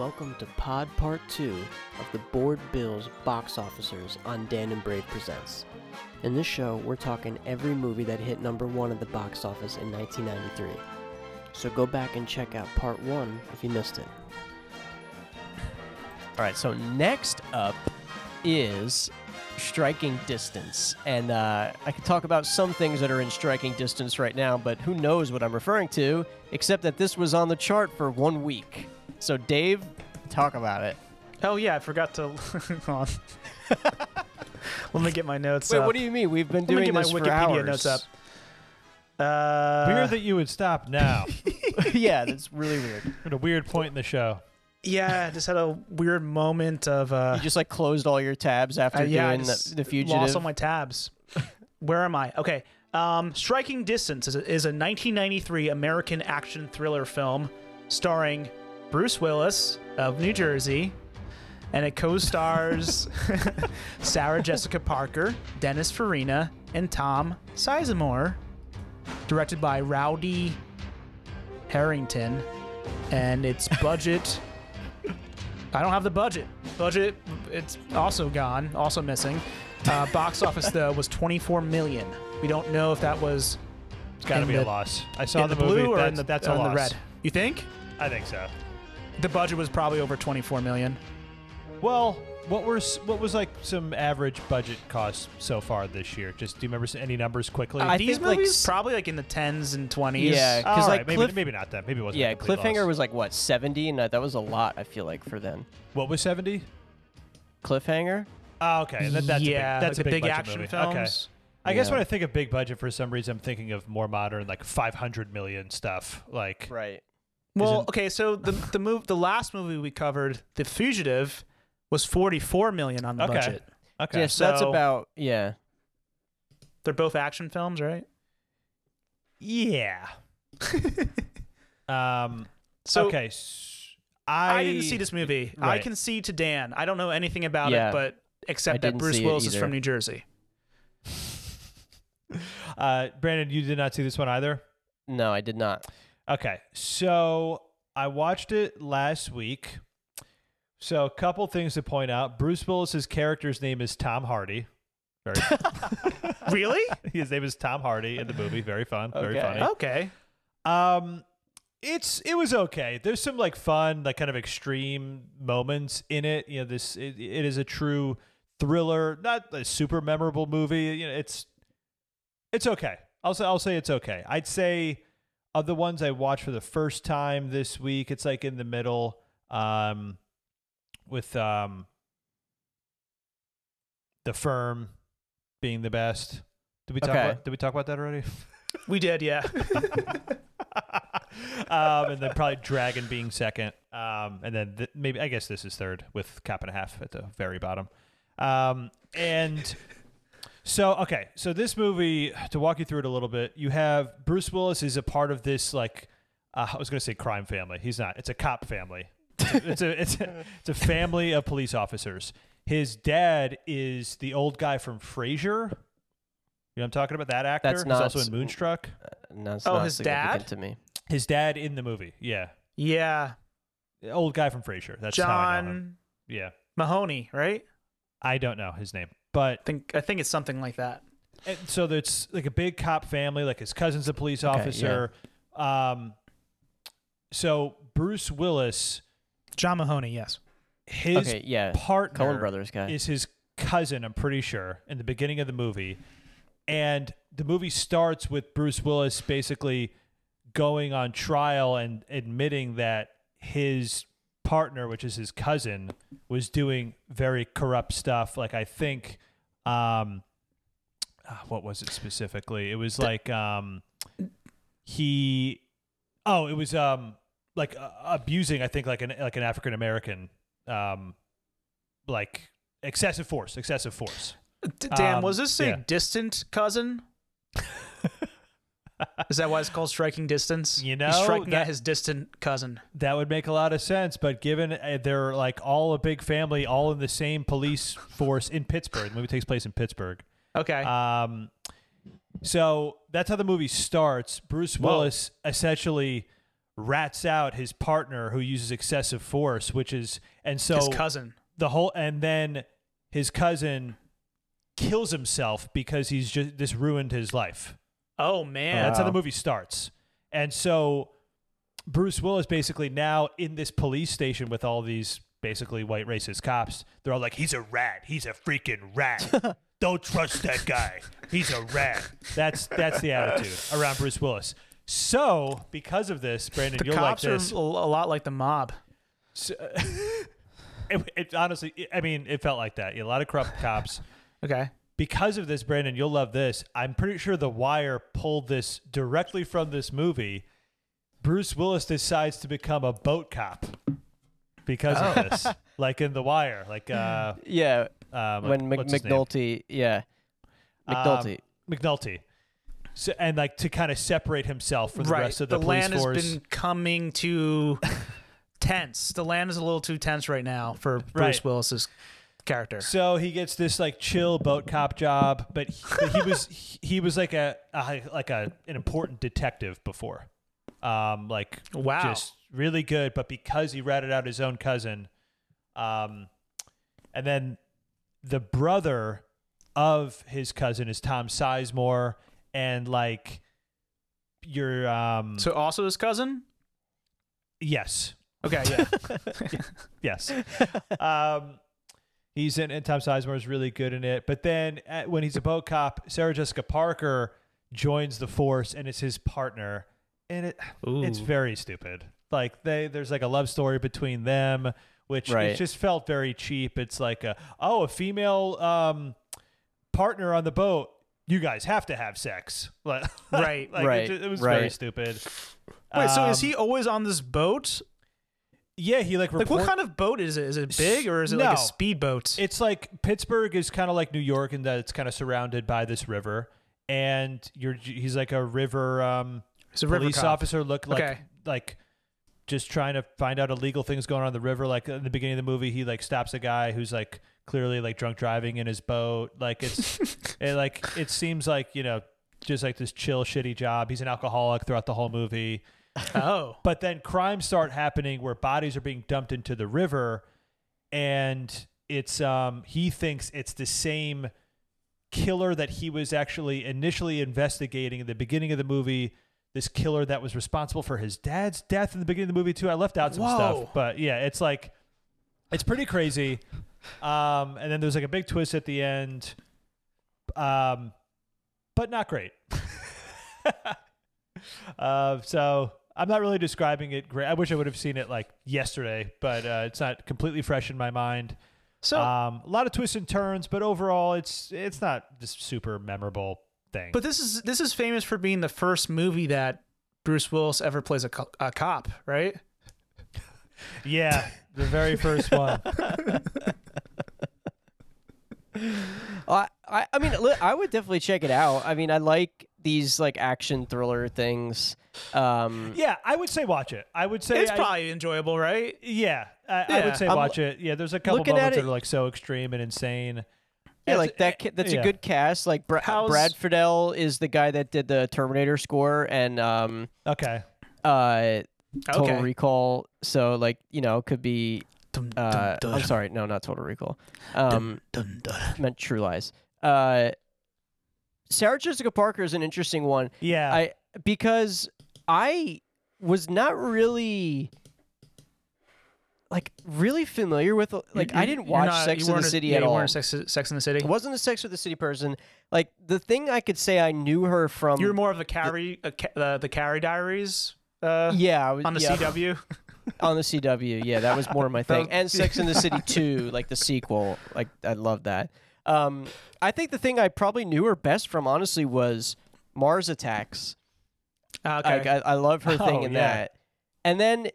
welcome to Pod Part 2 of the Board Bills Box Officers on Dan and Brave Presents. In this show, we're talking every movie that hit number one at the box office in 1993. So go back and check out Part 1 if you missed it. All right, so next up is striking distance. And uh, I can talk about some things that are in striking distance right now, but who knows what I'm referring to, except that this was on the chart for one week. So, Dave, talk about it. Oh yeah, I forgot to. Let me get my notes Wait, up. what do you mean? We've been Let me doing get my this for Wikipedia hours. notes up. Uh, Weird that you would stop now. yeah, that's really weird. At a weird point in the show. yeah, I just had a weird moment of. Uh, You just like closed all your tabs after uh, yeah, doing the, the fugitive. Lost all my tabs. Where am I? Okay. Um, Striking Distance is a, is a 1993 American action thriller film starring Bruce Willis of New Jersey, and it co-stars Sarah Jessica Parker, Dennis Farina, and Tom Sizemore. Directed by Rowdy Herrington, and its budget. I don't have the budget. Budget, it's also gone, also missing. Uh, box office though was 24 million. We don't know if that was It's got to be the- a loss. I saw the, the, movie. blue or that's, the that's in loss. the red. You think I think so. The budget was probably over 24 million? Well, what were s- what was like some average budget costs so far this year? Just do you remember s- any numbers quickly? I These think, like, movies s- probably like in the 10s and 20s. Yeah, All because right, like maybe Cliff, maybe not that. Maybe it wasn't. yeah, a complete Cliffhanger loss. was like what 70, and that that was a lot. I feel like for then. what was seventy? Cliffhanger. Oh, okay. That, that's yeah, a big, that's like a the big, big budget action movie. films. Okay. I guess Yeah. when I think of big budget, for some reason, I'm thinking of more modern, like 500 million stuff. Like Right. Well, Isn't- okay, so the the move the last movie we covered, The Fugitive, was 44 million on the Okay. budget. okay, Yeah, so that's So- about yeah. They're both action films, right? yeah. um. So okay. s- I, I, didn't see this movie. I Right. can see to Dan. I don't know anything about Yeah. it, but I except that didn't Bruce see it Willis is either. from New Jersey. Uh, Brandon, you did not see this one either. No, I did not. Okay, so I watched it last week. So a couple things to point out. Bruce Willis's character's name is Tom Hardy. Very really? his name is Tom Hardy in the movie. Very fun. Very funny. Okay. Um it's it was okay. There's some like fun, like kind of extreme moments in it. You know, this it, it is a true thriller, not a super memorable movie. You know, it's it's okay. I'll say I'll say it's okay. I'd say of the ones I watched for the first time this week, it's like in the middle. Um, with um, the firm being the best. Did we talk Okay. about? Did we talk about that already? We did, yeah. um, and then probably Dragon being second. Um, and then th- maybe I guess this is third with Cop and a half at the very bottom. Um, and so okay, so this movie to walk you through it a little bit, you have Bruce Willis is a part of this like uh, I was going to say crime family. He's not. It's a cop family. It's a it's a, it's a family of police officers. His dad is the old guy from Frasier. You know what I'm talking about? That actor. That's He's not also in Moonstruck. No, it's Oh, not his significant dad? to me. His dad in the movie. Yeah. Yeah. The old guy from Frasier. That's how I know him. John Yeah. Mahoney, right? I don't know his name. But I think I think it's something like that. and so it's like a big cop family, like his cousin's a police Okay, officer. Um so Bruce Willis, John Mahoney, yes. his okay, yeah. partner Coen Brothers guy. is his cousin, I'm pretty sure, in the beginning of the movie. And the movie starts with Bruce Willis basically going on trial and admitting that his partner, which is his cousin, was doing very corrupt stuff. Like I think um ah, what was it specifically? It was like um he oh, it was um like uh, abusing I think like an like an African American um like excessive force, excessive force. D- Dan, Um, was this a yeah. distant cousin? Is that why it's called striking distance? You He's know, striking that- at his distant cousin. That would make a lot of sense, but given uh, they're like all a big family, all in the same police force in Pittsburgh, the movie takes place in Pittsburgh. Okay. Um, so that's how the movie starts. Bruce Whoa. Willis essentially rats out his partner who uses excessive force, which is and so His cousin. the whole and then his cousin kills himself because he's just this ruined his life. Oh man. That's how the movie starts. And so Bruce Willis basically now in this police station with all these basically white racist cops. They're all like, "He's a rat. He's a freaking rat. Don't trust that guy. He's a rat." That's that's the attitude around Bruce Willis. So because of this, Brandon, the you'll cops like are this. a a lot like the mob. So- it, it honestly, I mean, it felt like that. A lot of corrupt cops. Okay. Because of this, Brandon, you'll love this. I'm pretty sure The Wire pulled this directly from this movie. Bruce Willis decides to become a boat cop because Oh. of this, like in The Wire, like uh, Yeah, um, when Mc- what's his name? McNulty, yeah, Um, McNulty. McNulty. So, and like to kind of separate himself from the right. rest of the, police land force. has been coming to tense. The land is a little too tense right now for Bruce Right. Willis's character. So he gets this like chill boat cop job, but he, but he was he was like a, a like a an important detective before, um, like Wow. just really good. But because he ratted out his own cousin, um, and then the brother of his cousin is Tom Sizemore, and like your um, So also his cousin? yes, Okay, yeah. Yes. um, he's in, and Tom Sizemore is really good in it. But then at, when he's a boat cop, Sarah Jessica Parker joins the force and is his partner, and it it's very stupid. Like they, there's like a love story between them, which Right. it just felt very cheap. It's like a oh, a female um, partner on the boat. You guys have to have sex, like, Right, like, right, It, it was very stupid. Wait, so is Um, he always on this boat? Yeah, he like Like, what kind of boat is it? Is it big or is it like No. a speedboat? It's like Pittsburgh is kind of like New York in that it's kind of surrounded by this river, and you're he's like a river um, It's a river police cop. officer. Look like Okay. like just trying to find out illegal things going on in the river. Like in the beginning of the movie, he like stops a guy who's like clearly like drunk driving in his boat. Like it's it, like it seems like you know just like this chill shitty job. He's an alcoholic throughout the whole movie. Oh. But then crimes start happening where bodies are being dumped into the river, and it's um he thinks it's the same killer that he was actually initially investigating in the beginning of the movie. This killer that was responsible for his dad's death in the beginning of the movie too. I left out some Whoa. stuff, but yeah, it's like it's pretty crazy. Um, and then there's like a big twist at the end, um, but not great. uh, so I'm not really describing it great. I wish I would have seen it like yesterday, but uh, it's not completely fresh in my mind. So, um, a lot of twists and turns, but overall, it's it's not this super memorable thing. but this is this is famous for being the first movie that Bruce Willis ever plays a, co- a cop, right? yeah, the very first one. I, I, I mean, I would definitely check it out. I mean, I like these like action thriller things. Um, Yeah, I would say watch it. I would say It's I- probably enjoyable, right? yeah, I, I would say I'm watch it. Yeah, there's a couple looking moments that it- are like so extreme and insane. yeah, like that. That's yeah. a good cast. Like Bra- How's- Brad Fiedel is the guy that did the Terminator score and um, Okay. uh, Total Okay. Recall. So like you know, could be. Dum, dum, Uh, dum, I'm sorry, no, not Total Recall. Um, dum, dum. meant True Lies. Uh, Sarah Jessica Parker is an interesting one. Yeah. I because I was not really like really familiar with like I didn't watch not- Sex in the weren't a- City yeah, at you all. weren't a Sex, Sex in the City. I wasn't a Sex with the City person. Like the thing I could say I knew her from. You were more of the Carrie, uh, ca- uh, the Carrie Diaries. Uh, yeah, I was, on the yeah, CW. on the CW. Yeah, that was more my thing. and Sex in the City 2, like the sequel. Like I love that. Um, I think the thing I probably knew her best from, honestly, was Mars Attacks. Ah, okay. Like, I, I love her thing Oh, in yeah. that. And then,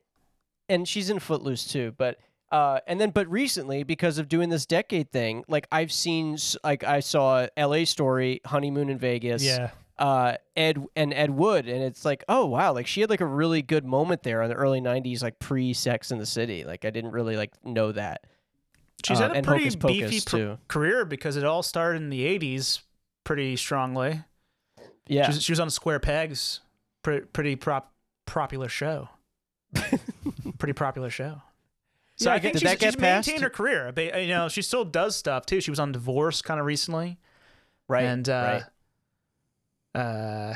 and she's in Footloose too. But uh, and then, but recently, because of doing this decade thing, like I've seen, like I saw L.A. Story, Honeymoon in Vegas. yeah. Uh, Ed and Ed Wood, and it's like, oh wow, like she had like a really good moment there in the early '90s, like pre Sex in the City. Like I didn't really like know that. She's uh, had a and pretty Hocus Pocus, beefy pr- career because it all started in the '80s pretty strongly. Yeah, She, was, she was on Square Pegs, pretty, pretty prop, popular show. Pretty popular show. So Yeah, I think did she's, that she's maintained past- her career. But, You know, she still does stuff too. She was on Divorce kind of recently, Right. and uh, right. uh,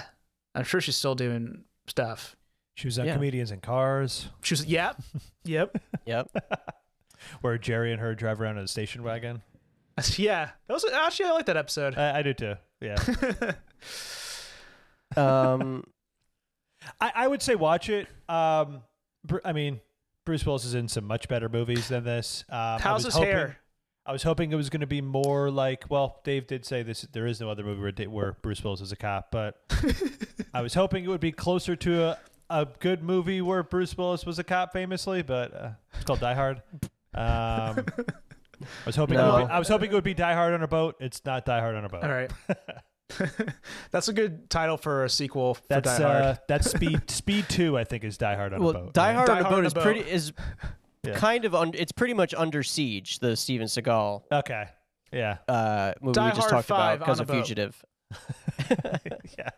I'm sure she's still doing stuff. She was on Yeah. Comedians in Cars, She was, yep, yep, Yep. where Jerry and her drive around in a station wagon. yeah. That was actually I like that episode. I, I do too. Yeah. Um. I, I would say watch it. Um, Bru- I mean, Bruce Willis is in some much better movies than this. Um, I How's was his hoping, hair? I was hoping it was going to be more like. Well, Dave did say this. There is no other movie where, where Bruce Willis is a cop, but I was hoping it would be closer to a, a good movie where Bruce Willis was a cop, famously. But uh, it's called Die Hard. Um, I was hoping. It would be, I was hoping it would be Die Hard on a boat. It's not Die Hard on a boat. All right. That's a good title for a sequel for That's Die Hard. uh, that's Speed Speed Two. I think is Die Hard on Well, a boat. Die? Hard Die on a Hard Boat on a is Boat. pretty is Yeah. kind of un, it's pretty much under siege. The Steven Seagal Okay. Yeah. uh, movie Die we just Hard talked about 5 because on a of boat. Fugitive. yeah.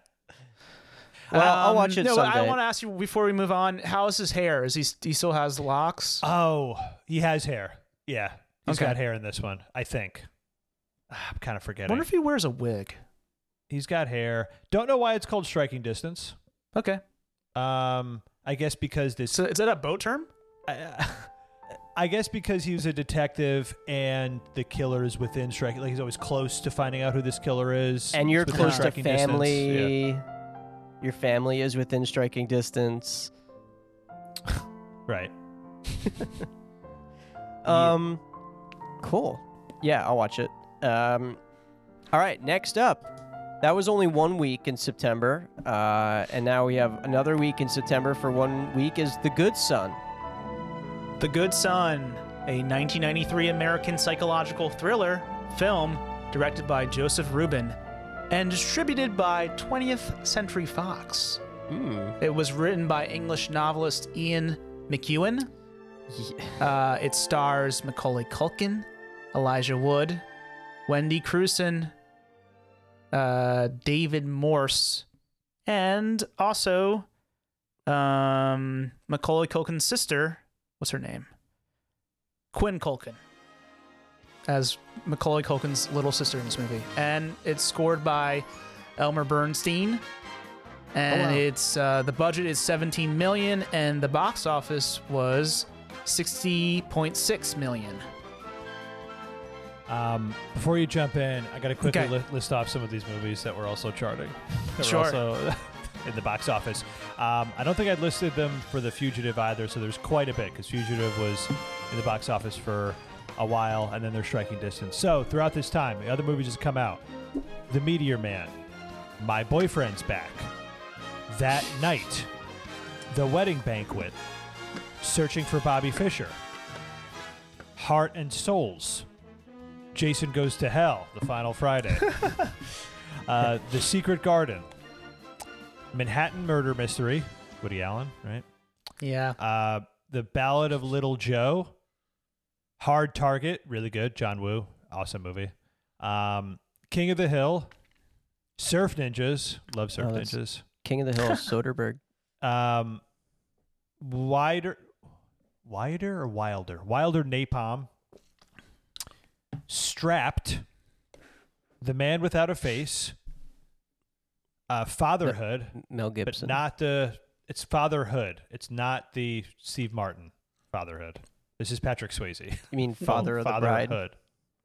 Well, I'll watch it Um, no, someday. I want to ask you before we move on. How is his hair? Is he he still has locks? Oh, he has hair. Yeah. he's Okay. got hair in this one. I think. Ah, I'm kind of I forgetting. wonder if he wears a wig. he's got hair. Don't know why it's called striking distance. Okay, Um, I guess because this. so is that a boat term? I, I guess because he was a detective and the killer is within striking. Like he's always close to finding out who this killer is. and you're close to striking family. Yeah. Your family is within striking distance. Right. Um, cool. Yeah, I'll watch it. Um, all right. Next up, that was only one week in September, uh, and now we have another week in September. For one week is The Good Son. The Good Son, a 1993 American psychological thriller film directed by Joseph Rubin and distributed by 20th Century Fox. Hmm. It was written by English novelist Ian McEwan. Uh, it stars Macaulay Culkin, Elijah Wood, Wendy Crewson, uh, David Morse, and also um, Macaulay Culkin's sister. What's her name? Quinn Culkin. As Macaulay Culkin's little sister in this movie. And it's scored by Elmer Bernstein. And wow. it's uh, the budget is 17 million and the box office was 60.6 million. Um, before you jump in, I got to quickly Okay. li- list off some of these movies that were also charting. That Sure. were also in the box office. Um, I don't think I'd listed them for The Fugitive either, so there's quite a bit because Fugitive was in the box office for a while and then they're striking distance. So throughout this time, the other movies have come out The Meteor Man, My Boyfriend's Back, That Night, The Wedding Banquet, Searching for Bobby Fischer, Heart and Souls, Jason Goes to Hell, The Final Friday, uh, The Secret Garden, Manhattan Murder Mystery, Woody Allen, right? Yeah. Uh, the Ballad of Little Joe, Hard Target, really good. John Woo, awesome movie. Um, King of the Hill, Surf Ninjas, love Surf Oh, that's- Ninjas. King of the Hill, Soderbergh. Um, wider, wider or wilder? Wilder Napalm. Strapped. The Man Without a Face. Uh, Fatherhood, Mel but Gibson. not the. It's Fatherhood. It's not the Steve Martin Fatherhood. This is Patrick Swayze. you mean Father of the Bride? Fatherhood.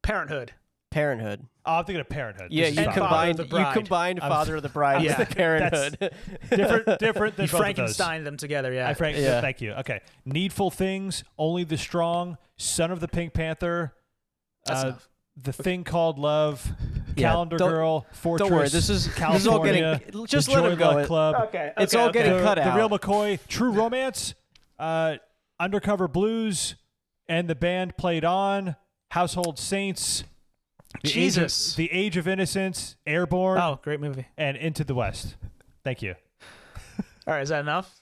Parenthood. Parenthood. Oh, I'm thinking of Parenthood. Yeah, This you And Fatherhood. Father of combined the you Bride. combined I'm- Father of the Bride Yeah, with the Parenthood. different, different than You both of those. Frankenstein them together, yeah. I frank, Yeah. Thank you. Okay. Needful Things, Only the Strong, Son of the Pink Panther, That's uh, enough. The Thing Called Love, Yeah, Calendar don't- Girl, Fortress. Don't worry, this is this is all California, getting. Just the let Joy him go. Luck Club, Okay. It's all okay. getting the, cut the out. Real McCoy, True Romance, uh, Undercover Blues, and the band played on Household Saints. The Age of- Jesus. the Age of Innocence, Airborne, Oh, great movie. and Into the West. Thank you. All right, is that enough?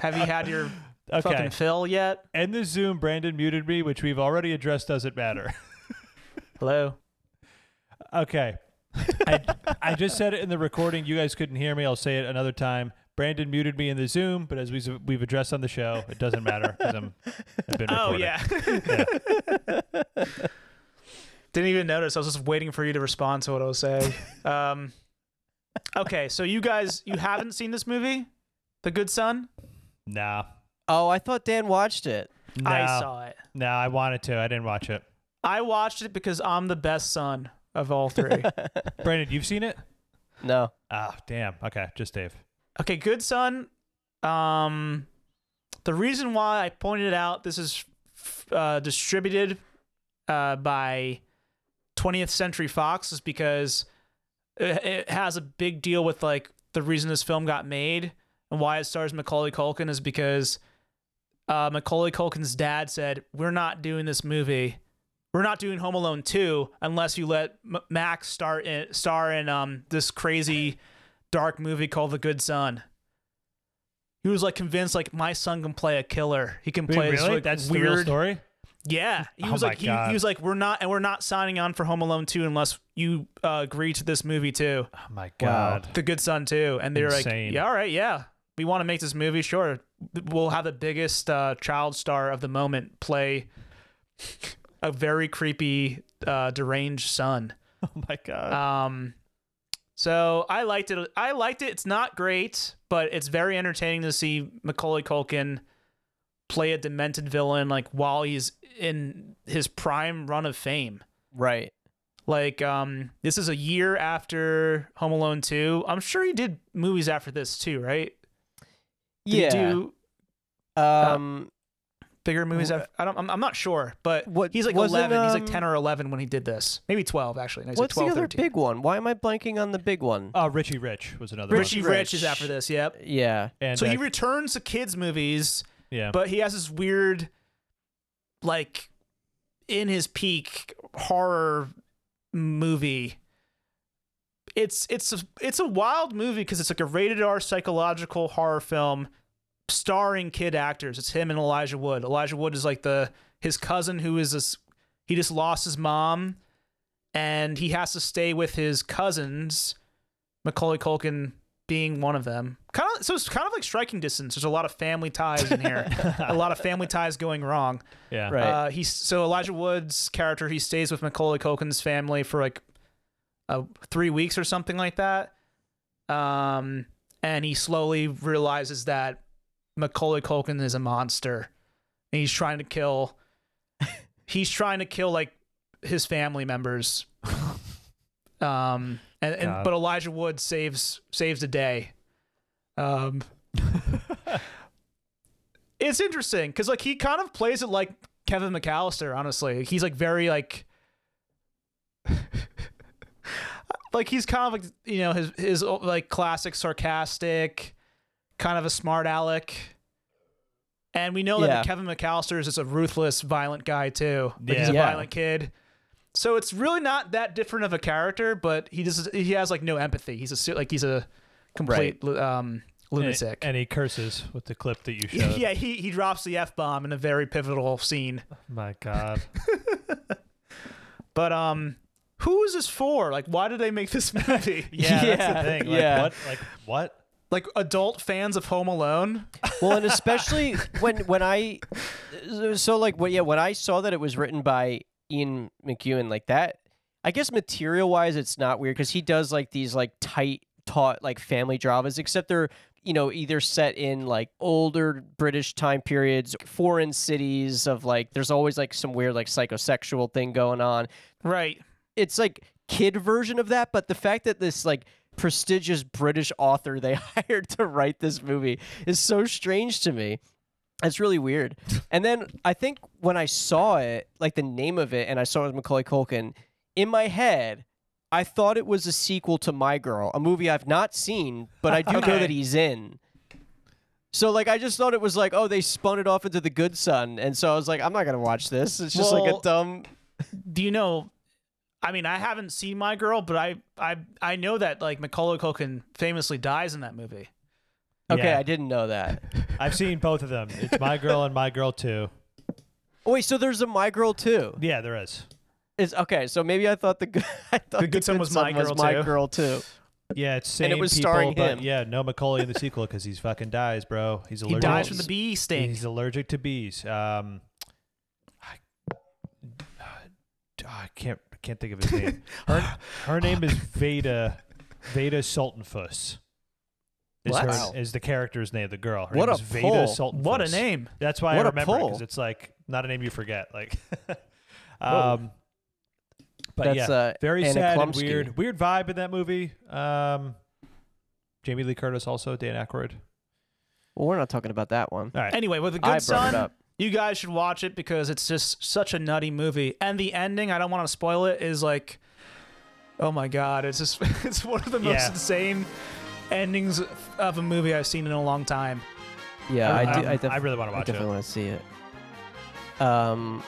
Have you had your Okay. fucking fill yet? End the Zoom. Brandon muted me, which we've already addressed. Doesn't matter. Hello. Okay. I, I just said it in the recording. You guys couldn't hear me. I'll say it another time. Brandon muted me in the Zoom, but as we, we've addressed on the show, it doesn't matter because I'm I've been Oh recording. yeah. Didn't even notice. I was just waiting for you to respond to what I was saying. Um, okay, so you guys, you haven't seen this movie, The Good Son? Nah, Oh, I thought Dan watched it. no, I saw it. no. I wanted to. I didn't watch it. I watched it because I'm the best son of all three. Brandon, you've seen it? No. Ah, damn. Okay, just Dave. Okay, Good Son. Um, the reason why I pointed out, this is uh, distributed uh, by 20th Century Fox, is because it, it has a big deal with like the reason this film got made and why it stars Macaulay Culkin is because uh, Macaulay Culkin's dad said, "We're not doing this movie. We're not doing Home Alone 2 unless you let M- Max start in, star in um this crazy dark movie called The Good Son." He was like convinced like my son can play a killer. He can Wait, play this really? like, That's the weird real story. yeah, he Oh was like he, he was like we're not and we're not signing on for Home Alone 2 unless you uh, agree to this movie too. Oh my Wow. god. The Good Son too. And they're like, "Yeah, all right, yeah. We want to make this movie, sure. We'll have the biggest uh, child star of the moment play a very creepy uh, deranged son." Oh my god. Um, so I liked it. I liked it. It's not great, but it's very entertaining to see Macaulay Culkin play a demented villain like while he's in his prime run of fame. Right. Like, um, this is a year after Home Alone 2. I'm sure he did movies after this too, right? Did yeah. do um. Bigger movies? Wha- After, I don't. I'm, I'm not sure, but What- he's like wasn't, 11. he's like um, 10 or 11 when he did this. Maybe 12 actually. No, he's like what's 12, the other 13. big one? Why am I blanking on the big one? oh, Richie Rich was another Richie one. Rich is after this. Yep. yeah. And So uh, he returns to kids movies, yeah. but he has this weird, like, in his peak horror movie. It's it's a, it's a wild movie because it's like a rated R psychological horror film starring kid actors. It's him and Elijah Wood. Elijah Wood is like the his cousin who is this he just lost his mom and he has to stay with his cousins, Macaulay Culkin being one of them. Kind of so it's kind of like striking distance. There's a lot of family ties in here. a lot of family ties going wrong. yeah. Right. Uh, he's so Elijah Wood's character. He stays with Macaulay Culkin's family for like uh, three weeks or something like that. Um, and he slowly realizes that Macaulay Culkin is a monster, and he's trying to kill. he's trying to kill like his family members. um, and, and God. but Elijah Wood saves saves the day. Um, it's interesting because like he kind of plays it like Kevin McAllister. Honestly, he's like very like. like he's kind of like you know his his like classic sarcastic, kind of a smart aleck, and we know Yeah. that Kevin McAllister is just a ruthless, violent guy too. Like he's a Yeah. violent kid. So it's really not that different of a character, but he just he has like no empathy. He's a su- like he's a complete um lunatic. And, he curses with the clip that you showed. yeah, he he drops the f bomb in a very pivotal scene. My god. But um, who is this for? Like, why did they make this movie? Yeah, that's Yeah, the thing. Like yeah. what? Like what? Like adult fans of Home Alone? well, and especially when when I so like yeah when I saw that it was written by Ian McEwan like that, I guess material wise it's not weird because he does like these like tight taught like family dramas, except they're you know either set in like older British time periods, foreign cities of like there's always like some weird like psychosexual thing going on. Right. It's like kid version of that, but the fact that this like prestigious British author they hired to write this movie is so strange to me. It's really weird. and then I think when I saw it, like the name of it, and I saw it was Macaulay Culkin, in my head, I thought it was a sequel to My Girl, a movie I've not seen, but I do know that he's in. So like I just thought it was like, oh, they spun it off into the good son, and so I was like, I'm not gonna watch this. It's just like a dumb. Do you know? I mean, I haven't seen My Girl, but I I I know that like Macaulay Culkin famously dies in that movie. Okay, Yeah. I didn't know that. I've seen both of them. It's My Girl and My Girl 2. Oh, wait, so there's a My Girl too. Yeah, there is. Is okay. So maybe I thought the good. I thought The Good Son was My Girl, My too. Girl too. Yeah, it's same And it was people, starring but him. yeah, no Macaulay in the sequel because he's fucking dies, bro. He's He allergic. dies from the bee sting. He's allergic to bees. Um, I, I can't I can't think of his name. Her, her name is Veda Veda Sultanfuss. Is, What? her, is the character's name, the girl. Her What name a is Veda pull. Sultanfuss. What a name. That's why What I remember it because it's like not a name you forget. Like, um, but That's yeah, uh, very Anna sad and weird. Weird vibe in that movie. Um, Jamie Lee Curtis also, Dan Aykroyd. Well, we're not talking about that one. All right. Anyway, with a I good it son. You guys should watch it because it's just such a nutty movie. And the ending, I don't want to spoil it, is like, oh my god, it's just it's one of the most Yeah. insane endings of a movie I've seen in a long time. Yeah, I Um, do. I, def- I really want to I watch it. definitely want to see it. Um,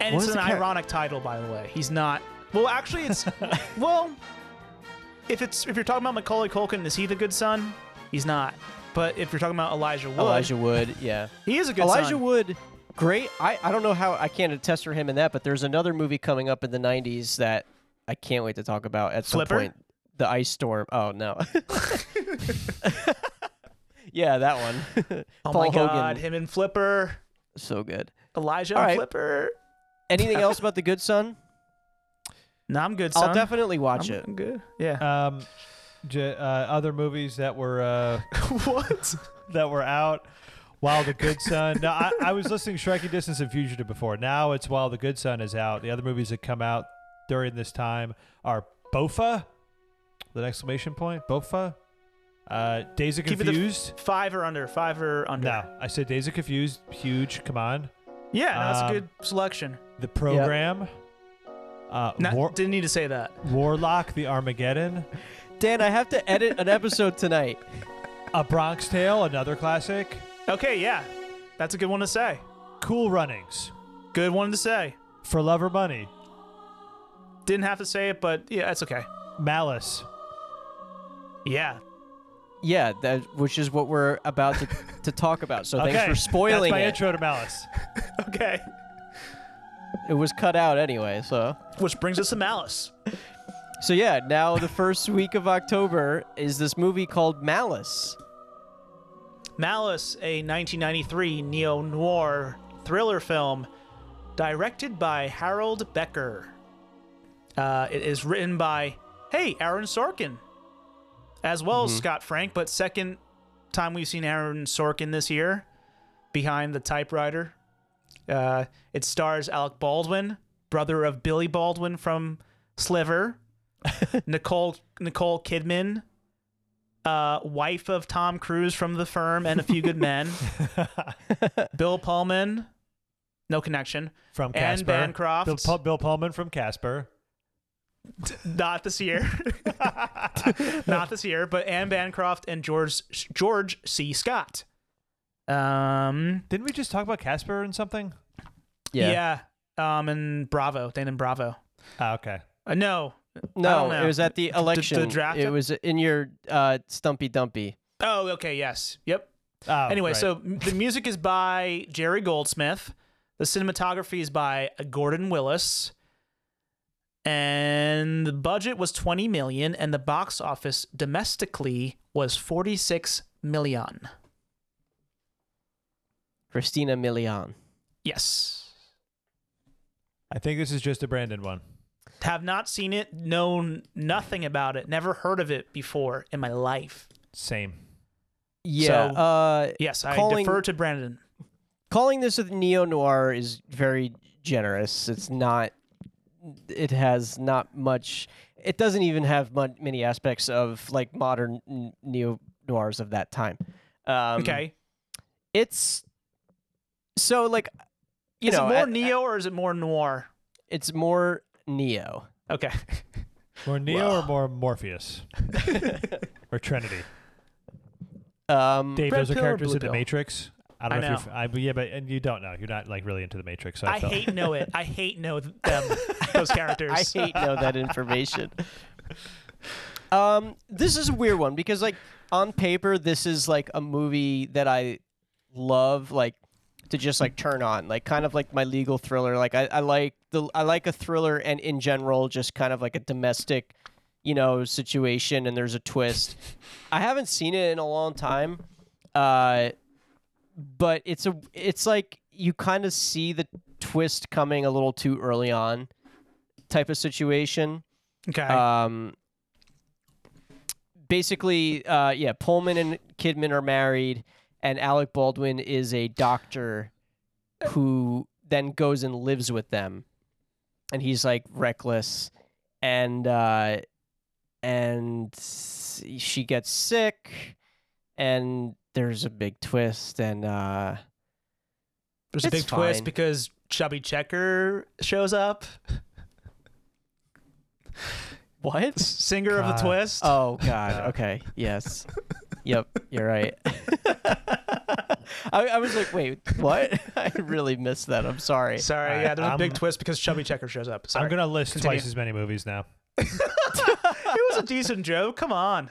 And What it's an the char- ironic title, by the way. He's not. Well, actually, it's well. If it's if you're talking about Macaulay Culkin, is he the good son? He's not. But if you're talking about Elijah Wood, Elijah Wood. Yeah. he is a good Elijah son. Wood, great. I, I don't know how I can't attest for him in that, but there's another movie coming up in the '90s that I can't wait to talk about at some Flipper? point. The Ice Storm. Oh no. yeah, that one. Oh Paul my God, Hogan. him and Flipper, so good. Elijah All and right. Flipper. Anything else about The Good Son? No, I'm good, son. I'll definitely watch I'm, it. I'm good. Yeah. Um, j- uh, other movies that were uh, what? that were out. While the Good Son. No, I, I was listening to Striking Distance and Fugitive before. Now it's While the Good Son is out. The other movies that come out during this time are Bopha, with an exclamation point. Bopha. Uh, Dazed and Keep the- Confused. Five or under. Five or under. no, I said Dazed and Confused. Huge. Come on. Yeah, no, that's Um, a good selection. The Program. Uh, Not, War- didn't need to say that. Warlock, The Armageddon. Dan, I have to edit an episode tonight. A Bronx Tale, another classic. Okay, yeah, that's a good one to say. Cool Runnings. Good one to say. For Love or Money. Didn't have to say it, but yeah, that's okay. Malice. Yeah, Yeah, that which is what we're about to, to talk about. So okay. thanks for spoiling That's my it. intro to Malice. okay. It was cut out anyway, so. Which brings us to Malice. So yeah, now the first week of October is this movie called Malice. Malice, a 1993 neo noir thriller film directed by Harold Becker. Uh, it is written by, hey, Aaron Sorkin, as well as Scott Frank, but second time we've seen Aaron Sorkin this year behind the typewriter. Uh, it stars Alec Baldwin, brother of Billy Baldwin from Sliver, Nicole Nicole Kidman, uh, wife of Tom Cruise from The Firm and A Few Good Men, Bill Pullman, no connection, From Anne Casper. Bancroft, Bill, Pu- Bill Pullman from Casper. not this year, not this year, but Anne Bancroft and George George C. Scott. Um, Didn't we just talk about Casper and something? yeah, Yeah. um, and Bravo, Dan and Bravo. Ah, okay. Uh, no, No, it was at the election. the election. draft It was in your uh, Stumpy Dumpy. oh, okay, yes, yep. Oh, anyway, right. so the music is by Jerry Goldsmith. The cinematography is by Gordon Willis. And the budget was 20 million and the box office domestically was 46 million. Christina Milian. Yes. I think this is just a Brandon one. Have not seen it, known nothing about it, never heard of it before in my life. Same. Yeah. So- uh, Yes, I Calling- defer to Brandon. calling this a neo noir is very generous. It's not. It has not much. It doesn't even have mon- many aspects of like modern neo noirs of that time. Um, Okay. It's so like you is know it more at- neo or is it more noir? it's more neo. Okay. More Neo or more Morpheus? or Trinity? Um, Dave, Red those are characters in the? Matrix. I don't I know, if you're. f- I, yeah, but and you don't know. You're not like really into the Matrix. So I, I felt- hate know it. I hate know them. Those characters. I hate know that information. Um, this is a weird one because like on paper, this is like a movie that I love. Like to just like turn on, like kind of like my legal thriller. Like I, I like the I like a thriller and in general just kind of like a domestic, you know, situation and there's a twist. I haven't seen it in a long time. Uh but it's a it's like you kind of see the twist coming a little too early on type of situation. Okay. Um, basically, uh, yeah, Pullman and Kidman are married, and Alec Baldwin is a doctor who then goes and lives with them, and he's like reckless, and uh, and she gets sick, and there's a big twist, and uh, There's a big twist because Chubby Checker shows up. what? Singer of the twist. Oh God. Okay. Yes. yep. You're right. I, I was like, wait, what? I really missed that. I'm sorry. Sorry, Alright, yeah, there's a big twist because Chubby Checker shows up. Sorry. I'm gonna list Continue. twice as many movies now. it was a decent joke. Come on.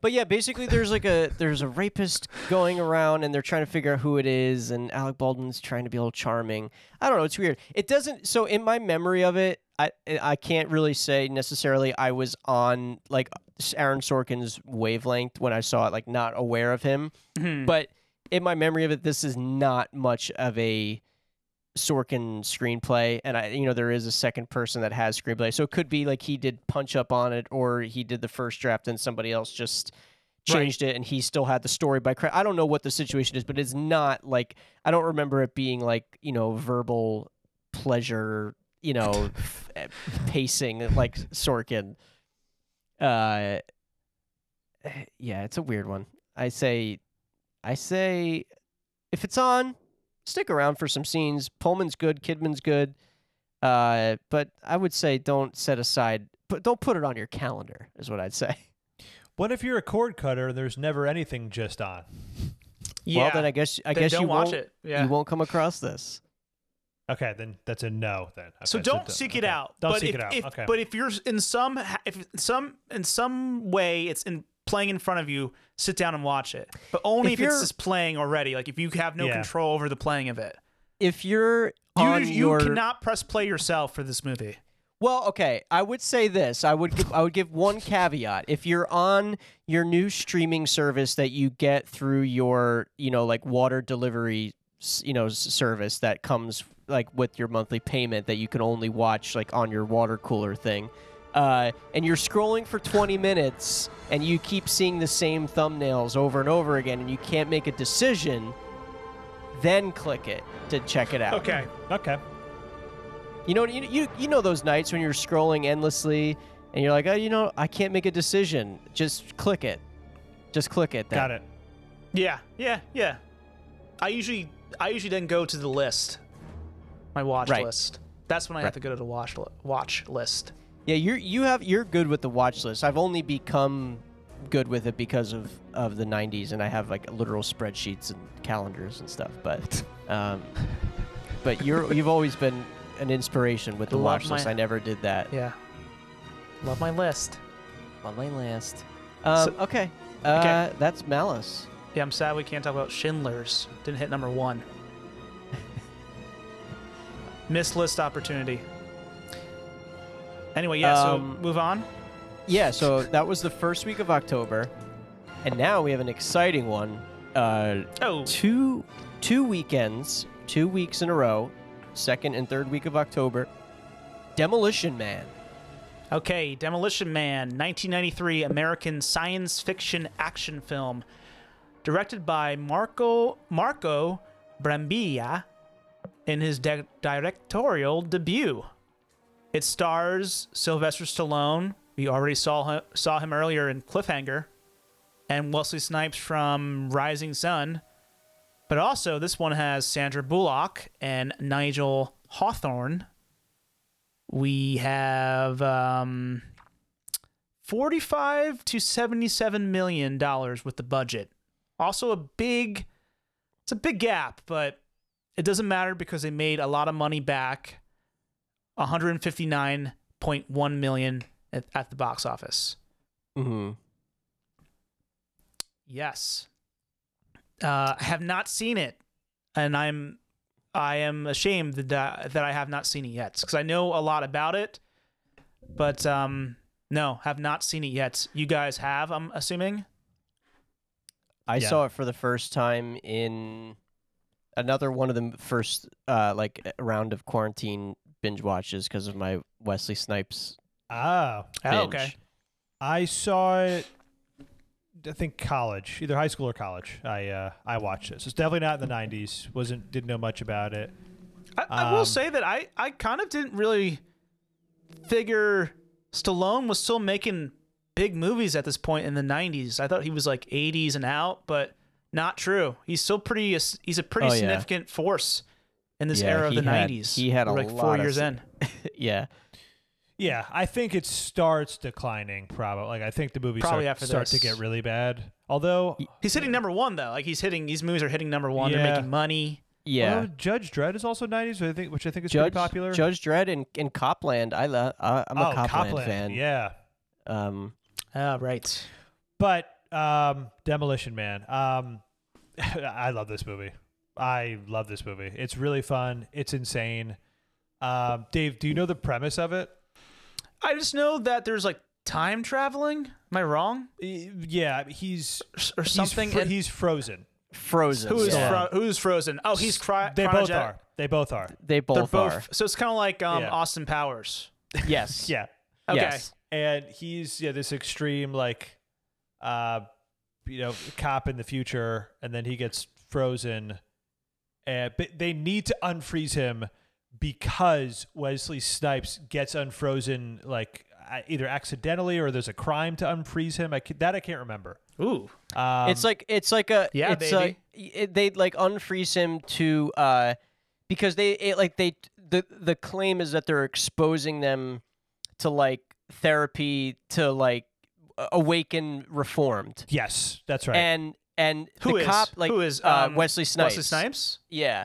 But yeah, basically, there's like a there's a rapist going around, and they're trying to figure out who it is, and Alec Baldwin's trying to be a little charming. I don't know. It's weird. It doesn't. So in my memory of it, I I can't really say necessarily I was on like Aaron Sorkin's wavelength when I saw it, like not aware of him. Mhm. But in my memory of it, this is not much of a Sorkin screenplay, and I, you know, there is a second person that has screenplay, so it could be like he did punch up on it, or he did the first draft, and somebody else just Right. changed it, and he still had the story by. Cra- I don't know what the situation is, but it's not like I don't remember it being like you know verbal pleasure, you know, f- eh, pacing like Sorkin. Uh, yeah, it's a weird one. I say I say if it's on, stick around for some scenes. Pullman's good, Kidman's good. Uh, but I would say don't set aside but don't put it on your calendar is what I'd say. What if you're a cord cutter and there's never anything just on? Yeah. Well, then I guess I Then guess don't you watch won't it. Yeah. you won't come across this. Okay, then that's a no. Then so don't d- seek it okay. out. Don't but seek if, it out. If, okay. But if you're in some if some in some way it's in playing in front of you, sit down and watch it. But only If if, it's just playing already. Like if you have no Yeah. control over the playing of it. If you're You on you your cannot press play yourself for this movie. Well, okay. I would say this. I would give, I would give one caveat. If you're on your new streaming service that you get through your, you know, like water delivery, s- you know, service that comes like with your monthly payment that you can only watch like on your water cooler thing. Uh, and you're scrolling for 20 minutes and you keep seeing the same thumbnails over and over again and you can't make a decision, then click it to check it out. Okay. okay. You know, you, you you know those nights when you're scrolling endlessly and you're like, oh, you know, I can't make a decision. Just click it. Just click it. Then. Got it. Yeah. Yeah. Yeah. I usually I usually then go to the list, my watch Right. list. That's when I have to go to the watch li- watch list. Yeah, you're you have you're good with the watch list. I've only become good with it because of of the 90s, and I have like literal spreadsheets and calendars and stuff. But um, but you're you've always been an inspiration with the Love watch list. my- I never did that Yeah. Love my list. on my list. Um, So- okay, uh, that's Malice. Yeah, I'm sad we can't talk about Schindler's. Didn't hit number one. Missed list opportunity. Anyway, yeah, Um, so move on. Yeah, so that was the first week of October, and now we have an exciting one. Uh, Oh, two two weekends, two weeks in a row, second and third week of October. Demolition Man. okay. Demolition Man, 1993 American science fiction action film, directed by Marco Marco Brambilla in his de- directorial debut. It stars Sylvester Stallone. We already saw him, saw him earlier in Cliffhanger, and Wesley Snipes from Rising Sun. But also, this one has Sandra Bullock and Nigel Hawthorne. We have um, 45 to 77 million dollars with the budget. Also a big it's a big gap, but it doesn't matter because they made a lot of money back. 159.1 million at, at the box office. Mm-hmm. Yes. Uh, I have not seen it. and I'm I am ashamed that that I have not seen it yet because I know a lot about it, but um no, have not seen it yet. You guys have, I'm assuming. I Yeah. saw it for the first time in another one of the first uh like round of quarantine binge watches because of my Wesley Snipes Ah, Oh, binge. okay. I saw it. I think college, either high school or college. I uh, I watched it. So it's definitely not in the '90s. wasn't Didn't know much about it. I, I will Um, say that I I kind of didn't really figure Stallone was still making big movies at this point in the 90s. I thought he was like 80s and out, but not true. He's still pretty he's a pretty Oh, yeah. significant force in this Yeah, era of the had- 90s. he had a We're like 4 lot of years s- in. yeah. Yeah, I think it starts declining. Probably, like I think the movies Probably start, after start to get really bad. Although, He's hitting number 1 though. Like he's hitting these movies are hitting number 1. They're making money. Yeah. although Judge Dredd is also '90s, which I think, which I think is Judge pretty popular. Judge Dredd and, and Cop Land. I love. Uh, I'm a oh, Cop Land, fan. Yeah, Um. Ah, right. but um, Demolition Man. Um, I love this movie. I love this movie. It's really fun. It's insane. Um, Dave, do you know the premise of it? I just know that there's like time traveling. Am I wrong? Yeah, he's Or he's something fro- and he's frozen. Frozen. who is yeah. fro- who's frozen? Oh, he's cry- They both are. They both are. They both, They're are. So it's kind of like um, Yeah. Austin Powers. Yes. Yeah. Okay. Yes. and he's yeah this extreme like uh you know cop in the future and then he gets frozen and but they need to unfreeze him because Wesley Snipes gets unfrozen like uh, either accidentally or there's a crime to unfreeze him I that I can't remember Ooh. um, it's like it's like a Yeah, it's baby. A, it, they like unfreeze him to uh because they it, like they the the claim is that they're exposing them to like therapy to like awaken reformed yes that's right and and Who the is cop like who is uh, um, Wesley Snipes Wesley Snipes. yeah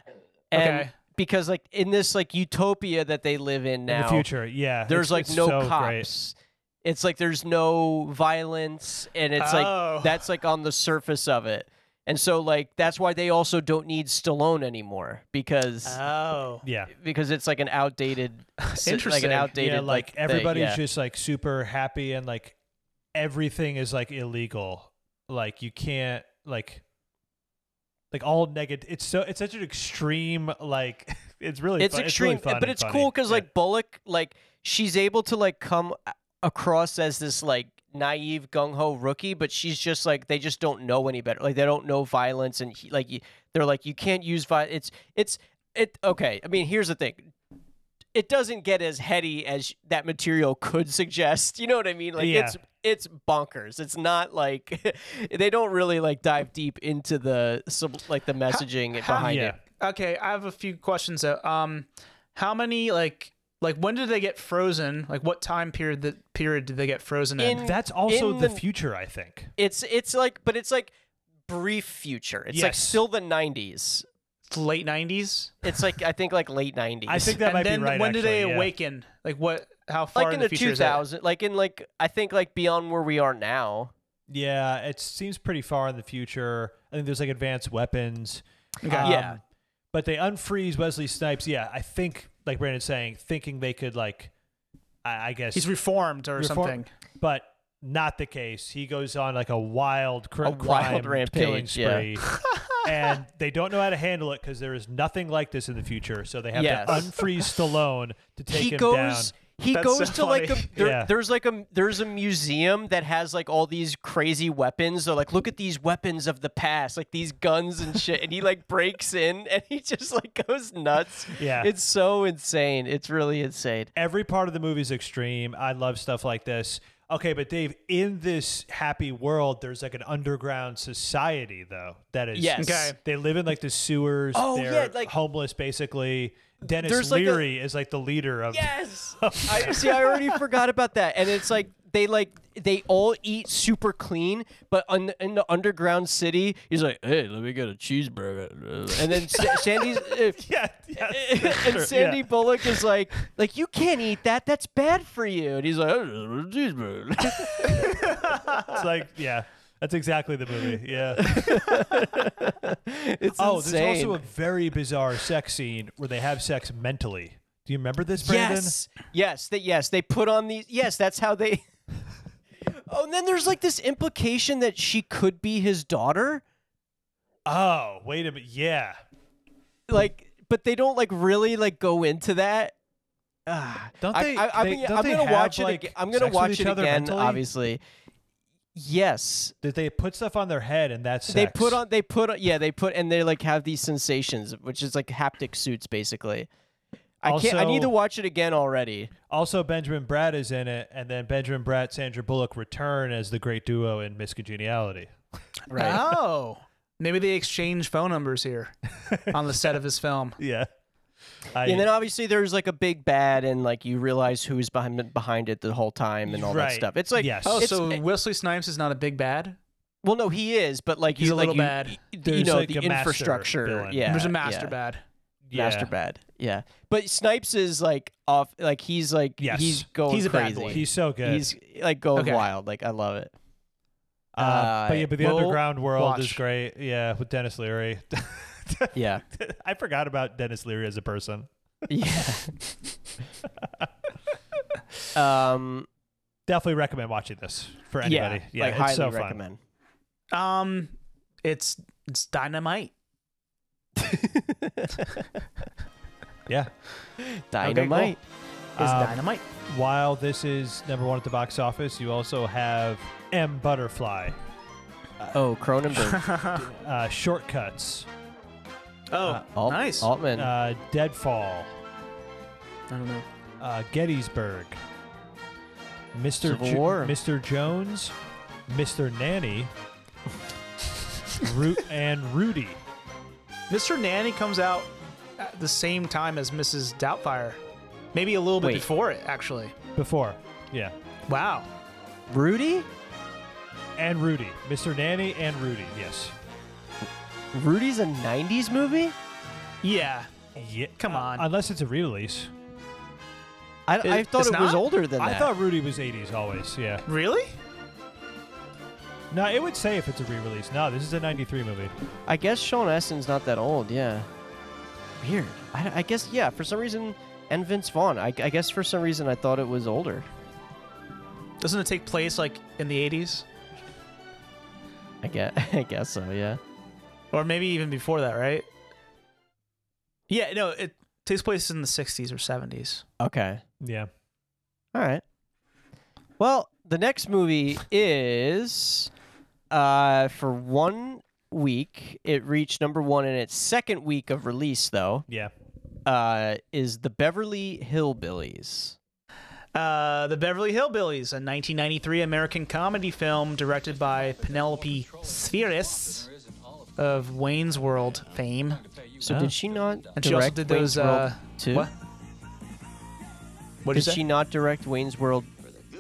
and Okay. because like in this like utopia that they live in now in the future yeah there's it's- like it's no so cops great. it's like there's no violence and it's Oh. like that's like on the surface of it and so like that's why they also don't need Stallone anymore because Oh. yeah because it's like an outdated s- like Interesting. an outdated yeah like thing, everybody's yeah. just like super happy and like everything is like illegal like you can't like like all negative it's so it's such an extreme like it's really it's fun. extreme it's really fun but it's funny. cool because Yeah. like bullock like she's able to like come across as this like naive gung-ho rookie but she's just like they just don't know any better like they don't know violence and he, like they're like you can't use violence it's it's it okay i mean here's the thing it doesn't get as heady as that material could suggest you know what i mean like Yeah. it's it's bonkers it's not like they don't really like dive deep into the like the messaging how- behind yeah it Okay, I have a few questions. Though. Um, how many like like when did they get frozen? Like what time period that period did they get frozen in? In- that's also in the, the- future i think It's it's like, but it's like brief future. It's like still the '90s. Late nineties. It's like I think like late '90s. i think that and might then be right when do they yeah. awaken? Like what? How far like in the, the future is that? 2000, like in like I think like beyond where we are now. yeah it seems pretty far in the future i think there's like advanced weapons Okay. Um, Yeah. but they unfreeze wesley snipes yeah i think like brandon's saying thinking they could like i, I guess He's reformed or Reform- something. but not the case. He goes on like a wild, cr- A wild crime killing rampage, yeah. spree, and they don't know how to handle it because there is nothing like this in the future. So they have Yes. to unfreeze Stallone to take he him goes. down. He That's goes so to like a there, Yeah. there's like a there's a museum that has like all these crazy weapons. They're like, look at these weapons of the past, like these guns and shit. and he like breaks in and he just like goes nuts. Yeah. It's so insane. It's really insane. Every part of the movie is extreme. I love stuff like this. Okay, but Dave, in this happy world, there's like an underground society though that is. Yes. Okay. They live in like the sewers. Oh, They're yeah, like- homeless basically. Denis There's, like, a- Leary is like the leader of. Yes. I see. I already forgot about that. And it's like they like they all eat super clean, but on, in the underground city, he's like, "Hey, let me get a cheeseburger." And then Sa- Sandy's uh, Yeah, yes, and true, Sandy yeah. Bullock is like, "Like you can't eat that. That's bad for you." And he's like, "Oh, "A cheeseburger." It's like, yeah, That's exactly the movie. Yeah. it's oh, insane. there's also a very bizarre sex scene where they have sex mentally. Do you remember this, Brandon? Yes, yes, they, yes. They put on these. Yes, that's how they. Oh, and then there's like this implication that she could be his daughter. Oh, wait a minute. Yeah. Like, but they don't like really like go into that. Ah, Don't I- they- I, I, they- mean, don't I'm they gonna have, watch it. like, again. I'm gonna sex with watch each it other again. mentally? Obviously, yes. Did they put stuff on their head and that's They sex? put on. They put. on- Yeah, they put, and they like have these sensations, which is like haptic suits, basically. I can't. I need to watch it again already. Also, Benjamin Bratt is in it, and then Benjamin Bratt, Sandra Bullock return as the great duo in Miss Congeniality. Oh, maybe they exchange phone numbers here on the set of his film. Yeah. I, and then obviously there's like a big bad, and like you realize who's behind behind it the whole time, and all that stuff. It's like Yes. Oh, it's- so Wesley Snipes is not a big bad. Well, no, he is, but like He's you, a like little you, bad. y- You There's, know like, the infrastructure. villain. Yeah, There's a master yeah. bad. Yeah. Master bad. Yeah, but Snipes is like off. Like he's like Yes. he's going He's a bad crazy. boy. He's so good. He's like going Okay. wild. Like I love it. uh, but yeah, but the we'll underground world is great. Yeah, with Denis Leary. Yeah, I forgot about Denis Leary as a person. yeah. um. Definitely recommend watching this for anybody. Yeah, like it's highly so fun. recommend. Um, it's it's dynamite. Yeah. Dynamite. Is Um, dynamite. While this is number one at the box office, you also have M Butterfly, Oh, Cronenberg. uh, Short Cuts, oh, uh, Alt- nice. Altman. uh, Deadfall, I don't know. uh, Gettysburg, Mr. Civil Jo- War. Mr. Jones, Mr. Nanny, Root and Rudy. Mr. Nanny comes out at the same time as Mrs. Doubtfire. Maybe a little bit Wait. before it, actually. Before, yeah, Wow. Rudy. and Rudy, Mr. Nanny and Rudy. Yes. Rudy's a '90s movie. Yeah. Yeah. Come uh, on. unless it's a re-release. I, It- I thought it's it was not? older than that. I thought Rudy was 80s always. Yeah. Really? No, it would say if it's a re-release. No, this is a 93 movie. I guess Sean Astin's not that old. Yeah. Weird. I, I guess yeah. For some reason, and Vince Vaughn. I, I guess for some reason I thought it was older. Doesn't it take place like in the 80s? I guess. I guess so. Yeah. Or maybe even before that, right? Yeah, no, it takes place in the 60s or 70s. Okay. Yeah. All right. Well, the next movie is uh for one week. It reached number one in its second week of release, though. Yeah. Uh, is the Beverly Hillbillies. Uh, the Beverly Hillbillies, a 1993 American comedy film directed by Penelope Spheeris of Wayne's World fame. So Oh. did she not And she also direct did those. Uh, two? what? What Did she not direct Wayne's World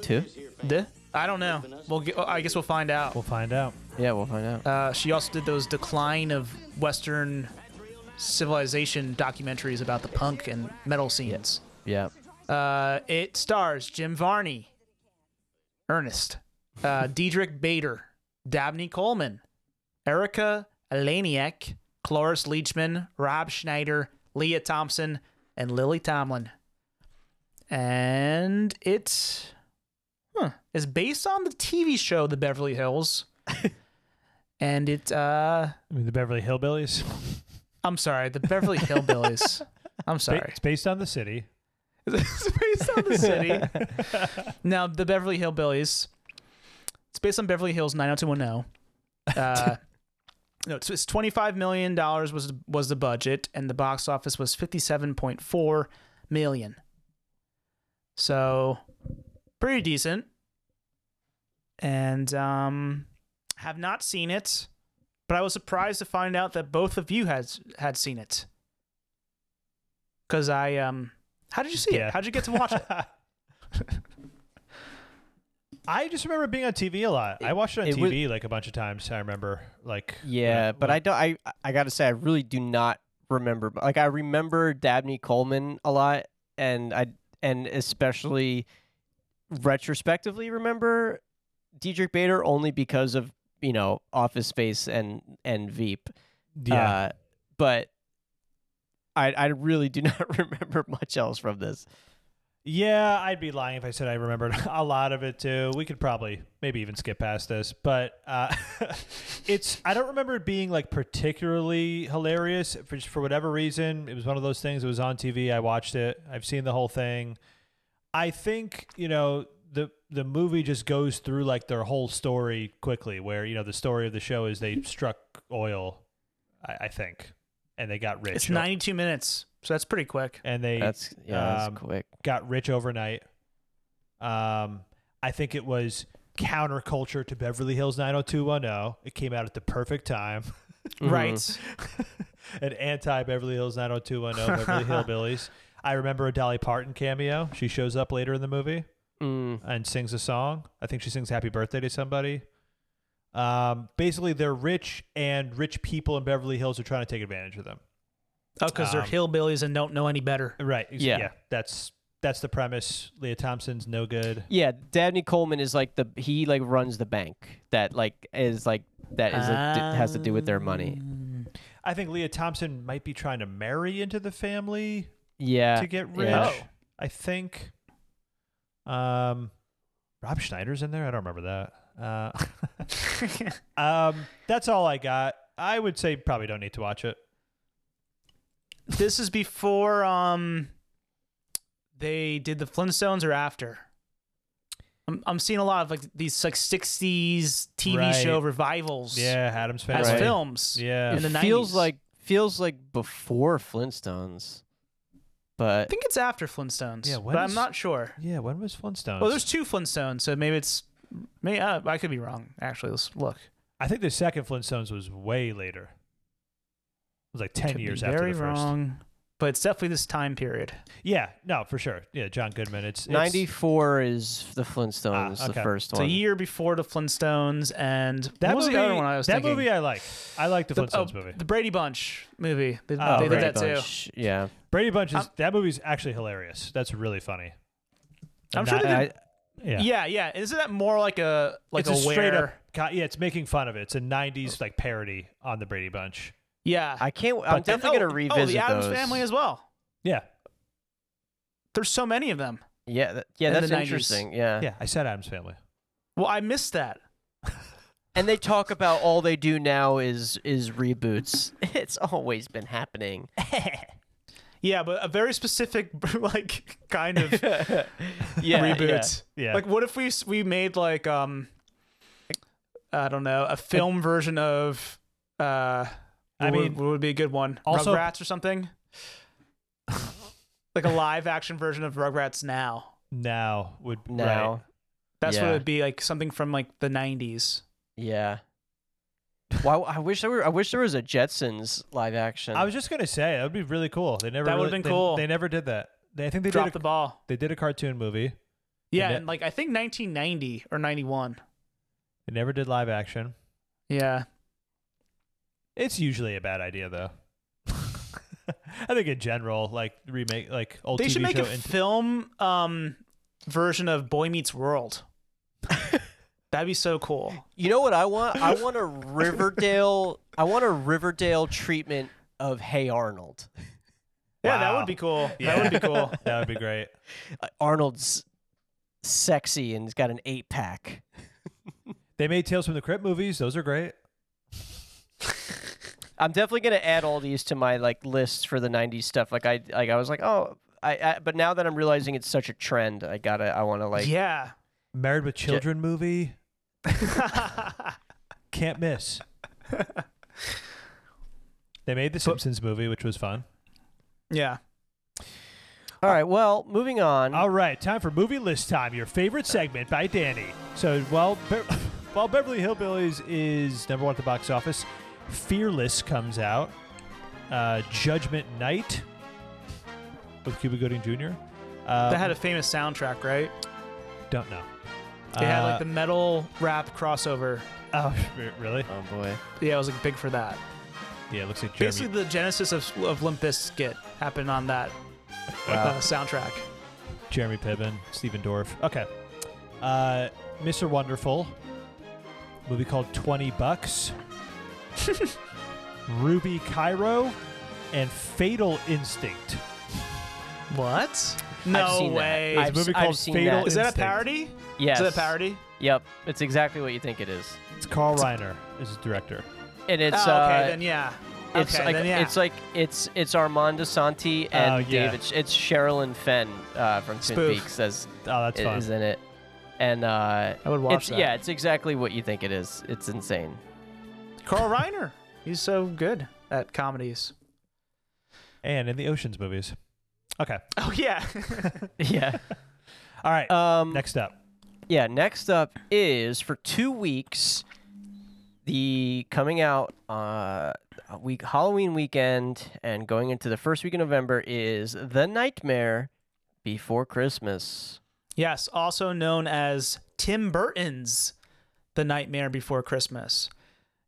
two? Did? I don't know. We'll get, I guess we'll find out. We'll find out. Yeah, we'll find out. Uh, she also did those decline of Western civilization documentaries about the punk and metal scenes. Yeah. Uh, it stars Jim Varney, Ernest, uh, Diedrich Bader, Dabney Coleman, Erika Eleniak, Cloris Leachman, Rob Schneider, Lea Thompson, and Lily Tomlin. And it huh, is based on the TV show The Beverly Hills. and it, uh, I mean, the Beverly Hillbillies. I'm sorry, The Beverly Hillbillies. I'm Ba- sorry. It's based on the city. it's based on the city. now, the Beverly Hillbillies. It's based on Beverly Hills 90210. Uh, no, it's, it's 25 million dollars was was the budget, and the box office was 57.4 million. So, pretty decent. And um, have not seen it, but I was surprised to find out that both of you had had seen it. Cause I um, how did you see Yeah. it? How did you get to watch it? I just remember being on TV a lot. I watched it on it was- TV like a bunch of times. I remember like Yeah, when but I don't. I I gotta say, I really do not remember. Like, I remember Dabney Coleman a lot, and I and especially retrospectively remember Diedrich Bader only because of you know, Office Space and and Veep. Yeah. Uh, but I I really do not remember much else from this. Yeah, I'd be lying if I said I remembered a lot of it too. We could probably maybe even skip past this, but uh, it's I don't remember it being like particularly hilarious for for whatever reason. It was one of those things. It was on TV. I watched it. I've seen the whole thing. I think you know the the movie just goes through like their whole story quickly. Where you know the story of the show is they struck oil, I, I think, and they got rich. It's 92 minutes, so that's pretty quick. and they That's yeah, um, that's quick. got rich overnight. Um, I think it was counterculture to Beverly Hills 90210. It came out at the perfect time. Right. An anti Beverly Hills 90210 Beverly Hillbillies. I remember a Dolly Parton cameo. She shows up later in the movie Mm. and sings a song. I think she sings Happy Birthday to somebody. Um, basically, they're rich, and rich people in Beverly Hills are trying to take advantage of them. Oh, because they're Um, hillbillies and don't know any better. Right. ex- Yeah. Yeah. That's that's the premise. Lea Thompson's no good. Yeah, Dabney Coleman is like the he like runs the bank that like is like that is a, has to do with their money. Um, I think Lea Thompson might be trying to marry into the family Yeah, to get rich. yeah. Oh. I think. Um, Rob Schneider's in there. I don't remember that. Uh, um, that's all I got. I would say probably don't need to watch it. this is before um they did the Flintstones or after. I'm I'm seeing a lot of like these like 60s TV Right. show revivals Yeah, Addams family. as Right. films. Yeah, in the it feels like feels like before Flintstones, I think it's after Flintstones. Yeah, when but I'm not sure. yeah. When was Flintstones? Well, there's two Flintstones, so maybe it's maybe uh, I could be wrong. Actually, let's look. I think the second Flintstones was way later. It was like ten Could be years very after the first. wrong, but it's definitely this time period. Yeah, no, for sure. Yeah, John Goodman. It's, it's ninety four is the Flintstones, Ah, the okay. first It's one. a year before the Flintstones, and that what was movie. the other one I was that thinking? movie I like. I like the The- Flintstones oh, movie. The Brady Bunch movie. They, Oh, they did Brady that too. Bunch, Yeah, Brady Bunch is I'm- that movie's actually hilarious. That's really funny. I'm And sure they did. I- yeah. Yeah, yeah. Isn't that more like a like it's a, a straight where? up. co- Yeah, it's making fun of it. It's a '90s like parody on the Brady Bunch. Yeah. I can't. I'm But then- definitely oh, gonna revisit Oh, the Addams those. Family as well. Yeah, There's so many of them. Yeah, th- yeah, in that's the 90s. interesting. Yeah. yeah. I said Addams Family. Well, I missed that. and they talk about all they do now is is reboots. It's always been happening. Yeah, but a very specific like kind of yeah, reboot. Yeah. Like, what if we we made like um, I don't know, a film version of uh, I what would- mean, what would be a good one? also- Rugrats or something. like a live action version of Rugrats now. now would Yeah. right. Now, That's what it would be like something from like the 90s. yeah. Wow, I wish there were. I wish there was a Jetsons live action. I was just gonna say that would be really cool. They never. That would've really- been they- cool. They never did that. They, I think they Drop did. the A, ball. they did a cartoon movie. Yeah, ne- and like I think 1990 or 91. They never did live action. Yeah. It's usually a bad idea though. I think in general, like remake, like old They TV should make show. a into- film um version of Boy Meets World. That'd be so cool. You know what I want? I want a Riverdale. I want a Riverdale treatment of Hey Arnold. Yeah, that would be cool. Yeah. That would be cool. that would be great. Uh, Arnold's sexy and he's got an eight pack. They made Tales from the Crypt movies. Those are great. I'm definitely gonna add all these to my like lists for the '90s stuff. Like I, like I was like, oh, I, I but now that I'm realizing it's such a trend, I gotta, I want to like, yeah. Married with Children movie. Can't miss. they made the Simpsons movie, which was fun. yeah. All right, well, moving on. All right, time for movie list time. Your favorite segment by Danny. So while Be- while Beverly Hillbillies is number one at the box office, Fearless comes out. Uh, Judgment Night with Cuba Gooding Jr. Uh, That had a famous soundtrack, right? don't know. They had Uh, like the metal rap crossover. oh really? oh boy. Yeah, it was like big for that. Yeah, it looks like Jeremy. Basically, the genesis of, of Limp Bizkit happened on that uh, soundtrack. Jeremy Piven, Stephen Dorff. Okay. Uh, Mr. Wonderful. movie called 20 Bucks, Ruby Cairo, and Fatal Instinct. What? No seen that. way. I've It's a movie called seen Fatal that. is that a Instinct. parody? Yes. Is that a parody? Yep. It's exactly what you think it is. It's Carl Reiner is his director. And it's oh, okay, uh, then yeah. it's okay, like then yeah. it's like it's it's Armand Assante and Oh, yeah. David. It's Sherilyn Fenn uh, from Twin Spoof. Peaks as Oh, that's fun. is in it, and uh, I would watch it's that. yeah, it's exactly what you think it is. It's insane. Carl Reiner. He's so good at comedies. And in the Oceans movies. Okay. Oh yeah. yeah. All right. Um. Next up. Yeah, next up is for two weeks, the coming out uh week Halloween weekend and going into the first week of November is The Nightmare Before Christmas. yes, also known as Tim Burton's The Nightmare Before Christmas.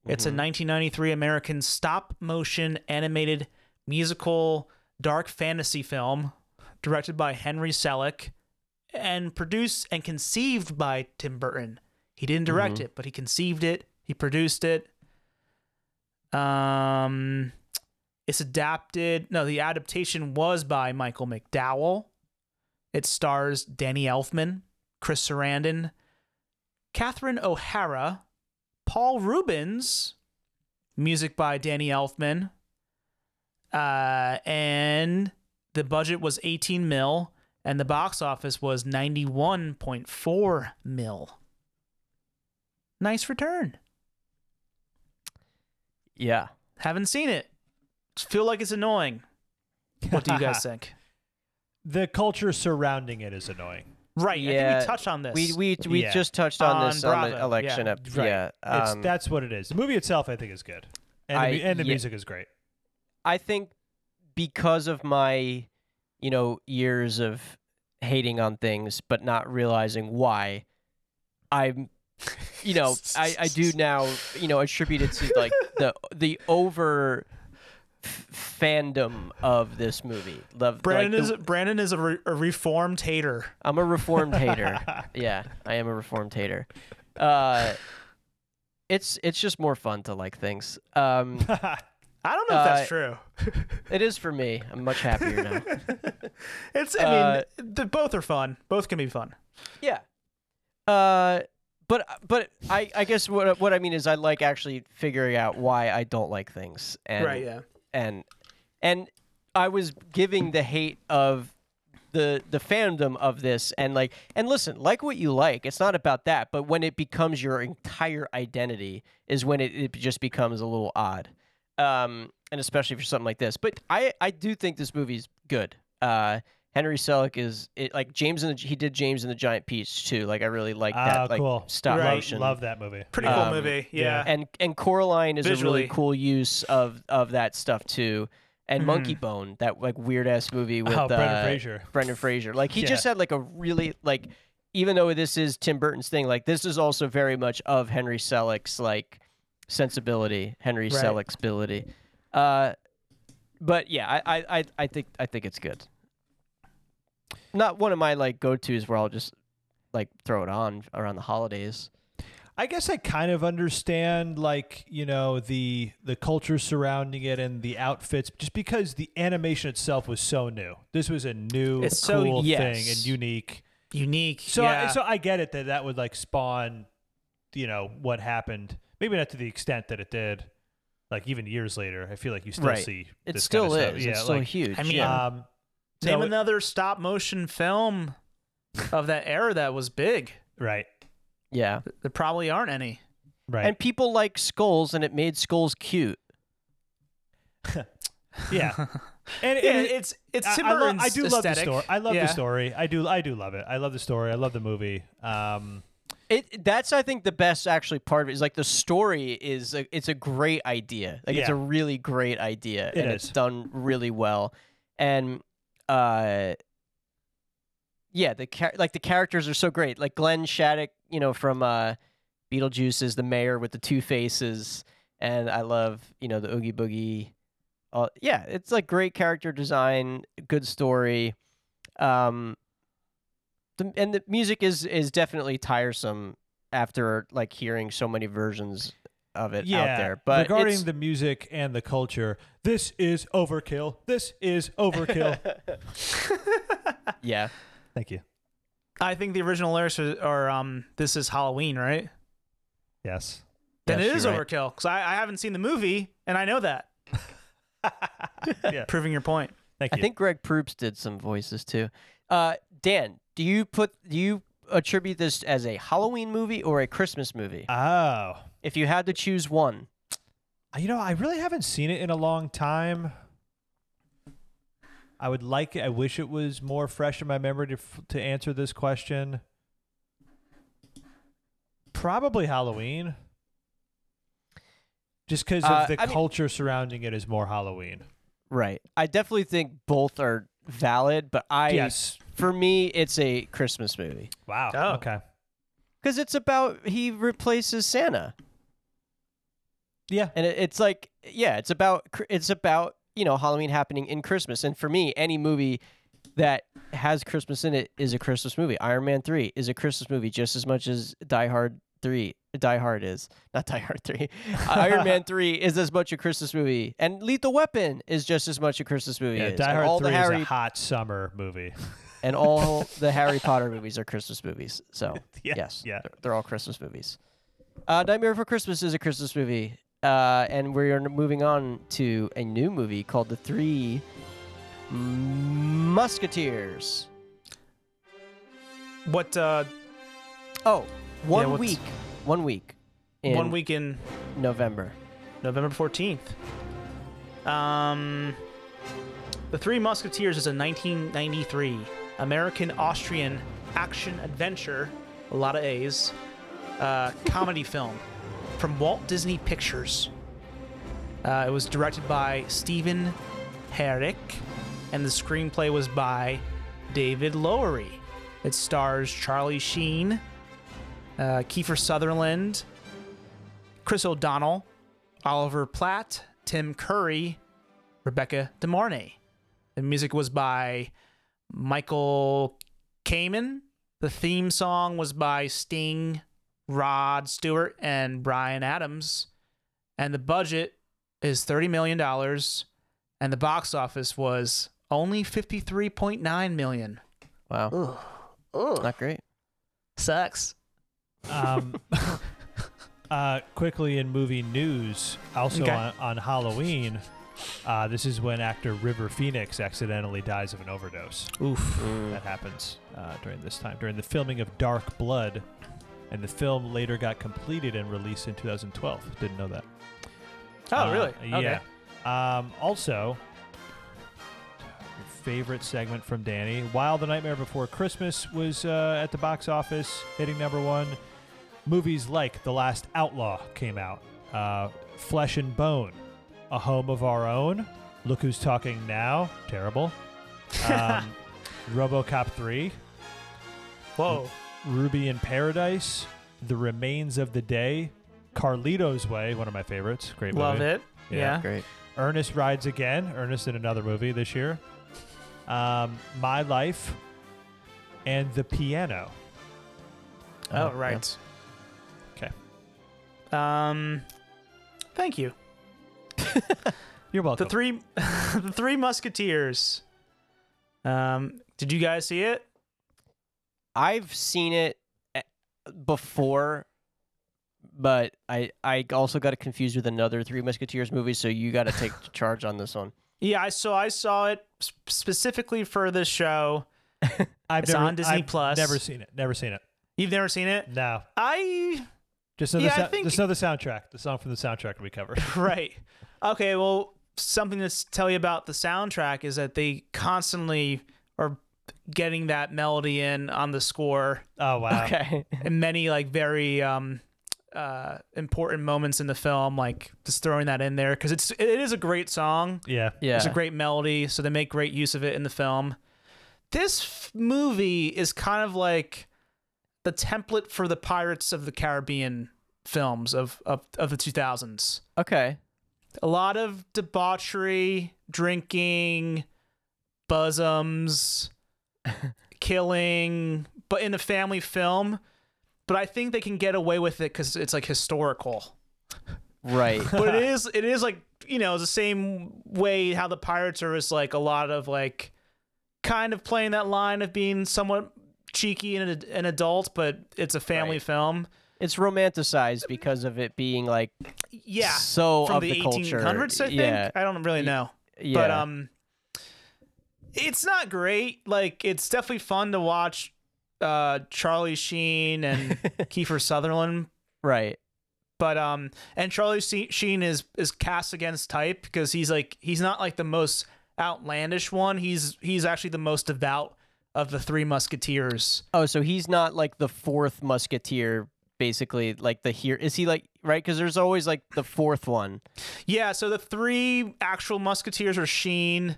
It's a Mhm. 1993 American stop motion animated musical dark fantasy film directed by Henry Selick and produced and conceived by Tim Burton. He didn't direct Mhm. it, but he conceived it, he produced it. Um it's adapted. No, the adaptation was by Michael McDowell. It stars Danny Elfman, Chris Sarandon, Catherine O'Hara, Paul Reubens, music by Danny Elfman, uh, and the budget was 18 mil, and the box office was 91.4 mil. Nice return. Yeah. Haven't seen it. Feel like it's annoying. What do you guys think? the culture surrounding it is annoying. Right. I think we touched on this. We we we Yeah. just touched on, On this on the election yeah. Right. Yeah. It's um, that's what it is. The movie itself, I think, is good, and the, I- mu- and the yeah. music is great. I think because of my, you know, years of hating on things but not realizing why, I'm, you know, I, I do now, you know, attribute it to like the the over f- fandom of this movie. Love Brandon like, is Brandon is a, re- a reformed hater. I'm a reformed hater. Yeah, I am a reformed hater. Uh, it's it's just more fun to like things. Um, I don't know if Uh, that's true. it is for me. I'm much happier now. It's. I uh, mean, the, both are fun. Both can be fun. Yeah. Uh, but but I I guess what what I mean is I like actually figuring out why I don't like things and right. Yeah. And and I was giving the hate of the the fandom of this and like and listen like what you like it's not about that but when it becomes your entire identity is when it, it just becomes a little odd. Um and especially for something like this. But i i do think this movie's good. Uh henry selick is it, like james and the, he did james and the giant peach too like i really like that Ah, like cool. stop Right. motion Love that movie. Pretty cool Um, movie. yeah. Yeah. and and Coraline is a really cool use of of that stuff too. And Mhm. Monkey Bone, that like weird ass movie with oh, Brendan uh, Fraser. Brendan Fraser. Like he Yeah. just had like a really like even though this is Tim Burton's thing, like this is also very much of Henry Selick's like sensibility, Henry Right. Selick's ability. Uh but yeah, I, I I I think I think it's good. Not one of my like go tos where I'll just like throw it on around the holidays. I guess I kind of understand like, you know, the the culture surrounding it and the outfits just because the animation itself was so new. This was a new It's so- cool yes. thing and unique. Unique. So yeah. I, so I get it that that would like spawn you know what happened. Maybe not to the extent that it did like even years later. I feel like you still Right. see It still kind of stuff. is. Yeah, it's still like, huge. I mean, yeah. um Name no, another stop motion film of that era that was big. right. yeah. There probably aren't any. Right. And people like skulls, and it made skulls cute. yeah. And, Yeah, and it- it's it's I- Tim I, lo- I do love the story. I love Yeah. the story. I do. I do love it. I love the story. I love the movie. Um, It that's I think the best actually part of it is like the story is a, it's a great idea. Like it's a really great idea, It and is. it's done really well. And uh, yeah, the char- like the characters are so great. Like Glenn Shadix, you know, from uh, Beetlejuice is the mayor with the two faces, and I love you know the Oogie Boogie. Uh, yeah, it's like great character design, good story. Um, the, and the music is is definitely tiresome after like hearing so many versions of it yeah, out there. But regarding the music and the culture, this is overkill. This is overkill. yeah, Thank you. I think the original lyrics are, are um, "This is Halloween," right? Yes. Then Yes, it is you're right. overkill because I, I haven't seen the movie and I know that. Yeah. Proving your point. Thank you. I think Greg Proops did some voices too. Uh, Dan, do you put do you attribute this as a Halloween movie or a Christmas movie? Oh. If you had to choose one, You know, I really haven't seen it in a long time. I would like it. I wish it was more fresh in my memory to to answer this question. Probably Halloween. Just because Uh, of the I mean- culture surrounding it is more Halloween. right? I definitely think both are valid, but I yes. for me it's a Christmas movie Wow. Oh. Okay. because it's about he replaces Santa. Yeah. and it, it's like yeah it's about it's about you know halloween happening in christmas and for me any movie that has christmas in it is a christmas movie iron man 3 is a christmas movie just as much as die hard 3 die hard is not die hard 3 iron man 3 is as much a christmas movie and lethal weapon is just as much a christmas movie Yeah. Die And Hard all Three the harry is a hot summer movie. and all the harry potter movies are christmas movies so Yeah, yes yeah. they're, they're all christmas movies uh, nightmare before christmas is a christmas movie uh, and we're moving on to a new movie called the three musketeers. What uh, oh one what's- week. One week in one week in november. November 14th. Um, The Three Musketeers is a 1993 American Austrian action adventure, a lot of A's, uh, comedy film from Walt Disney Pictures. Uh, it was directed by Stephen Herek, and the screenplay was by David Loughery. It stars Charlie Sheen, uh, Kiefer Sutherland, Chris O'Donnell, Oliver Platt, Tim Curry, Rebecca De Mornay. The music was by Michael Kamen. The theme song was by Sting, Rod Stewart, and Bryan Adams. And the budget is $30 million. And the box office was only 53.9 million. wow not great Sucks. Um, uh, quickly in movie news, also Okay. on, on Halloween, uh, this is when actor River Phoenix accidentally dies of an overdose. Oof. Mm. That happens uh, during this time, during the filming of Dark Blood. And the film later got completed and released in 2012. Didn't know that. Oh, Uh, really? Yeah. Um, also, favorite segment from Danny. While The Nightmare Before Christmas was uh, at the box office, hitting number one, movies like The Last Outlaw came out. Uh, Flesh and Bone, A Home of Our Own, Look Who's Talking Now, terrible. Um, RoboCop 3, Whoa. Ruby in Paradise, The Remains of the Day, Carlito's Way, one of my favorites. Great movie. Love it. Yeah. Yeah. great Ernest Rides Again. Ernest in another movie this year. Um, My Life and The Piano. Oh, yeah. right. Okay. Um, thank you. You're welcome. The three, the three Musketeers. Um, did you guys see it? I've seen it eh, before, but I I also got it confused with another Three Musketeers movie. So you got to take charge on this one. Yeah, I saw. I saw it specifically for this show. I've it's never, on Disney I've Plus. Never seen it. Never seen it. You've never seen it? No. I Just know, Yeah, I the, sou- think- just know the soundtrack. The song from the soundtrack we covered. right. Okay, well, something to tell you about the soundtrack is that they constantly are getting that melody in on the score Oh wow. Okay. in many like very um uh important moments in the film like just throwing that in there because it's it is a great song Yeah. Yeah. it's a great melody so they make great use of it in the film this f- movie is kind of like the template for the pirates of the caribbean films of of, of the 2000s Okay. a lot of debauchery drinking bosoms killing but in a family film but I think they can get away with it because it's like historical. Right. But it is it is like you know the same way how the Pirates are is like a lot of like kind of playing that line of being somewhat cheeky and an adult, but it's a family Right. film. it's romanticized because of it being like Yeah, so from of the, the, culture. 1800s, I think. Yeah. I don't really know. Yeah. But um it's not great. Like it's definitely fun to watch uh Charlie Sheen and Kiefer Sutherland, right. but um and Charlie Sheen is is cast against type because he's like he's not like the most outlandish one. He's he's actually the most devout of the three musketeers. Oh, so he's not like the fourth musketeer basically like the here is he like right because there's always like the fourth one Yeah, so the three actual musketeers are Sheen,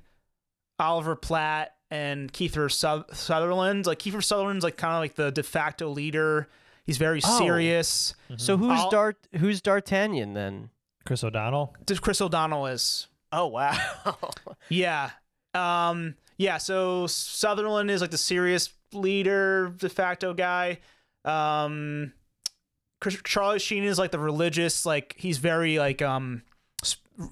Oliver Platt, and Kiefer Su- Sutherland. Like Kiefer Sutherland's like kind of like the de facto leader. He's very Oh. serious. so who's I'll- dart who's d'artagnan then Chris O'Donnell. Just Chris O'Donnell is. oh wow Yeah. Um yeah, so Sutherland is like the serious leader, de facto guy. Um Chris, Charlie Sheen is like the religious, like he's very like um sp-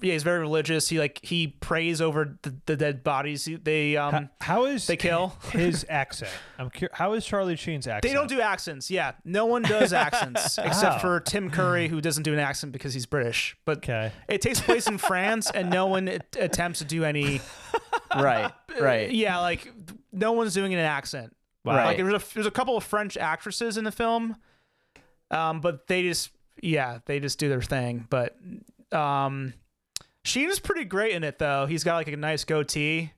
yeah, he's very religious. He like he prays over the, the dead bodies. He- They um H- how is they kill. his accent? I'm curious. How is Charlie Sheen's accent? They don't do accents. Yeah, no one does accents except Oh. for Tim Curry, who doesn't do an accent because he's British. But Okay. it takes place in France, and no one at- attempts to do any. right right Yeah, like no one's doing an accent. Wow. Right. Like there's a there's a couple of French actresses in the film, um, but they just yeah they just do their thing. But um, Sheen is pretty great in it though. He's got like a nice goatee.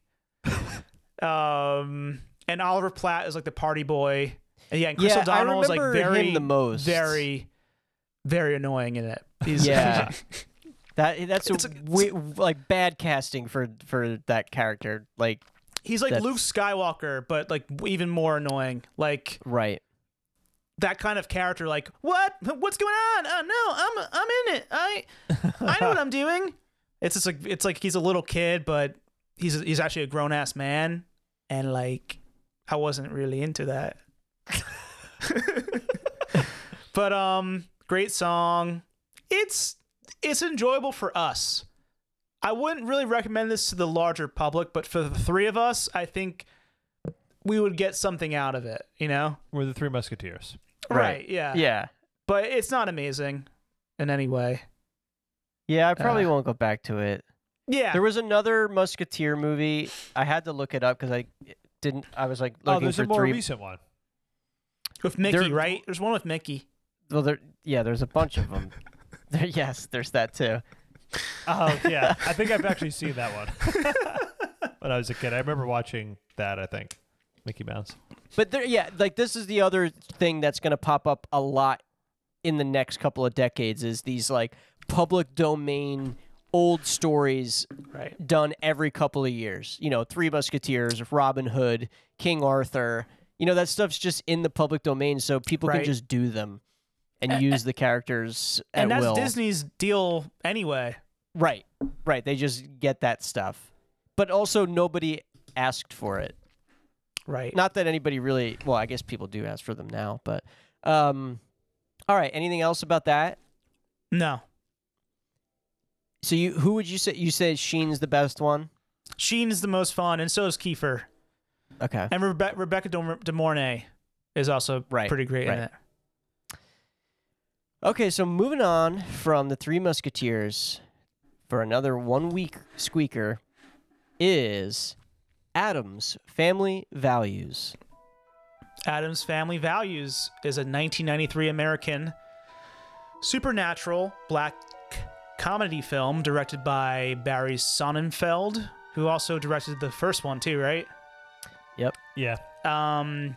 um, and Oliver Platt is like the party boy. And yeah, and Chris Yeah, O'Donnell is like very the most. very very annoying in it. He's, Yeah. that that's a, a- wi- like bad casting for for that character like he's like That's- Luke Skywalker, but like even more annoying. Like right that kind of character like what what's going on oh no i'm i'm in it i i know what i'm doing it's just like it's like he's a little kid but he's he's actually a grown-ass man and like i wasn't really into that but um great song it's it's enjoyable for us i wouldn't really recommend this to the larger public but for the three of us i think we would get something out of it you know We're the Three Musketeers. Right. yeah yeah but it's not amazing in any way. Yeah i probably Uh, won't go back to it Yeah, there was another musketeer movie i had to look it up because i didn't i was like Oh, looking there's for a more three recent one. with Mickey, there- right? There's one with Mickey. well there yeah there's a bunch of them there, yes there's that too Oh yeah, I think I've actually seen that one when I was a kid. I remember watching that. I think Mickey Mouse. But there, yeah, like this is the other thing that's going to pop up a lot in the next couple of decades is these like public domain old stories Right. done every couple of years. You know, Three Musketeers, Robin Hood, King Arthur. You know, that stuff's just in the public domain, so people Right. can just do them and use the characters at And that's will. Disney's deal anyway. Right, right. They just get that stuff, but also nobody asked for it. Right. Not that anybody really. Well, I guess people do ask for them now, but um, all right. Anything else about that? No. So you, who would you say? You said Sheen's the best one. Sheen is the most fun, and so is Kiefer. Okay. And Rebe- Rebecca De, De Mornay is also Right, pretty great in right. it. Okay. So moving on from the Three Musketeers for another one week squeaker is Addams Family Values. Addams Family Values is a 1993 American supernatural black comedy film directed by Barry Sonnenfeld, who also directed the first one too, right? Yep. Yeah. Um,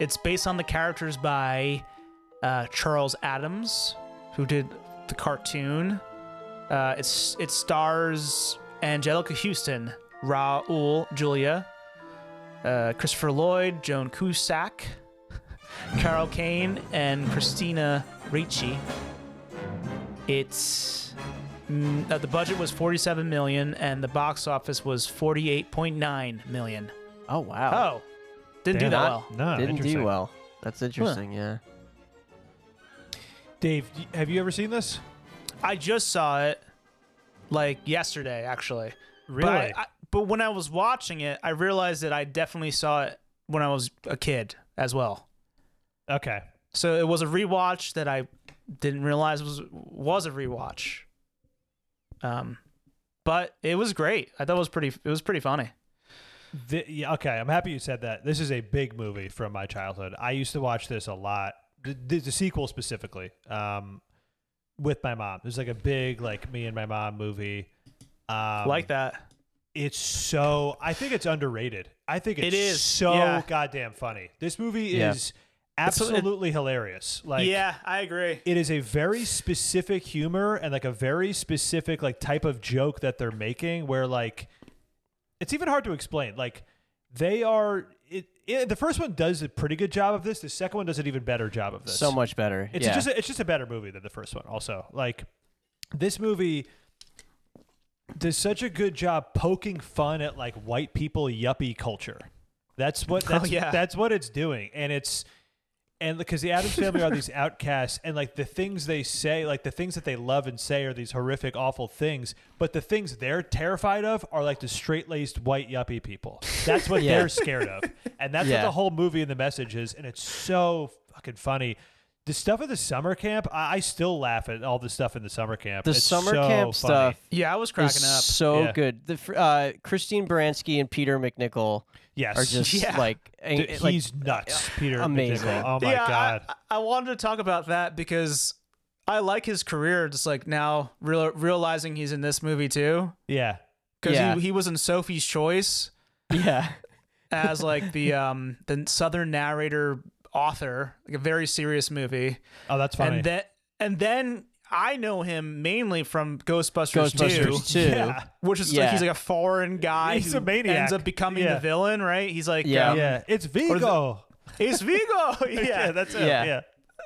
it's based on the characters by uh, Charles Addams, who did the cartoon. Uh, it's it stars Anjelica Huston, Raul Julia, uh, Christopher Lloyd, Joan Cusack, Carol Kane, and Christina Ricci. It's mm, uh, the budget was 47 million, and the box office was 48.9 million. Oh wow. Oh, didn't do Damn. that well. No, Didn't interesting. do well. That's interesting. Yeah. Dave, y- have you ever seen this? I just saw it like yesterday, actually. Really? But, I, I, but when I was watching it, I realized that I definitely saw it when I was a kid as well. okay. So it was a rewatch that I didn't realize was was a rewatch. Um, but it was great. I thought it was pretty. It was pretty funny. The, yeah, okay, I'm happy you said that. This is a big movie from my childhood. I used to watch this a lot. The, the, the sequel specifically, um, with my mom. It was like a big like me and my mom movie. Um, like that. It's so. I think it's underrated. I think it's It is, so yeah. goddamn funny. This movie Yeah. Is absolutely hilarious. Like yeah, I agree. it is a very specific humor and like a very specific like type of joke that they're making where like it's even hard to explain like they are it, it the first one does a pretty good job of this the second one does an even better job of this So much better. it's yeah. just a, it's just a better movie than the first one also like this movie does such a good job poking fun at like white people yuppie culture that's what Oh, that's yeah. that's what it's doing and it's and because the Addams family are these outcasts, and like the things they say, like the things that they love and say are these horrific, awful things. But the things they're terrified of are like the straight laced white yuppie people. That's what Yeah. they're scared of, and that's what the whole movie and the message is. And it's so fucking funny. The stuff at the summer camp, I, I still laugh at all the stuff in the summer camp. the It's summer so camp funny. stuff Yeah, I was cracking is up. so Yeah. good. The uh, Christine Baranski and Peter MacNicol Yes, are just Yeah. like, ang- Dude, like he's nuts, Peter. amazing. MacNicol. Oh my yeah, god. I, I wanted to talk about that because I like his career. Just like now, real, realizing he's in this movie too, yeah. because Yeah. he, he was in Sophie's Choice yeah, as like the um the Southern narrator author, like a very serious movie. Oh, that's funny. And then and then I know him mainly from Ghostbusters, Ghostbusters 2, too. yeah. which is Yeah. like he's like a foreign guy He's who a maniac. ends up becoming Yeah. the villain, right? He's like Yeah. um, yeah, it's is? Vigo. It's Vigo. yeah. yeah, that's it. Yeah. yeah.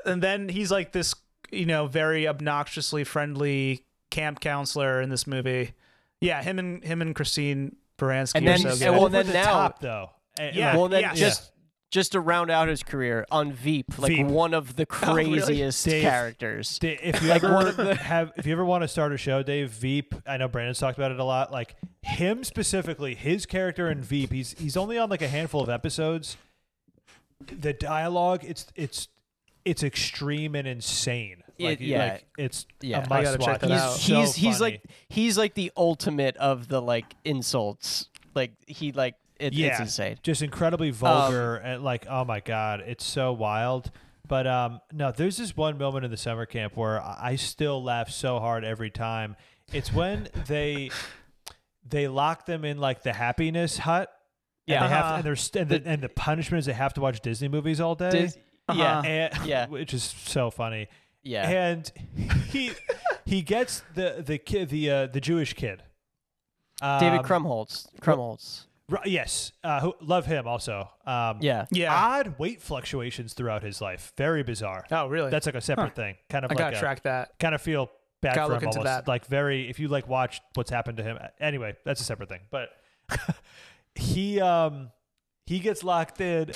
and then he's like this, you know, very obnoxiously friendly camp counselor in this movie. Yeah, him and him and Christine Baranski And are then- so and good. well, over then the now- top though. And, Yeah. like, well, then yes. just just to round out his career on Veep, like Veep. one of the Oh, really? craziest Dave. characters. Da- if you Like, ever have, if you ever want to start a show, Dave Veep. I know Brandon's talked about it a lot. Like him specifically, his character in Veep. He's he's only on like a handful of episodes. The dialogue, it's it's it's extreme and insane. Like, It- yeah. like, it's Yeah. a I must gotta check that he's out. It's so he's he's funny. like he's like the ultimate of the like insults. Like he like it, it's Yeah. insane. just incredibly vulgar and like oh my god it's so wild but um no there's this one moment in the summer camp where i still laugh so hard every time it's when they they lock them in like the happiness hut and, Yeah. they have, Uh-huh. and, they're st- and, the, and the punishment is they have to watch disney movies all day Dis- Yeah, Uh-huh. and, Yeah. which is so funny yeah. and he he gets the the kid the uh, the jewish kid David Um, Krumholtz. Krumholtz. Ru- Yes, uh, who, love him also. Um, Yeah. Yeah. odd weight fluctuations throughout his life. Very bizarre. oh, really? That's like a separate thing. Kind of I like gotta a, track that. kind of feel bad Gotta for look him into almost. that. Like very if you like watch what's happened to him. Anyway, that's a separate thing. But he um he gets locked in,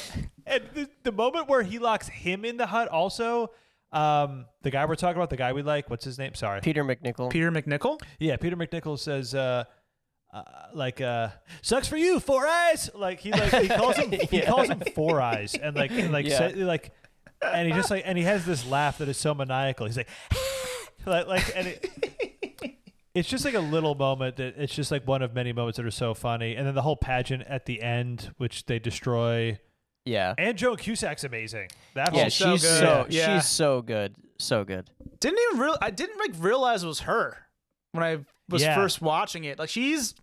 and the, the moment where he locks him in the hut also. Um, the guy we're talking about, the guy we like, what's his name? Sorry. Peter MacNicol. Peter MacNicol. Yeah, Peter MacNicol says, uh, uh, like, uh, sucks for you, four eyes. Like he like he calls him he Yeah. calls him four eyes, and like and like Yeah. say, like, and he just like and he has this laugh that is so maniacal. He's like, like like and it, it's just like a little moment that it's just like one of many moments that are so funny, and then the whole pageant at the end, which they destroy. yeah. And Joan Cusack's amazing. That Yeah, whole so she's good. so Yeah. she's so good. So good. Didn't even real. I didn't like realize it was her when I was Yeah. first watching it. Like she's.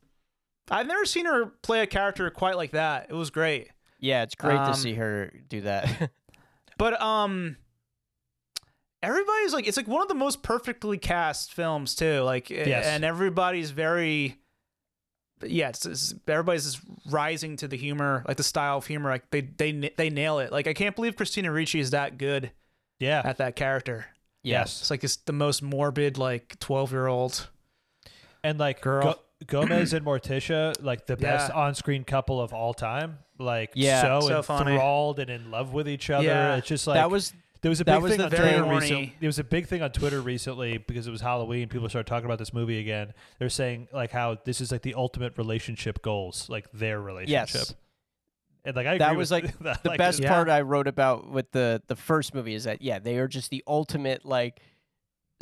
I've never seen her play a character quite like that. It was great. Yeah, it's great Um, to see her do that. But um everybody's like it's like one of the most perfectly cast films too. Like Yes. and everybody's very yeah, it's, it's everybody's just rising to the humor, like the style of humor. Like they they they nail it. Like I can't believe Christina Ricci is that good yeah. at that character. Yes. It's like it's the most morbid like 12-year-old. And like Girl. Go- Gomez and Morticia, like the best Yeah. on-screen couple of all time. Like Yeah. so, So funny. enthralled and in love with each other. Yeah. It's just like that was There was a That big was thing the on very Twitter horny- recently. There was a big thing on Twitter recently because it was Halloween. People started talking about this movie again. They're saying like how this is like the ultimate relationship goals, like their relationship. Yes. And like I That agree was, with like, that. the Like, best Yeah. part I wrote about with the the first movie is that yeah, they are just the ultimate like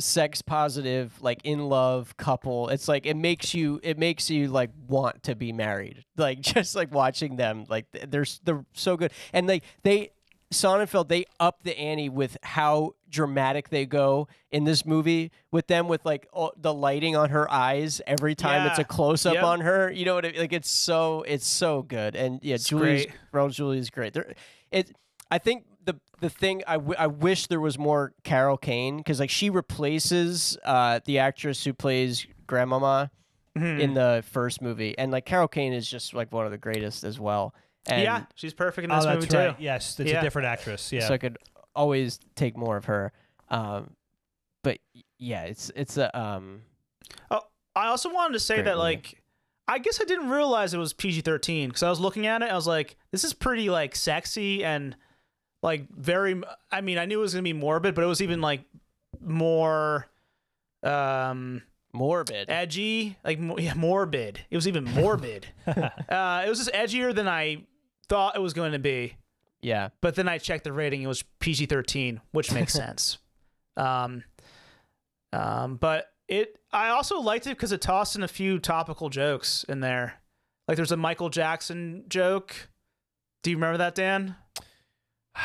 sex positive, like in love couple. It's like it makes you it makes you like want to be married. Like just like watching them, like th- they're they're so good. And like they Sonnenfeld, they up the ante with how dramatic they go in this movie with them with like all, the lighting on her eyes every time it's a close up Yep. on her. You know what? I mean? Like it's so it's so good. And yeah, It's Julia's great. Julia's great. There, it. I think the the thing I, w- I wish there was more Carol Kane because like she replaces uh, the actress who plays Grandmama Mhm. in the first movie, and like Carol Kane is just like one of the greatest as well. And yeah, she's perfect in Oh, this that's movie right. too. Yes, it's Yeah. a different actress. Yeah. so I could always take more of her. Um, but yeah, it's it's a um. I also wanted to say Great that movie. like I guess I didn't realize it was PG-13 because I was looking at it. I was like, this is pretty like sexy and like very. I mean, I knew it was gonna be morbid, but it was even like more um Morbid. edgy, like yeah, morbid. It was even morbid. uh, it was just edgier than I thought it was going to be. yeah. But then I checked the rating; it was PG thirteen, which makes sense. Um, um, but it, I also liked it because it tossed in a few topical jokes in there. Like there's a Michael Jackson joke. Do you remember that, Dan?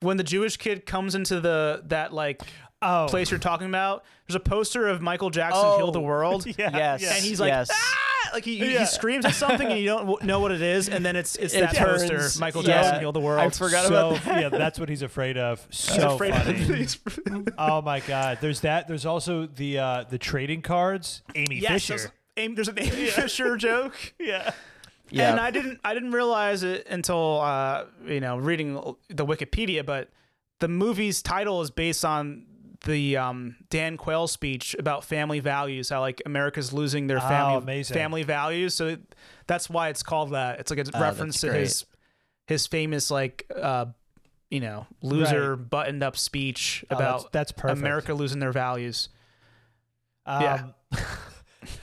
When the Jewish kid comes into the that like oh, place you're talking about, there's a poster of Michael Jackson heal the Oh. world. yeah, yes. yeah. And he's like, yes. ah! like he, he- Yeah. he screams at something and you don't know what it is, and then it's it's It that turns- poster, Michael yeah. Jackson heal the world. I forgot so, about that. yeah, that's what he's afraid of. So afraid funny. of these. oh my god, there's that. There's also the uh the trading cards. Amy yes, Fisher. there's, Amy, there's an Amy Fisher joke. yeah. Yeah. And I didn't I didn't realize it until uh, you know reading the Wikipedia, but the movie's title is based on the um, Dan Quayle speech about family values, how like America's losing their Oh, family amazing. family values. So that's why it's called that. It's like a Oh, reference to his his famous like uh, you know loser buttoned up speech Oh, about that's, that's perfect. America losing their values. Um, Yeah.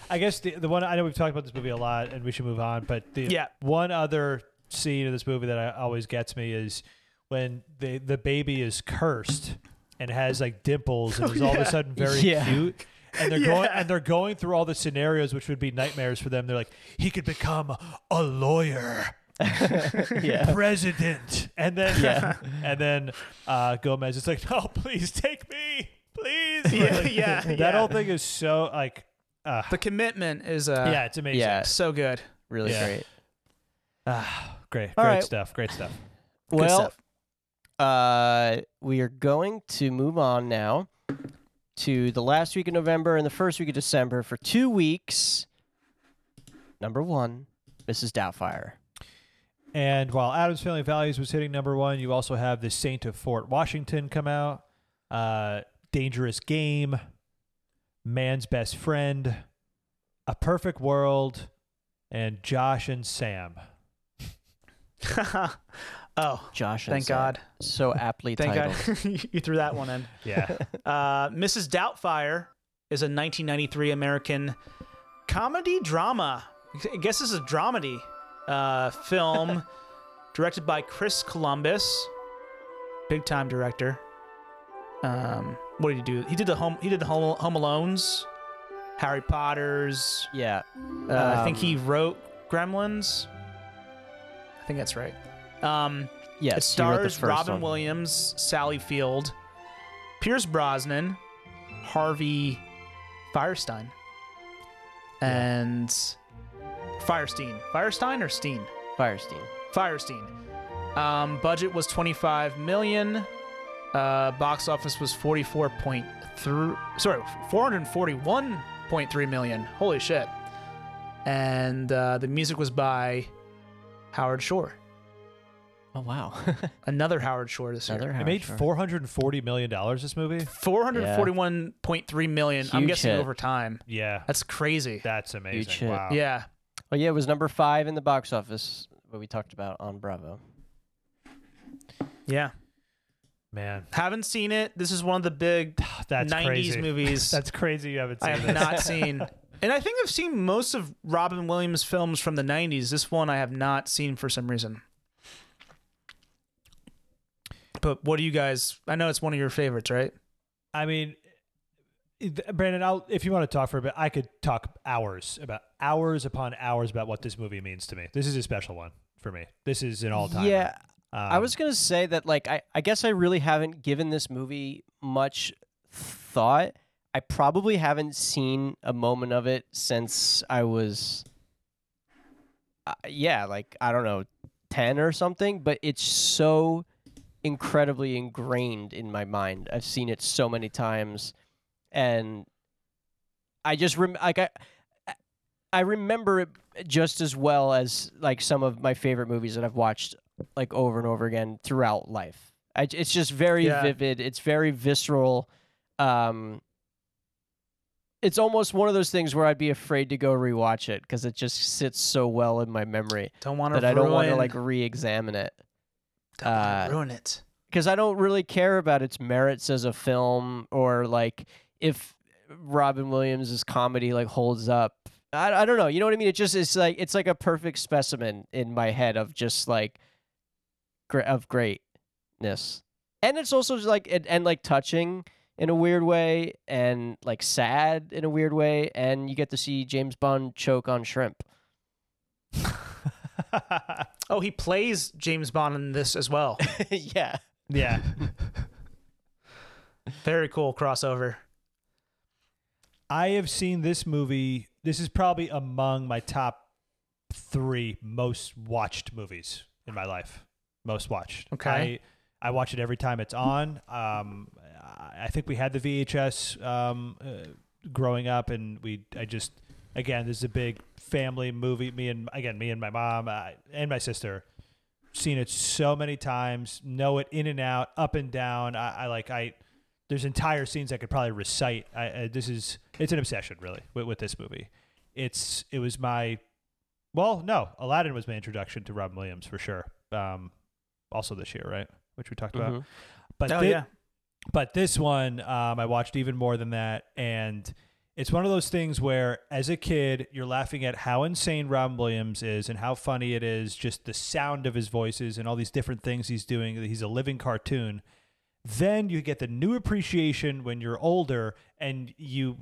I guess the the one I know we've talked about this movie a lot, and we should move on. But the Yeah. one other scene of this movie that I, always gets me is when the the baby is cursed and has like dimples and is all of a sudden very Yeah. cute. And they're Yeah. going and they're going through all the scenarios which would be nightmares for them. They're like, he could become a lawyer. yeah. president. And then Yeah. and then uh, Gomez is like, no, please take me, please. Yeah, Like, yeah, That yeah. whole thing is so like, uh, The commitment is uh, yeah, it's amazing. Yeah. so good. Really Yeah. great. Ah, great, great right. stuff. Great stuff. Good Well, stuff. uh, we are going to move on now to the last week of November and the first week of December for two weeks. Number one, Mrs. Doubtfire. And while Addams Family Values was hitting number one, you also have The Saint of Fort Washington come out, uh, Dangerous Game, Man's Best Friend, A Perfect World, and Josh and Sam. oh, Josh and thank Sam. God. So aptly Thank titled. God you threw that one in. Yeah. Uh, Mrs. Doubtfire is a 1993 American comedy drama. I guess this is a dramedy uh, film directed by Chris Columbus, big time director. Um, what did he do? He did the home. He did the Home, home Alones, Harry Potter's. Yeah. Uh, I think he Um, wrote Gremlins. I think that's right. Um, Yes. it he wrote the stars Robin one. Williams, Sally Field, Pierce Brosnan, Harvey Fierstein, and Fierstein. Fierstein or Steen? Fierstein. Fierstein. Um, budget was 25 million. Uh, box office was 44.3. Sorry, 441.3 million. Holy shit! And uh, the music was by Howard Shore. Oh wow. Another Howard Shore this year. Another It made Shore. four hundred and forty million dollars. This movie. 441.3 million. I'm guessing hit. over time. Yeah, That's crazy. that's amazing. hit. Wow. Yeah. Oh yeah, it was number five in the box office. What we talked about on Bravo. Yeah. Man, Haven't seen it. This is one of the big that's 90s crazy. movies That's crazy. You haven't seen it. I have this. not seen. And I think I've seen most of Robin Williams films from the 90s. This one I have not seen for some reason. But what do you guys I know it's one of your favorites, right? I mean, Brandon, I'll, if you want to talk for a bit, I could talk hours about hours upon hours about what this movie means to me. This is a special one for me. This is an all time. Yeah, um, I was gonna say that like I, I guess I really haven't given this movie much thought. I probably haven't seen a moment of it since I was uh, yeah, like I don't know, 10 or something, but it's so incredibly ingrained in my mind. I've seen it so many times and I just rem- like I I remember it just as well as like some of my favorite movies that I've watched like over and over again throughout life. I, it's just very Yeah. vivid. It's very visceral. Um, it's almost one of those things where I'd be afraid to go rewatch it because it just sits so well in my memory Don't want to that I don't want to like re-examine it don't uh, ruin it. because I don't really care about its merits as a film or like if Robin Williams' comedy like holds up. I, I don't know. You know what I mean? It just it's like it's like a perfect specimen in my head of just like of greatness, and it's also just like and, and like touching in a weird way and like sad in a weird way, and you get to see James Bond choke on shrimp. Oh, he plays James Bond in this as well. yeah. yeah. Very cool crossover. I have seen this movie. This is probably among my top three most watched movies in my life. Most watched. Okay. I, I watch it every time it's on. Um, I think we had the VHS um, uh, growing up, and we. I just again, this is a big family movie. Me and again, me and my mom uh, and my sister seen it so many times. Know it in and out, up and down. I, I like I there's entire scenes I could probably recite. I, I, this is it's an obsession really with, with this movie. It's it was my well no Aladdin was my introduction to Robin Williams for sure. Um, also this year right, which we talked about. Mhm. But Oh thi- yeah. but this one um, I watched even more than that, and it's one of those things where, as a kid, you're laughing at how insane Robin Williams is and how funny it is, just the sound of his voices and all these different things he's doing. He's a living cartoon. Then you get the new appreciation when you're older and you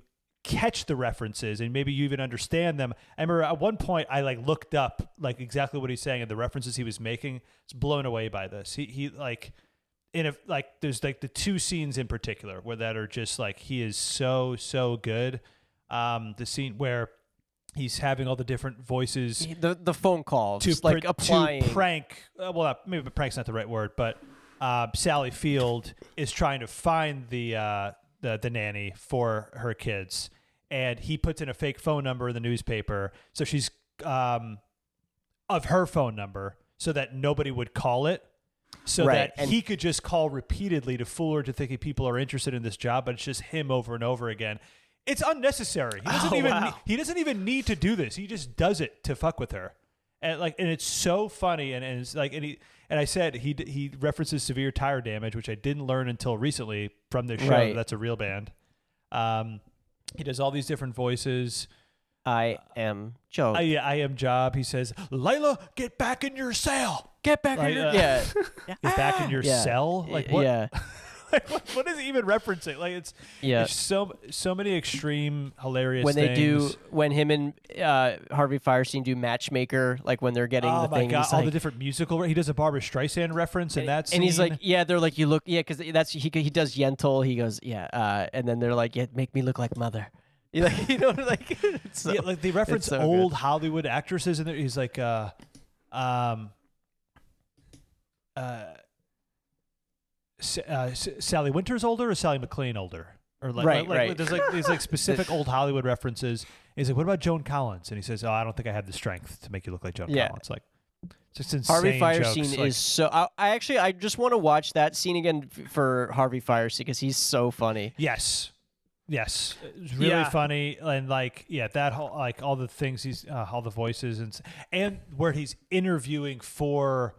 catch the references and maybe you even understand them. I remember at one point I like looked up like exactly what he's saying and the references he was making. It's blown away by this. He he like in a like there's like the two scenes in particular where that are just like he is so so good. Um, the scene where he's having all the different voices The the phone calls to like pr- applying. to prank. Uh, well, not, maybe prank's not the right word, but uh, Sally Field is trying to find the uh, the the nanny for her kids, and he puts in a fake phone number in the newspaper, so she's um, of her phone number, so that nobody would call it. So Right, that and- he could just call repeatedly to fool her to thinking people are interested in this job, but it's just him over and over again. It's unnecessary. He doesn't Oh, even wow. he doesn't even need to do this. He just does it to fuck with her, and like, and it's so funny. And, and it's like, and he and I said he he references severe tire damage, which I didn't learn until recently from this show. Right. That's a real band. Um, he does all these different voices. I am Joe. I, I am Job. He says, "Layla, get back in your cell. Get back Like, in your uh, yeah. Get back in your yeah. cell." Like what? Yeah. like, what, what is he even referencing? Like it's Yeah. There's so so many extreme hilarious when they do when him and uh, Harvey Fierstein do matchmaker, like when they're getting oh the my thing, god, all like, the different musical. He does a Barbra Streisand reference in that scene. and he's like, yeah, they're like, you look, yeah, because that's he he does Yentl. He goes, yeah, uh, and then they're like, yeah, make me look like mother. You like, you know, like, so, yeah, like they reference so old good. Hollywood actresses, and he's like, uh, um, uh, uh, Sally Winters older or Sally McLean older? Or like, Right, like, like, right. there's like these like specific old Hollywood references. He's like, what about Joan Collins? And he says, oh, I don't think I have the strength to make you look like Joan Yeah. Collins. Like, just insane Harvey Fierstein. Like, is so. I, I actually, I just want to watch that scene again f- for Harvey Fierstein because he's so funny. Yes. Yes. It's really Yeah. funny and like yeah, that whole like all the things he's uh, all the voices and and where he's interviewing for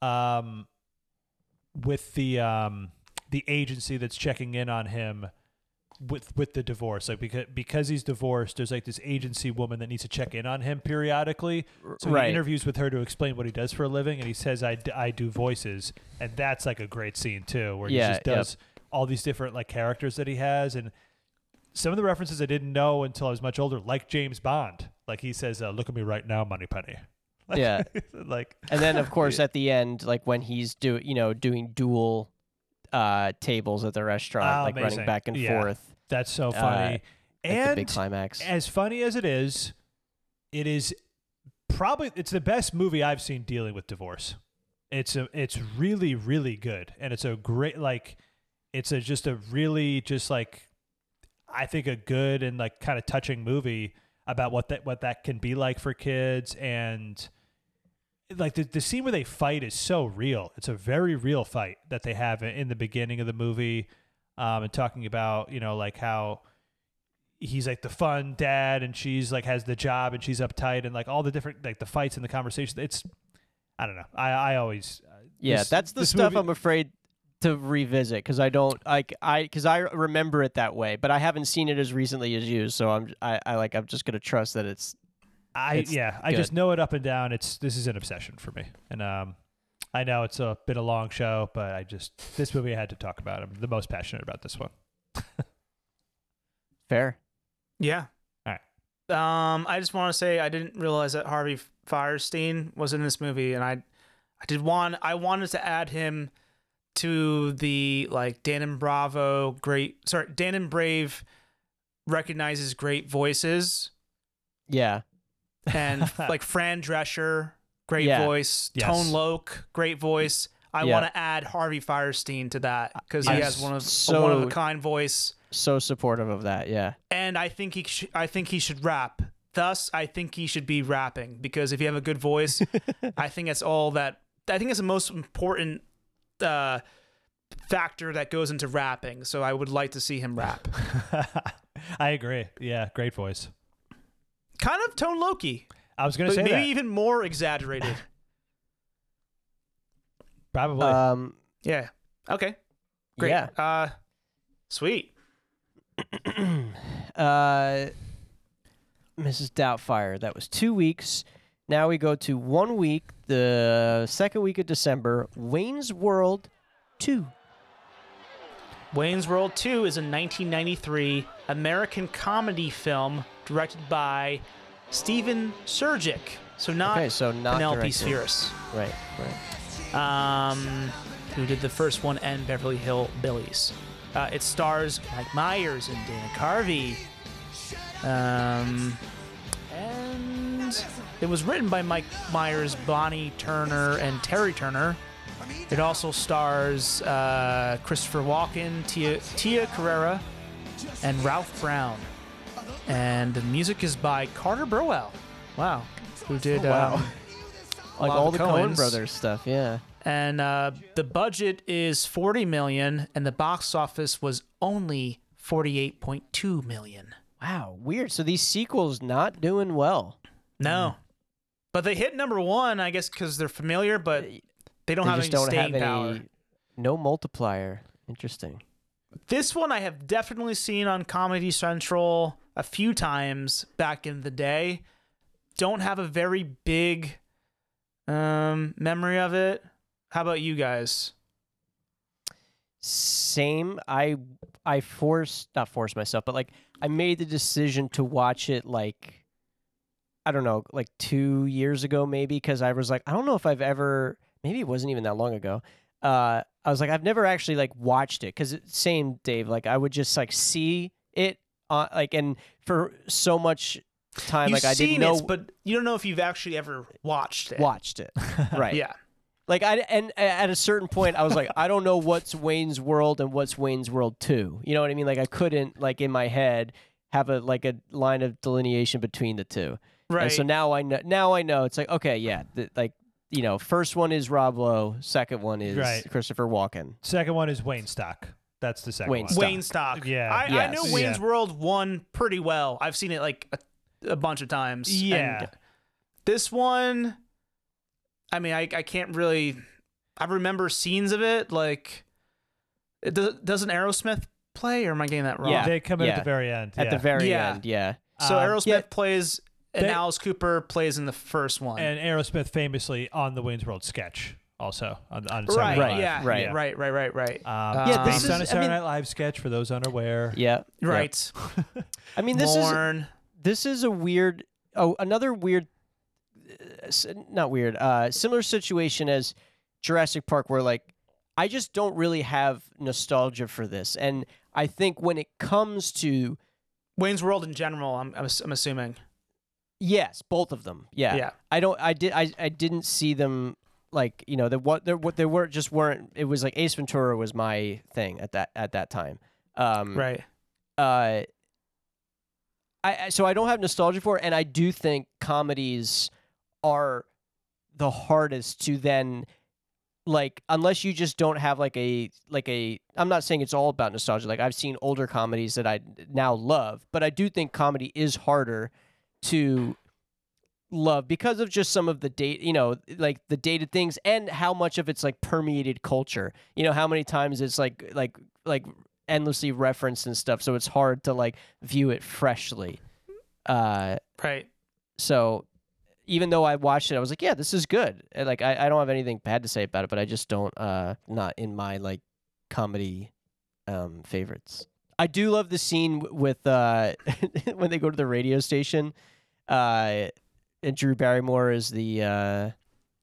um with the um the agency that's checking in on him with with the divorce. Like because because he's divorced there's like this agency woman that needs to check in on him periodically. So right. he interviews with her to explain what he does for a living and he says I, d- I do voices. And that's like a great scene too where he Yeah, just yep. does all these different like characters that he has. And some of the references I didn't know until I was much older like James Bond. Like he says uh, look at me right now Moneypenny Yeah. like And then of course at the end, like when he's do you know doing dual uh tables at the restaurant, Ah, like amazing. running back and Yeah. forth, that's so Uh, funny like the and big climax. as funny as it is, it is probably it's the best movie I've seen dealing with divorce. It's a it's really really good and it's a great like it's a just a really just like I think a good and like kind of touching movie about what that what that can be like for kids and like the, the scene where they fight is so real. It's a very real fight that they have in, the beginning of the movie, um, and talking about you know like how he's like the fun dad and she's like has the job and she's uptight and like all the different like the fights and the conversation. It's I don't know. I I always uh, yeah, this- that's the stuff movie- I'm afraid to revisit because I don't like I because I remember it that way, but I haven't seen it as recently as you, so I'm I, I like I'm just gonna trust that it's I It's yeah, I good. just know it up and down. It's this is an obsession for me, and um, I know it's a been a long show, but I just this movie I had to talk about. I'm the most passionate about this one. fair. Yeah. All Um, I just want to say I didn't realize that Harvey Fierstein was in this movie, and I, I did want I wanted to add him to the like Dan and Bravo great sorry Dan and Brave recognizes great voices Yeah, and like Fran Drescher great Yeah. voice Yes. Tone Loc great voice. I Yeah. want to add Harvey Fierstein to that because he I'm has one of so- a one of a kind voice. so supportive of that. Yeah, and I think he sh- I think he should rap. Thus, I think he should be rapping because if you have a good voice, I think that's all that I think it's the most important uh, factor that goes into rapping. So I would like to see him rap. I agree. Yeah, great voice. Kind of Tone Loki, I was gonna say maybe that even more exaggerated. probably. um, yeah. Okay. Great. yeah. Uh, sweet. uh, Mrs. Doubtfire. That was two weeks. Now we go to one week, the second week of December. Wayne's World, two. Wayne's World 2 is a 1993 American comedy film directed by Stephen Surjik. So not Okay, so not Penelope. Spheeris. Right, right. um, who did the first one and Beverly Hill Billies. Uh, it stars Mike Myers and Dana Carvey. Um, and it was written by Mike Myers, Bonnie Turner, and Terry Turner. It also stars uh, Christopher Walken, Tia, Tia Carrere, and Ralph Brown. And the music is by Carter Burwell. Wow. Who did Oh, wow. um, Like all the Coen. Brothers stuff, yeah. and uh, the budget is 40 million and the box office was only 48.2 million Wow, weird. So these sequels not doing well. no but they hit number one i guess because they're familiar but they don't they have any don't staying have power any. No multiplier. Interesting. this one i have definitely seen on comedy central a few times back in the day don't have a very big um, memory of it how about you guys Same. I I forced not forced myself, but like I made the decision to watch it like I don't know, like two years ago maybe, because I was like, I don't know if I've ever maybe it wasn't even that long ago. Uh I was like, I've never actually like watched it because same Dave, like I would just like see it on like and for so much time You've like I didn't know it, but you don't know if you've actually ever watched it watched it. right. yeah Like I and at a certain point, I was like, I don't know what's Wayne's World and what's Wayne's World Two. You know what I mean? Like I couldn't like in my head have a like a line of delineation between the two. right And so now I know. Now I know. It's like okay, yeah, th- like you know, first one is Rob Lowe, second one is Right. Christopher Walken. Second one is Waynestock. That's the second Wayne one. Stock. Waynestock. Yeah. I, I know Wayne's Yeah. World one pretty well. I've seen it like a, a bunch of times. Yeah. And this one, I mean, I, I can't really. I remember scenes of it, like It does, doesn't Aerosmith play, or am I getting that wrong? Yeah. They come in yeah. at the very end. At the very Yeah. end, yeah. So Um, Aerosmith yeah. plays, and They- Alice Cooper plays in the first one. and Aerosmith famously on the Wayne's World sketch also on, on right, Saturday Night Live. yeah, Right. right, right, right, right. Um, Yeah, this based is- on a I Saturday mean- Night Live sketch for those unaware. Yeah. yeah. right. I mean, this is this is a weird oh another weird uh, not weird uh similar situation as Jurassic Park where like I just don't really have nostalgia for this and I think when it comes to Wayne's World in general. I'm, I'm, I'm assuming. Yes both of them yeah, Yeah. I don't I did I, I didn't see them like you know the what there what they were just weren't it was like Ace Ventura was my thing at that at that time um Right. uh I I- so I don't have nostalgia for it, and I do think comedies are the hardest to then like unless you just don't have like a like a I'm not saying it's all about nostalgia like I've seen older comedies that I now love but I do think comedy is harder to love because of just some of the date you know like the dated things and how much of it's like permeated culture you know how many times it's like like like endlessly referenced and stuff so it's hard to like view it freshly uh Right. so even though I watched it, I was like, yeah, this is good. And, like I, I don't have anything bad to say about it, but I just don't uh not in my like comedy um favorites. I do love the scene with uh when they go to the radio station. Uh and Drew Barrymore is the uh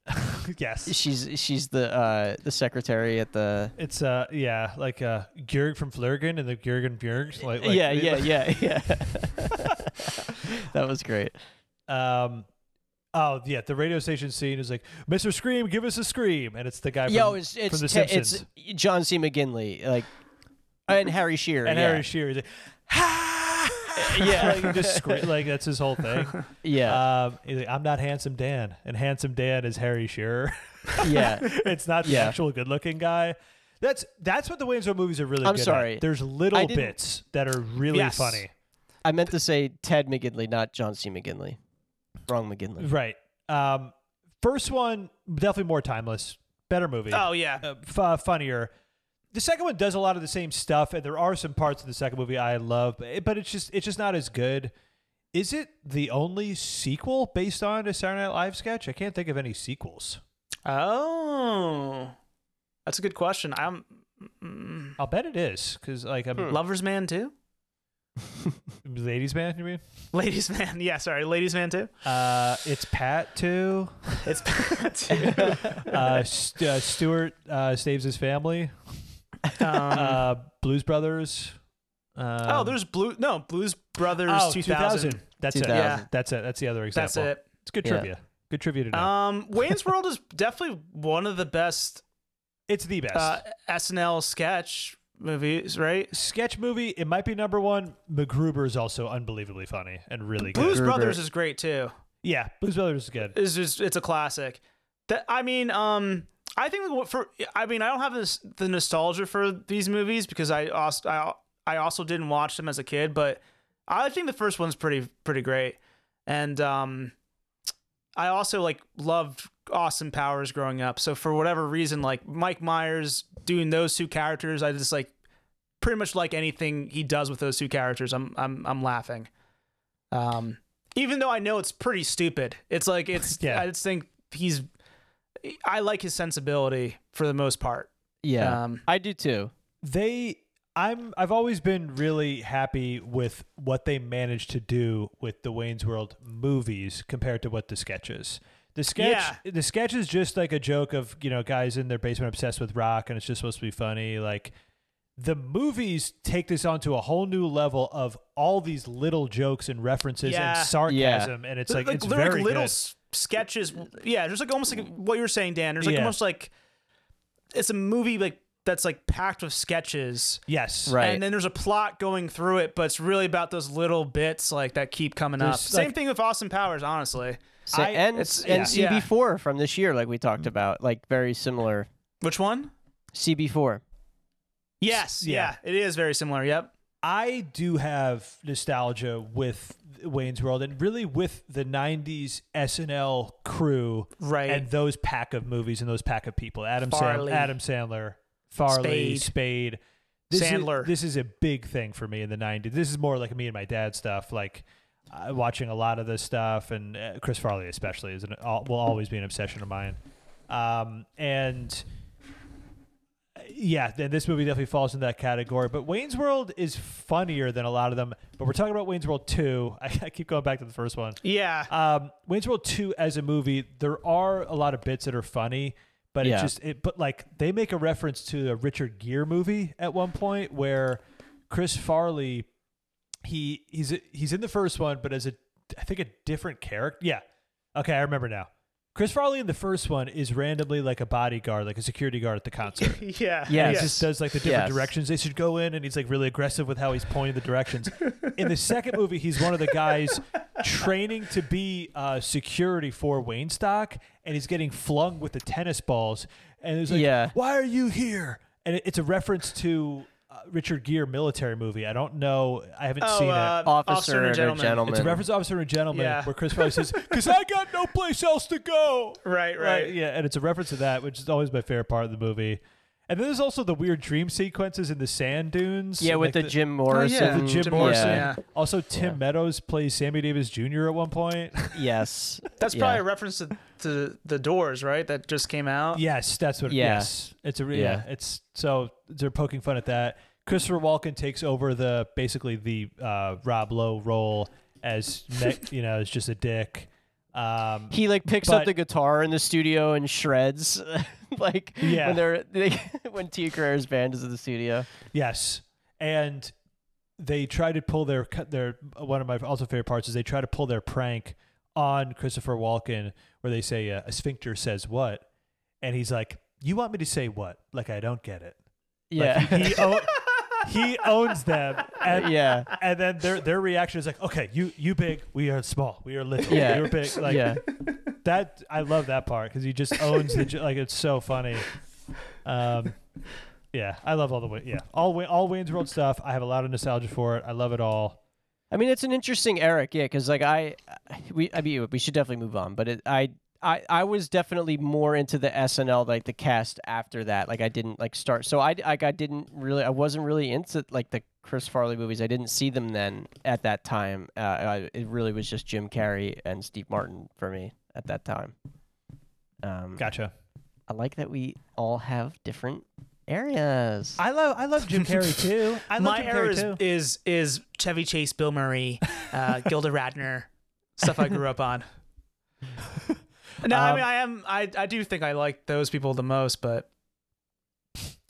yes. she's she's the uh the secretary at the It's uh yeah, like uh Georg from Flurgen and the Georgen Björg. Like, like Yeah, yeah, yeah, yeah. that was great. Um Oh yeah, the radio station scene is like, Mr. Scream, give us a scream, and it's the guy from, Yo, it's it's from The te- Simpsons. it's John C. McGinley, like and Harry Shearer. and yeah. Harry Shearer. He's like! Yeah. like, just scream, like that's his whole thing. Yeah, Um, he's like, I'm not handsome Dan, and handsome Dan is Harry Shearer. yeah. it's not the Yeah. actual good-looking guy. That's that's what the Wayne's World movies are really I'm good sorry. at. There's little bits that are really Yes. funny. I meant to say Ted McGinley, not John C. McGinley. Wrong McGinley. Right. Um, first one definitely more timeless, better movie. Oh yeah. uh, f- uh, funnier. The second one does a lot of the same stuff, and there are some parts of the second movie I love, but, it, but it's just it's just not as good. Is it the only sequel based on a Saturday Night Live sketch? I can't think of any sequels. Oh, that's a good question. I'm mm, I'll bet it is because like I'm Hmm. Lovers Man too. ladies man. You mean? Ladies Man. Yeah, sorry, Ladies Man too. Uh, it's Pat too. It's Pat too. Uh, St- uh, Stuart uh, saves his family. Um, Uh, Blues Brothers. Um, oh, there's Blue. No, Blues Brothers oh, 2000. That's it. Yeah. That's it. That's the other example. That's it. It's good Yeah. trivia. Good trivia to know. Um, Wayne's World is definitely one of the best it's the best. uh, SNL sketch movies, right? sketch movie. It might be number one. MacGruber is also unbelievably funny and really good. Blues Gruber. Brothers is great too. yeah, Blues Brothers is good. It's just it's a classic. That I mean, um, I think for I mean I don't have this the nostalgia for these movies because I also I, I also didn't watch them as a kid, but I think the first one's pretty pretty great, and um, I also like loved Austin Powers growing up. So for whatever reason, like Mike Myers doing those two characters, I just like pretty much like anything he does with those two characters. I'm I'm I'm laughing. Um, even though I know it's pretty stupid, it's like it's. Yeah. I just think he's. I like his sensibility for the most part. Yeah, Um, I do too. They, I'm, I've always been really happy with what they managed to do with the Wayne's World movies compared to what the sketches. The sketch, the sketch is just like a joke of you know guys in their basement obsessed with rock, and it's just supposed to be funny. Like the movies take this onto a whole new level of all these little jokes and references Yeah. and sarcasm, and it's like, it's they're very little good. S- sketches. Yeah, there's like almost like what you were saying, Dan. There's like Yeah. almost like it's a movie like that's like packed with sketches. Yes, Right. And then there's a plot going through it, but it's really about those little bits like that keep coming up. There's, Same like- thing with Austin Powers, honestly. Sa- I- and it's- and yeah. CB4 from this year, like we talked mm. about, like very similar. Which one? CB4. Yes. Yeah. Yeah. It is very similar. Yep. I do have nostalgia with Wayne's World and really with the 90s SNL crew Right. and those pack of movies and those pack of people. Adam Farley. Adam Sandler, Farley, Spade. Spade. This Sandler. Is, this is a big thing for me in the '90s. This is more like me and my dad stuff. Like uh, watching a lot of this stuff, and uh, Chris Farley especially is an, al- will always be an obsession of mine. Um, and yeah, then this movie definitely falls in that category. But Wayne's World is funnier than a lot of them. But we're talking about Wayne's World two. I, I keep going back to the first one. Yeah. Um, Wayne's World two as a movie, there are a lot of bits that are funny, but Yeah. it just it. But like they make a reference to a Richard Gere movie at one point where Chris Farley, he he's he's in the first one, but as a I think a different character. Yeah, okay, I remember now. Chris Farley in the first one is randomly like a bodyguard, like a security guard at the concert. yeah. Yeah. He Yes. just does like the different Yes. directions they should go in, and he's like really aggressive with how he's pointing the directions. in the second movie, he's one of the guys training to be uh, security for Waynestock, and he's getting flung with the tennis balls. And he's like, Yeah. "Why are you here?" And it, it's a reference to Richard Gere military movie. I don't know. I haven't Oh, seen uh, it. Officer and a Gentleman. Gentleman. It's a reference to Officer and Gentleman, Yeah. where Chris Farley says, "Cause I got no place else to go." Right, right. Yeah, and it's a reference to that, which is always my favorite part of the movie. And then there's also the weird dream sequences in the sand dunes. yeah, with like the, Jim Morrison. yeah. the Jim, Jim Morrison. Morrison, yeah. Also, Tim Yeah. Meadows plays Sammy Davis Jr. at one point. Yes. That's Yeah. probably a reference to, to the Doors, right? That just came out. yes, that's what. Yeah. Yes, it's a re- yeah. Yeah. It's so they're poking fun at that. Christopher Walken takes over the basically the uh, Rob Lowe role as me- you know as just a dick. Um, He like picks But- up the guitar in the studio and shreds, like Yeah. when they're they, when Tia Carrere's band is in the studio. Yes, and they try to pull their their one of my also favorite parts is they try to pull their prank on Christopher Walken, where they say uh, a sphincter says what, and he's like, "You want me to say what? Like I don't get it." Yeah, Like, he he, own, he owns them, and yeah, and then their their reaction is like, "Okay, you you big, we are small, we are little, Yeah. you're big." Like yeah. that, I love that part because he just owns the like it's so funny. Um, yeah, I love all the way. Yeah, all all Wayne's World stuff. I have a lot of nostalgia for it. I love it all. I mean, it's an interesting Eric, yeah, because like I, we, I mean, we should definitely move on, but it, I, I, I was definitely more into the SNL like the cast after that. Like I didn't like start, so I, like I didn't really, I wasn't really into like the Chris Farley movies. I didn't see them then at that time. Uh, I, it really was just Jim Carrey and Steve Martin for me at that time. Um, Gotcha. I like that we all have different areas. I love I love Jim Carrey too. I love My Jim era Carrey is, too. is is Chevy Chase, Bill Murray, uh, Gilda Radner, stuff I grew up on. No, I Um, mean I am I I do think I like those people the most, but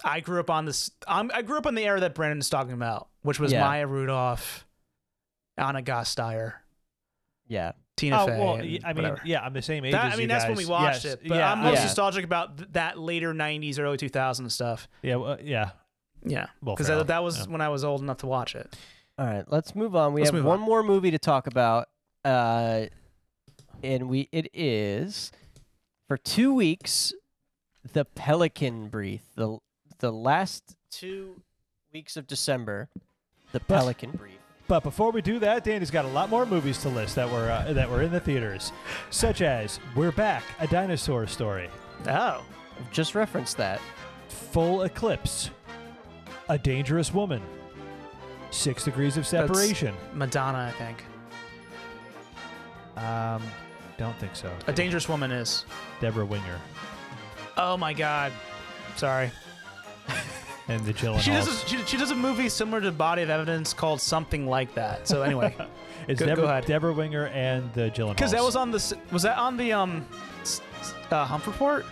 I grew up on this. I'm, I grew up in the era that Brandon's talking about, which was Yeah. Maya Rudolph, Anna Gasteyer, yeah. Tina Oh Fey. well, and y- I mean, whatever. yeah, I'm the same age. That- as I mean, you that's when we watched Yes. it. But yeah, I'm most Yeah. nostalgic about th- that later '90s, early 2000s stuff. yeah, well, yeah. Yeah, because Ferrell, that, that was yeah. when I was old enough to watch it. All right, let's move on. We Let's have one on. more movie to talk about, uh, and we it is for two weeks, the Pelican Brief, the the last two weeks of December, the Pelican Brief. But before we do that, Danny's got a lot more movies to list that were uh, that were in the theaters, such as We're Back, a dinosaur story, Oh, I've just referenced that. Full Eclipse, A Dangerous Woman, Six Degrees of That's- Separation. Madonna, I think. Um, don't think so. A Dangerous Woman is. Debra Winger Oh my God. Sorry. And the Gyllenhaal. She does, a, she, she does a movie similar to Body of Evidence called something like that. So anyway, It's Go- go Deborah, ahead. Debra Winger and the Gyllenhaal. because that was on the was that on the um s- s- uh, Hump Report?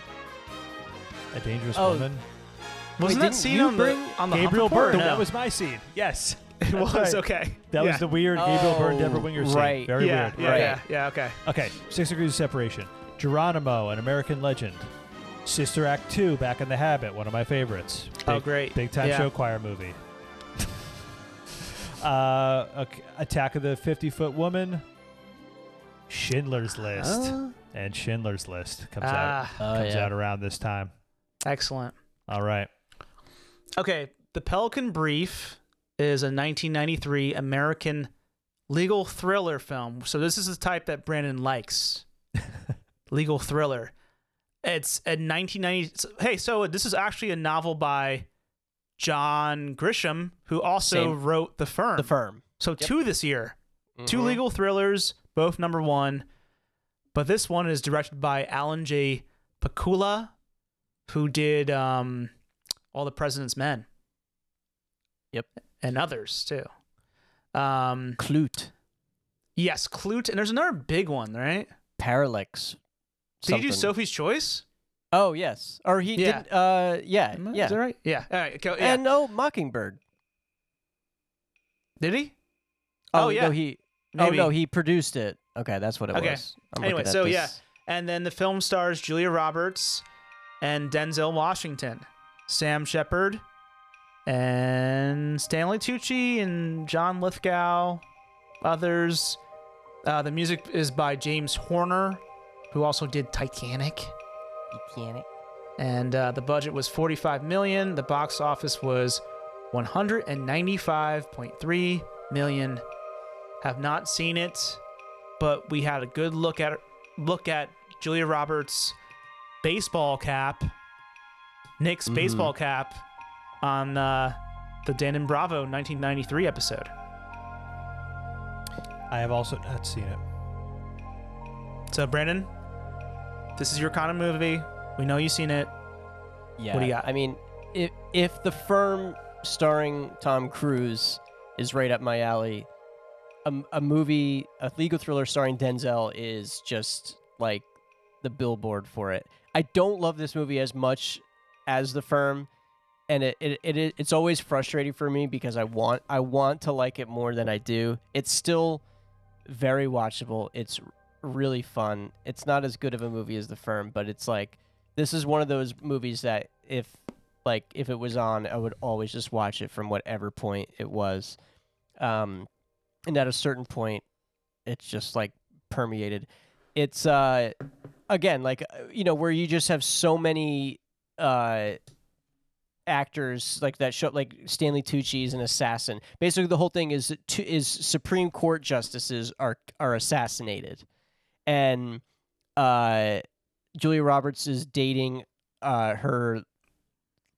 A Dangerous Oh, Woman. Wasn't didn't that scene on the on the Gabriel Hump Report? Byrne. no? That was my scene. Yes. it That's was right. okay. That yeah. was the weird Gabriel Byrne, Oh, Debra Winger scene. right. Very yeah, weird. yeah, Right. yeah, yeah. Okay. Okay, Six Degrees of Separation. Geronimo, an American legend. Sister Act 2, Back in the Habit, one of my favorites. Big, oh, great. Big time Yeah. show choir movie. uh, ok- Attack of the 50 Foot Woman. Schindler's List. Uh, and Schindler's List comes out Ah, oh, comes yeah. out around this time. excellent. All right. Okay, The Pelican Brief is a 1993 American legal thriller film. So this is the type that Brandon likes. legal thriller. It's a 1990. Hey, so this is actually a novel by John Grisham, who also Same. wrote The Firm. The Firm. So two this year, two Mhm. legal thrillers, both number one. But this one is directed by Alan J. Pakula, who did um, All the President's Men. Yep. And others too. Um, Klute. yes, Klute, and there's another big one, right? Parallax. Did he do. Sophie's Choice? Oh yes. Or he Yeah. did. Uh, yeah, Am I- yeah. Is that right? Yeah. All right. Go, yeah. And oh, Mockingbird. did he? Oh, yeah. No, he. Maybe. Oh no, he produced it. Okay, that's what it Okay. was. I'm Anyway, at so this. yeah. And then the film stars Julia Roberts and Denzel Washington, Sam Shepard, and Stanley Tucci and John Lithgow, others. Uh, the music is by James Horner, who also did Titanic. Titanic. And uh, the budget was 45 million. The box office was 195.3 million. Have not seen it, but we had a good look at look at Julia Roberts' baseball cap, Nick's Mhm. baseball cap, on uh, the Dan and Bravo 1993 episode. I have also not seen it. So Brandon, this is your kind of movie. We know you've seen it. Yeah. What do you got? I mean, if if the firm starring Tom Cruise is right up my alley, a, a movie, a legal thriller starring Denzel is just like the billboard for it. I don't love this movie as much as the firm, and it, it, it it's always frustrating for me because I want I want to like it more than I do. It's still very watchable. It's really fun. It's not as good of a movie as the firm, but it's like this is one of those movies that if like if it was on, I would always just watch it from whatever point it was. Um, and at a certain point, it's just like permeated. It's uh, again like uh, you know where you just have so many uh actors like that show like Stanley Tucci is an assassin. Basically, the whole thing is tu- is Supreme Court justices are are assassinated, and uh, Julia Roberts is dating uh, her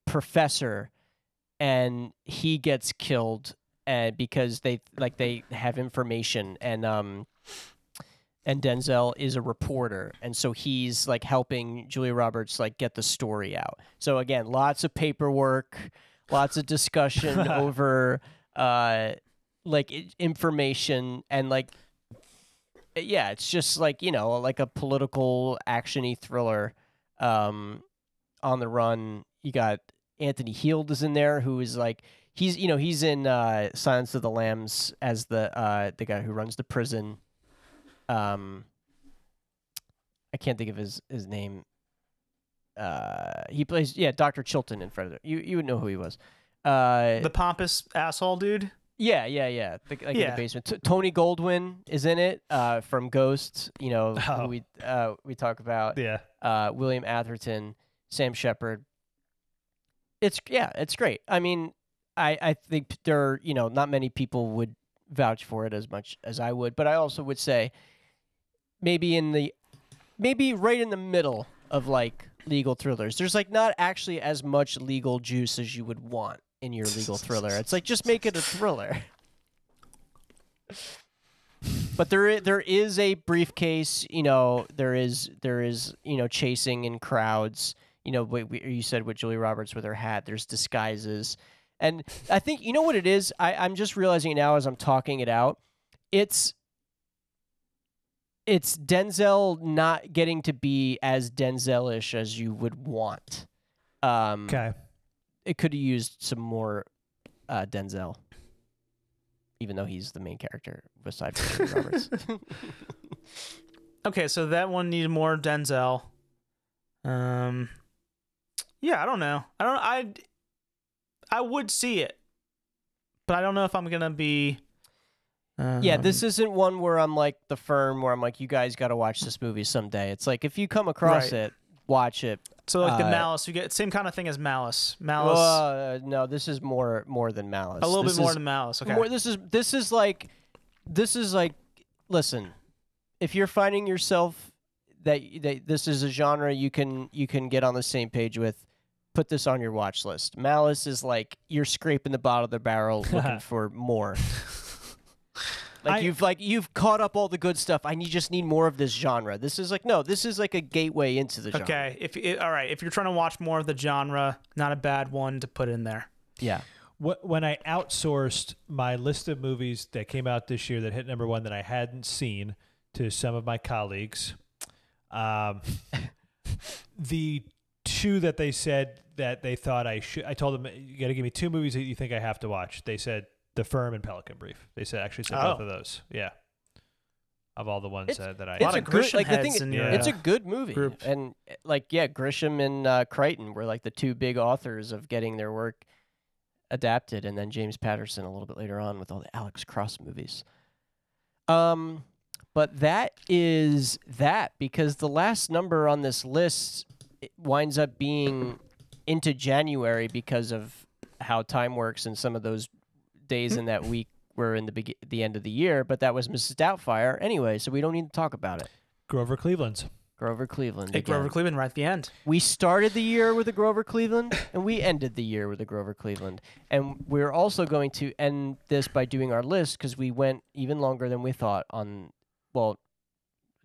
professor, and he gets killed, and because they like they have information, and um, and Denzel is a reporter, and so he's like helping Julia Roberts like get the story out. So again, lots of paperwork, lots of discussion over uh, like information and like yeah, it's just like you know like a political actiony thriller. Um, on the run, you got Anthony Heald is in there, who is like he's you know he's in uh, Silence of the Lambs as the uh, the guy who runs the prison. Um, I can't think of his his name. Uh, he plays yeah Doctor Chilton in front of it. You you would know who he was. Uh, The pompous asshole dude. Yeah, yeah, yeah. The, like in the basement. T- Tony Goldwyn is in it uh, from Ghost. You know, who Oh. we uh, we talk about Yeah. uh, William Atherton, Sam Shepard. It's yeah, it's great. I mean, I I think there are, you know not many people would vouch for it as much as I would, but I also would say maybe in the maybe right in the middle of like legal thrillers. There's like not actually as much legal juice as you would want in your legal thriller. It's like just make it a thriller. But there, there is a briefcase, you know, there is there is, you know, chasing in crowds. You know, what we, you said with Julie Roberts with her hat, there's disguises. And I think you know what it is? I, I'm just realizing now as I'm talking it out. It's it's Denzel not getting to be as Denzel-ish as you would want. Um, Okay. It could have used some more uh, Denzel, even though he's the main character aside from Roberts. Okay, so that one needed more Denzel. Um, yeah, I don't know. I don't. I I would see it, but I don't know if I'm gonna be. Um, yeah, this isn't one where I'm like the firm where I'm like, you guys got to watch this movie someday. It's like if you come across Right. it, watch it. So like the uh, Malice. You get same kind of thing as Malice. Malice, Uh, no, this is more more than Malice. a little This bit more is than Malice. Okay. More, this is this is like this is like listen, if you're finding yourself that, that this is a genre you can you can get on the same page with. Put this on your watch list. Malice is like you're scraping the bottom of the barrel looking for more. Like I- you've like you've caught up all the good stuff. I need just need more of this genre. This is like no, this is like a gateway into the genre. Okay, if it, all right, if you're trying to watch more of the genre, not a bad one to put in there. Yeah. When I outsourced my list of movies that came out this year that hit number one that I hadn't seen to some of my colleagues, um, the two that they said that they thought I should, I told them you got to give me two movies that you think I have to watch. They said The Firm and Pelican Brief. They said actually said both Oh. of those. Yeah, of all the ones It's- that, that I. It's lot a good like the thing. heads in your, It's a uh, good movie, group. and uh, like yeah, Grisham and uh, Crichton were like the two big authors of getting their work adapted, and then James Patterson a little bit later on with all the Alex Cross movies. Um, but that is that because the last number on this list winds up being into January because of how time works and some of those days hmm. in that week were in the begi- the end of the year. But that was Mrs. Doubtfire anyway, so we don't need to talk about it. Grover Cleveland's. Grover Cleveland. Hey, Grover. Cleveland right at the end. We started the year with a Grover Cleveland, and we ended the year with a Grover Cleveland. And we're also going to end this by doing our list because we went even longer than we thought on. Well,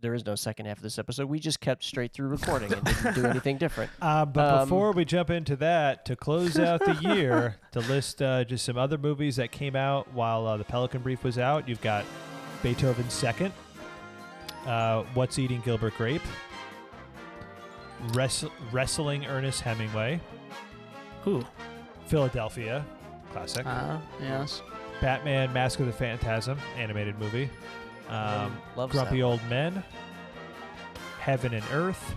there is no second half of this episode. We just kept straight through recording and didn't do anything different. Uh, but Um, before we jump into that, to close out the year, to list uh, just some other movies that came out while uh, the Pelican Brief was out, you've got Beethoven's Second, uh, What's Eating Gilbert Grape, Wrest- Wrestling Ernest Hemingway, Who? Philadelphia, classic, Uh, yes. Batman Mask of the Phantasm, animated movie, um, Love Grumpy that. Old Men, Heaven and Earth,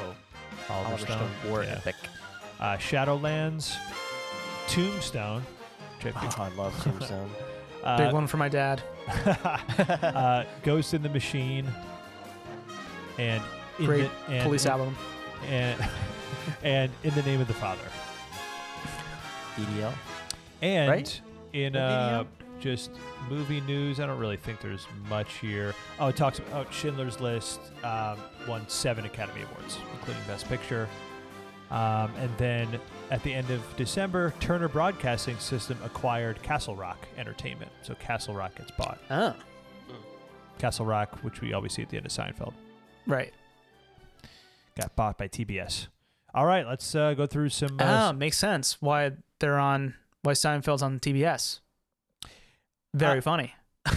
Oh, Oliver, Oliver Stone, Stone War yeah. epic. uh, Shadowlands, Tombstone, which I Oh, I love Tombstone. Big uh, one for my dad. uh, Ghost in the Machine, and in Great the, and, police album. and and in the name of the Father, DDL. and Right? in uh, just movie news. I don't really think there's much here. Oh, it talks about Schindler's List um, won seven Academy Awards, including Best Picture. Um, and then at the end of December, Turner Broadcasting System acquired Castle Rock Entertainment. So Castle Rock gets bought. Oh, Castle Rock, which we always see at the end of Seinfeld, right. got bought by TBS. All right, let's uh, go through some. Uh, Oh, makes sense. Why they're on? Why Seinfeld's on TBS? Very Uh, funny. uh,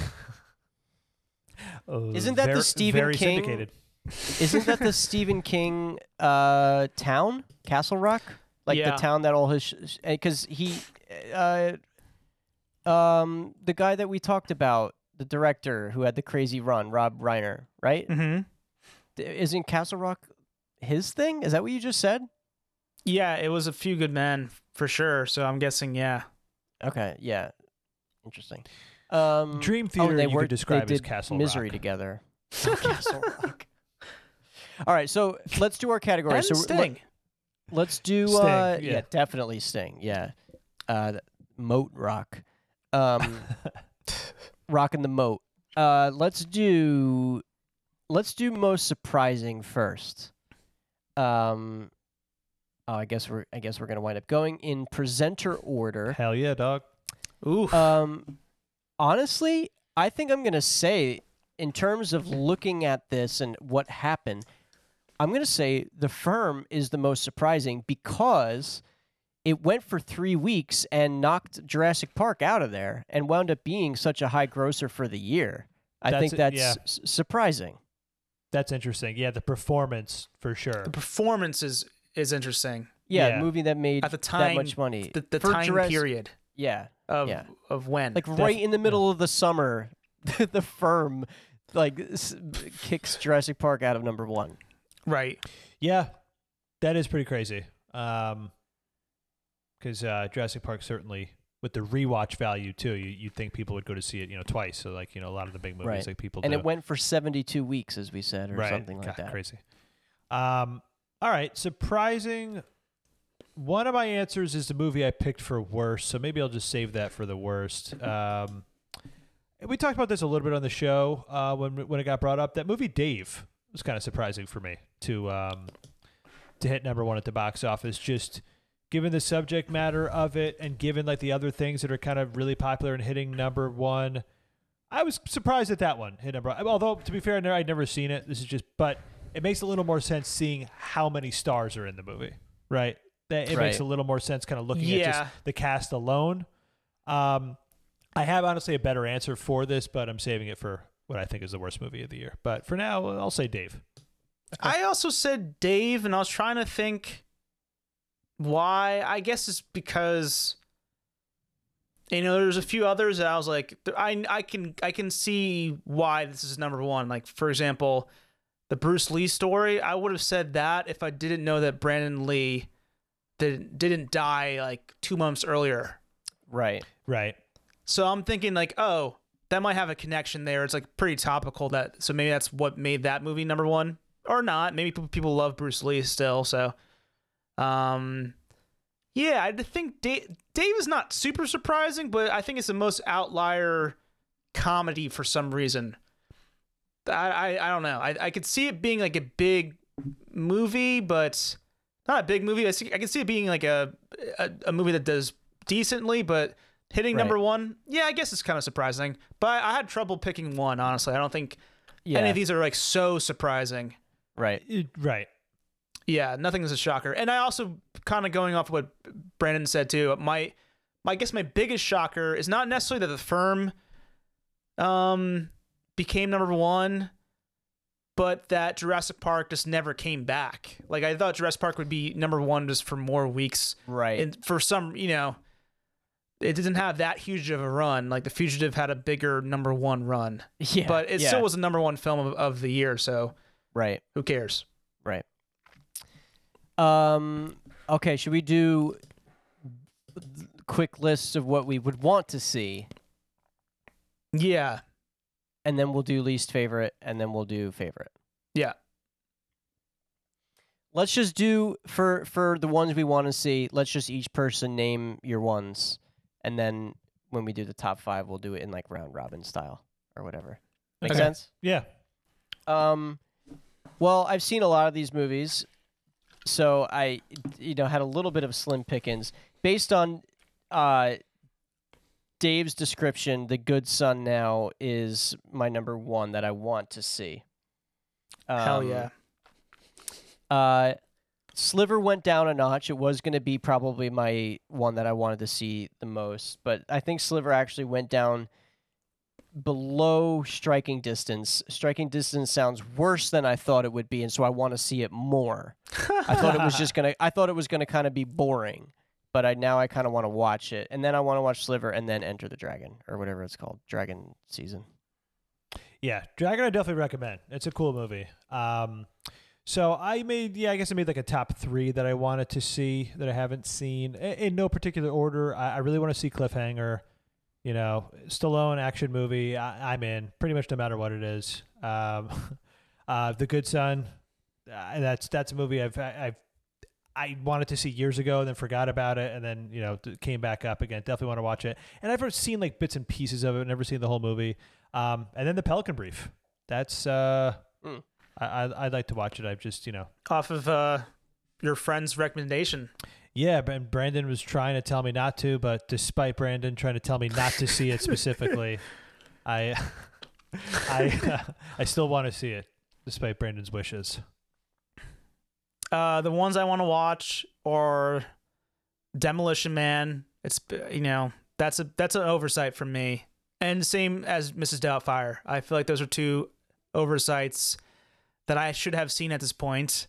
Isn't that the ver- Stephen very King- syndicated? Isn't that the Stephen King uh, town, Castle Rock? Like Yeah. the town that all his because he, uh, um, the guy that we talked about, the director who had the crazy run, Rob Reiner, right? Mm-hmm. Isn't Castle Rock his thing? Is that what you just said? Yeah, it was a few good men for sure. So I'm guessing, yeah. Okay, yeah, interesting. Um, Dream oh, Theater they you were could describe they as did Castle Misery Rock. together. Castle Rock. All right, so let's do our categories. And so Sting. Let, us do Sting, uh, yeah. yeah. definitely Sting. Yeah. Uh Moat Rock. Um Rocking the Moat. Uh let's do let's do most surprising first. Um Oh, I guess we're I guess we're gonna wind up going in presenter order. Hell yeah, dog. Ooh. Um, honestly, I think I'm gonna say, in terms of looking at this and what happened, I'm gonna say the firm is the most surprising because it went for three weeks and knocked Jurassic Park out of there and wound up being such a high grosser for the year. I That's think it, that's yeah. s- surprising. That's interesting. Yeah, the performance for sure. the performance is is interesting. Yeah, Yeah. a movie that made At the time that much money. The, the time Jurassic- period Yeah, of Yeah. of when. like right in the middle of the summer, the firm like s- kicks Jurassic Park out of number one. right. Yeah, that is pretty crazy. Um, because uh, Jurassic Park certainly with the rewatch value too, you you'd think people would go to see it, you know, twice. So like you know, a lot of the big movies Right. like people and do. it went for 72 weeks as we said or right, something like God, that Crazy. Um, all right, surprising. One of my answers is the movie I picked for worst, so maybe I'll just save that for the worst. Um, we talked about this a little bit on the show uh, when when it got brought up. That movie Dave was kind of surprising for me to um, to hit number one at the box office. Just given the subject matter of it, and given like the other things that are kind of really popular and hitting number one, I was surprised that that one hit number. One. Although to be fair, I'd never seen it. This is just, but it makes a little more sense seeing how many stars are in the movie, right? That it makes a little more sense, kind of looking at just the cast alone. Um, I have honestly a better answer for this, but I'm saving it for what I think is the worst movie of the year. But for now, I'll say Dave. I also said Dave, and I was trying to think why. I guess it's because you know there's a few others that I was like, I I can I can see why this is number one. Like for example, the Bruce Lee story. I would have said that if I didn't know that Brandon Lee didn't didn't die like two months earlier. Right. Right. So I'm thinking like, oh, that might have a connection there. It's like pretty topical that so maybe that's what made that movie number 1 or not. Maybe people- people love Bruce Lee still, so um yeah, I think Dave, Dave is not super surprising, but I think it's the most outlier comedy for some reason. I I, I don't know. I, I could see it being like a big movie, but not a big movie. I, see, I can see it being like a, a a movie that does decently, but hitting Right. number one, yeah, I guess it's kind of surprising. But I had trouble picking one, honestly. I don't think Yeah. any of these are like so surprising. right. Right. Yeah, nothing is a shocker. And I also kind of going off what Brandon said too. My, my I guess my biggest shocker is not necessarily that the firm, um, became number one, but that Jurassic Park just never came back. Like I thought Jurassic Park would be number one just for more weeks, Right. and for some, you know, it didn't have that huge of a run. Like The Fugitive had a bigger number one run, yeah. but it yeah. still was a number one film of, of the year. So right. who cares? Right. Um. Okay. Should we do quick lists of what we would want to see, Yeah, and then we'll do least favorite, and then we'll do favorite. yeah. Let's just do for for the ones we want to see. Let's just each person name your ones, and then when we do the top five, we'll do it in like round robin style or whatever. Make Okay. sense? Yeah. Um, well, I've seen a lot of these movies, so I, you know, had a little bit of slim pickings based on, uh, Dave's description. The Good Son now is my number one that I want to see. Hell Um, yeah. Uh, Sliver went down a notch. It was going to be probably my one that I wanted to see the most, but I think Sliver actually went down below striking distance. Striking distance sounds worse than I thought it would be, and so I want to see it more. I thought it was just gonna. I thought it was gonna kind of be boring, but I now I kind of want to watch it, and then I want to watch Sliver, and then Enter the Dragon or whatever it's called, Dragon Season. Yeah, Dragon I definitely recommend. It's a cool movie. Um, so I made, yeah, I guess I made like a top three that I wanted to see that I haven't seen in, no particular order. I, I really want to see Cliffhanger. You know, Stallone action movie. I, I'm in pretty much no matter what it is. Um, uh, The Good Son. Uh, that's that's a movie I've I've I wanted to see years ago and then forgot about it and then you know came back up again. Definitely want to watch it. And I've seen like bits and pieces of it. Never seen the whole movie. Um, and then the Pelican Brief. That's uh, Mm. I, I I'd like to watch it. I've just you know Off of uh, your friend's recommendation. yeah. and Brandon was trying to tell me not to, but despite Brandon trying to tell me not to see it specifically, I I I still want to see it despite Brandon's wishes. Uh, the ones I want to watch are Demolition Man. It's you know that's a that's an oversight from me, and same as Mrs. Doubtfire. I feel like those are two oversights that I should have seen at this point.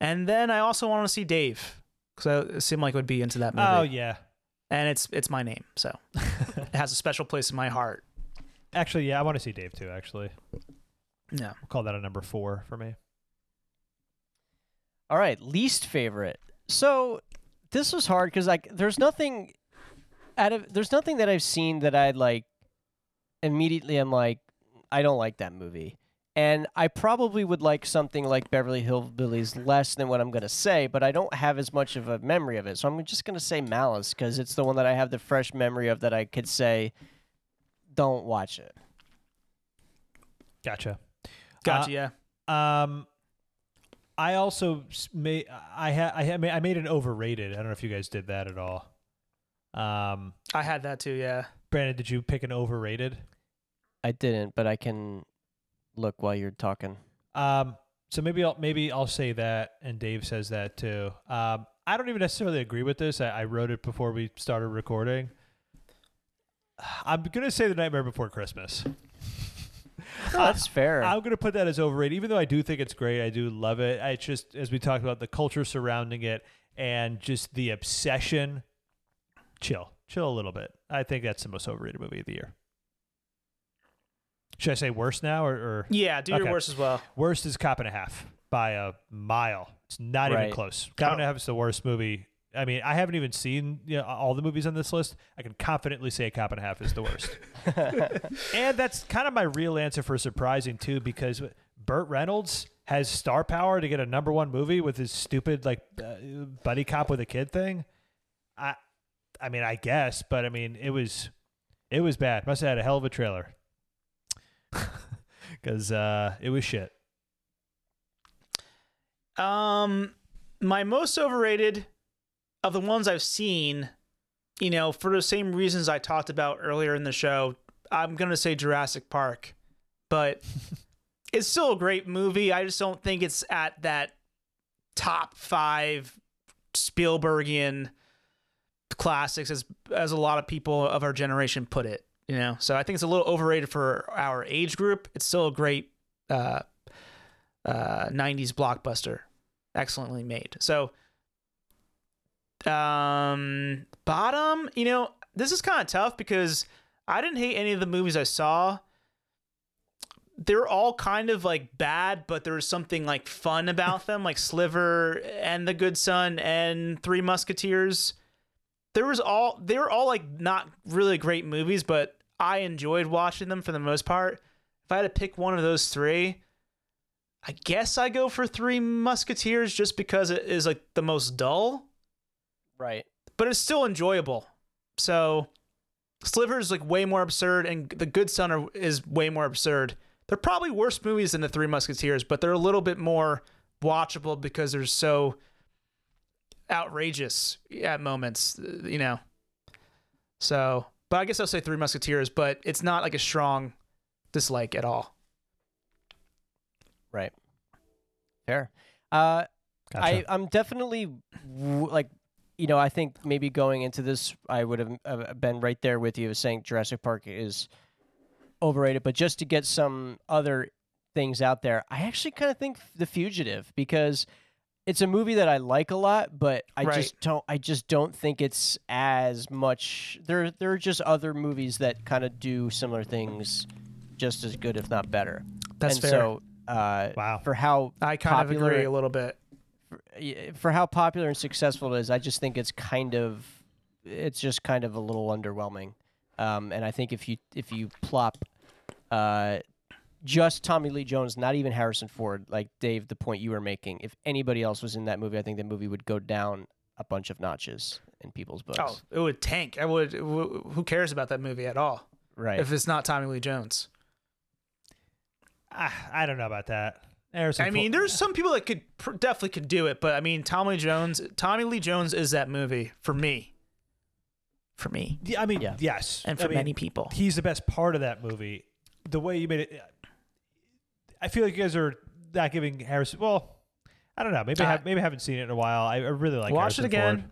And then I also want to see Dave because it seemed like it would be into that movie. Oh yeah. and it's it's my name, so it has a special place in my heart. Actually, yeah, I want to see Dave too. Actually, Yeah. we'll call that a number four for me. All right, least favorite. So this was hard because like there's nothing out of there's nothing that I've seen that I'd like immediately. I'm like I don't like that movie, and I probably would like something like Beverly Hillbillies less than what I'm gonna say, but I don't have as much of a memory of it, so I'm just gonna say Malice because it's the one that I have the fresh memory of that I could say don't watch it. Gotcha. Gotcha. Uh, yeah. Um, I also made I had I had I made an overrated. I don't know if you guys did that at all. Um, I had that too. Yeah. Brandon, did you pick an overrated? I didn't, but I can look while you're talking. Um, so maybe I'll maybe I'll say that, and Dave says that too. Um, I don't even necessarily agree with this. I, I wrote it before we started recording. I'm gonna say the Nightmare Before Christmas. That's fair. I'm gonna put that as overrated, even though I do think it's great. I do love it. I just, as we talked about, the culture surrounding it and just the obsession. Chill, chill a little bit. I think that's the most overrated movie of the year. Should I say worst now or, or Yeah. Do your worst as well. worst is Cop and a Half by a mile. It's not even close. Cop and a Oh. Half is the worst movie. I mean, I haven't even seen you know, all the movies on this list. I can confidently say Cop and a Half is the worst. and that's kind of my real answer for surprising too, because Burt Reynolds has star power to get a number one movie with his stupid like uh, buddy cop with a kid thing. I, I mean, I guess, but I mean, it was, it was bad. Must have had a hell of a trailer, because uh, it was shit. Um, my most overrated of the ones I've seen, you know, for the same reasons I talked about earlier in the show, I'm gonna say Jurassic Park, but it's still a great movie. I just don't think it's at that top five Spielbergian classics as as a lot of people of our generation put it. You know, so I think it's a little overrated for our age group. It's still a great uh, uh, 90s blockbuster excellently made so um bottom you know this is kind of tough because i didn't hate any of the movies i saw. They're all kind of like bad but there's something like fun about them like sliver and the good son and three musketeers. There was all they were all like not really great movies but i enjoyed watching them for the most part. If i had to pick one of those three I guess I go for Three Musketeers just because it is like the most dull, right. but it's still enjoyable. So Sliver is like way more absurd, and The Good Son are, is way more absurd. They're probably worse movies than The Three Musketeers, but they're a little bit more watchable because they're so outrageous at moments, you know. So, but I guess I'll say Three Musketeers, but it's not like a strong dislike at all. Right. Fair. Uh, Gotcha. I I'm definitely w- like you know I think maybe going into this I would have uh, been right there with you saying Jurassic Park is overrated, but just to get some other things out there, I actually kind of think The Fugitive because it's a movie that I like a lot, but I Right. just don't I just don't think it's as much. There there are just other movies that kind of do similar things just as good, if not better. That's and fair. So uh, Wow. for how I kind popular of agree a little bit. Y- for how popular and successful it is, I just think it's kind of it's just kind of a little underwhelming. Um, and I think if you if you plop uh, just Tommy Lee Jones, not even Harrison Ford, like Dave, the point you were making, if anybody else was in that movie, I think the movie would go down a bunch of notches in people's books. Oh, it would tank. I would. it Who cares about that movie at all right. if it's not Tommy Lee Jones? Ah, I don't know about that. Harrison I mean, there's some people that could pr- definitely could do it, but I mean, Tommy Jones, Tommy Lee Jones is that movie for me. For me, Yeah, I mean, Yeah. yes, and I for mean, many people. he's the best part of that movie. The way you made it, I feel like you guys are not giving Harrison. Well, I don't know. Maybe I Uh, have, maybe I haven't seen it in a while. I, I really like Watch it again. Ford.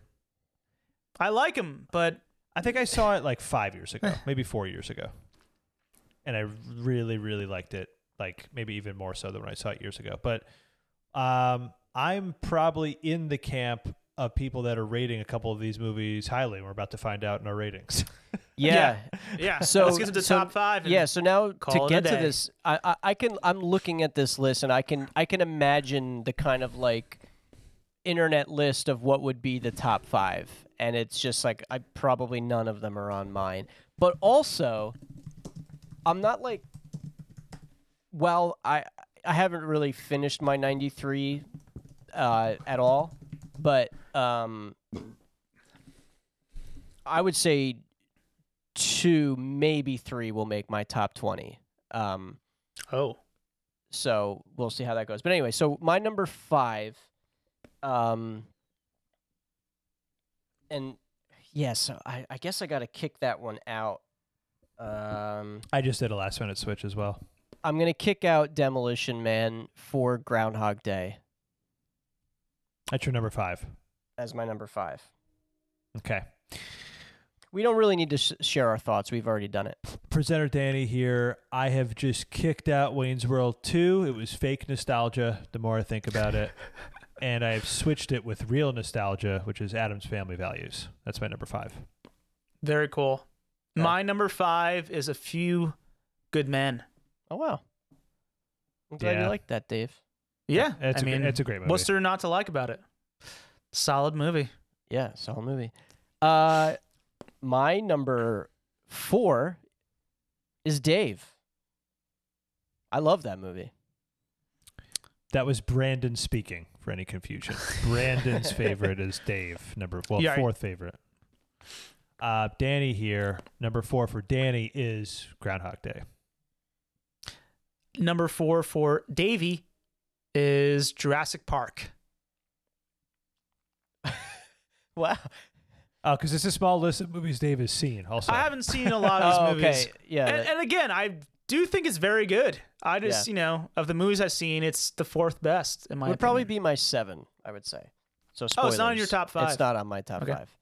I like him, but I think I saw it like five years ago, maybe four years ago, and I really, really liked it. Like maybe even more so than when I saw it years ago. But um, I'm probably in the camp of people that are rating a couple of these movies highly. We're about to find out in our ratings. yeah. yeah. So- let's get to the so- top five. and- Yeah, so now to get to this, I, I I can I'm looking at this list and I can I can imagine the kind of like internet list of what would be the top five, and it's just like I probably none of them are on mine. But also, I'm not like, well, I I haven't really finished my '93 uh, at all, but um, I would say two, maybe three will make my top 20. Um, Oh, so we'll see how that goes. But anyway, so my number five, um, and yeah, so I, I guess I got to kick that one out. Um, I just did a last minute switch as well. I'm gonna kick out Demolition Man for Groundhog Day That's your number five. as my number five. Okay. We don't really need to sh- share our thoughts. We've already done it. Presenter Danny here. I have just kicked out Wayne's World 2. It was fake nostalgia the more I think about it. and I've switched it with real nostalgia, which is Addams Family Values. That's my number five. Very cool. Yeah. My number five is a few good men. Oh wow! I'm glad Yeah. you like that, Dave. Yeah, It's, I a, mean, it's a great movie. what's there not to like about it? Solid movie. Yeah, solid movie. Uh, my number four is Dave. I love that movie. That was Brandon speaking, for any confusion. Brandon's favorite is Dave, number well, Yeah, I- fourth favorite. Uh, Danny here. Number four for Danny is Groundhog Day. Number four for Davey is Jurassic Park. Wow. Oh, because it's a small list of movies Dave has seen. Also, I haven't seen a lot of oh, these movies. okay. Yeah. And, and again, I do think it's very good. I just, you know, of the movies I've seen, it's the fourth best in my would probably be my seven, I would say. So Oh, it's not in your top five. It's not on my top Okay. five.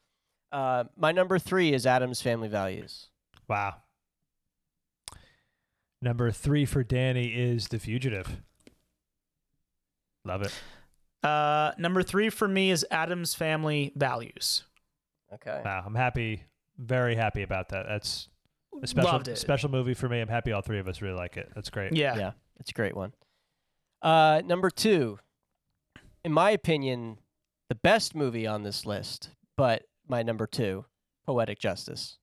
Uh, my number three is Addams Family Values. Wow. Number three for Danny is The Fugitive. Love it. Uh, number three for me is Addams Family Values. Okay. Wow, I'm happy, very happy about that. That's a special Loved it. special movie for me. I'm happy all three of us really like it. That's great. Yeah. Yeah, it's a great one. Uh, number two, in my opinion, the best movie on this list, but my number two, Poetic Justice.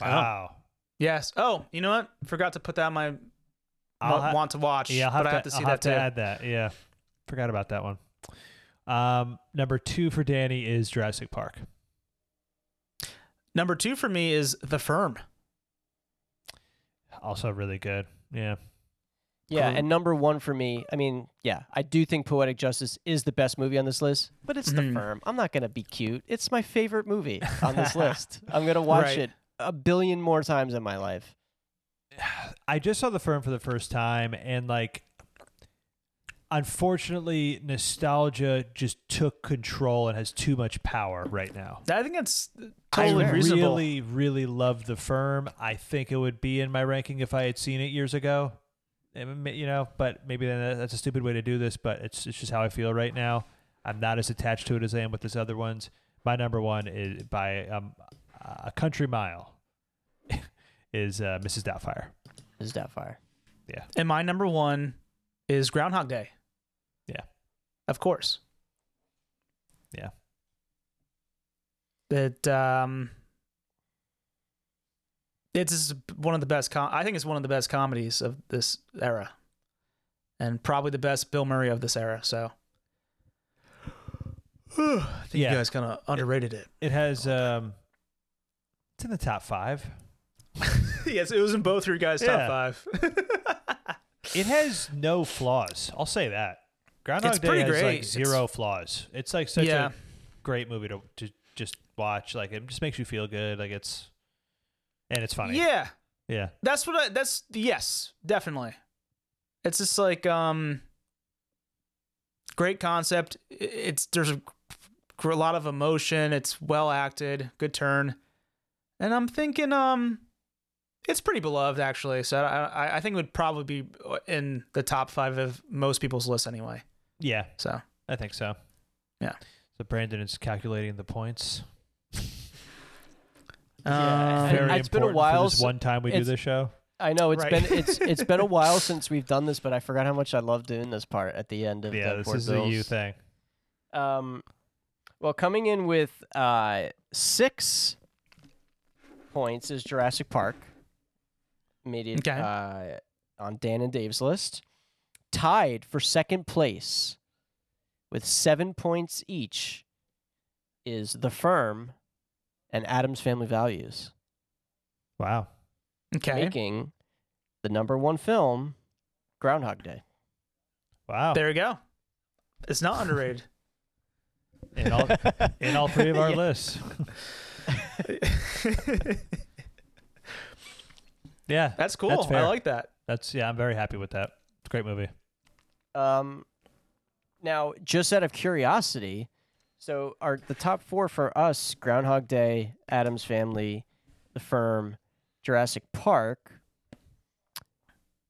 Wow. Yes. Oh, you know what? Forgot to put that on my I'll wa- ha- want to watch. Yeah, I'll have but to, I have to see I'll that have to too. add that. Yeah, forgot about that one. Um, number two for Danny is Jurassic Park. Number two for me is The Firm. Also really good. Yeah. Yeah, Cool. and number one for me, I mean, yeah, I do think Poetic Justice is the best movie on this list, but it's Mhm. The Firm. I'm not going to be cute. It's my favorite movie on this list. I'm going to watch Right. it a billion more times in my life. I just saw the firm for the first time and like unfortunately nostalgia just took control and has too much power right now. I think that's totally I reasonable. really, really love the firm. I think it would be in my ranking if I had seen it years ago. You know, but maybe then that's a stupid way to do this, but it's, it's just how I feel right now. I'm not as attached to it as I am with these other ones. My number one is by um, a country mile is uh, Mrs. Doubtfire. Is Doubtfire. Yeah. And my number one is Groundhog Day. Yeah. Of course. Yeah. It um it's one of the best com- I think it's one of the best comedies of this era. And probably the best Bill Murray of this era, so I think Yeah. you guys kind of underrated it. It has um, it's in the top five. yes, it was in both your guys' Yeah. top five. It has no flaws. I'll say that. Groundhog It's Day pretty has great. like It's- zero flaws. It's like such Yeah. a great movie to, to just watch. Like it just makes you feel good. Like it's and it's funny. yeah. Yeah. That's what I, that's yes, definitely. It's just like um great concept. I- It's there's a, a lot of emotion. It's well acted, good turn. And I'm thinking um it's pretty beloved actually. So I I, I think it would probably be in the top 5 of most people's lists anyway. Yeah, So I think so. Yeah. So Brandon is calculating the points. Yeah, um, Very it's been a while for this one time we do it's- this show. I know it's Right. been it's it's been a while since we've done this, but I forgot how much I love doing this part at the end of Yeah, the this board is bills. a you thing. Um, well, coming in with uh, six points is Jurassic Park. Made it Okay. uh, on Dan and Dave's list. Tied for second place with seven points each is The Firm and Addams Family Values, Wow. okay. making the number one film Groundhog Day. Wow. There you go. It's not underrated. In all, in all three of our Yeah. lists. yeah. That's cool. That's I like that. That's yeah, I'm very happy with that. It's a great movie. Um, now, just out of curiosity, so are the top four for us Groundhog Day, Addams Family, The Firm, Jurassic Park?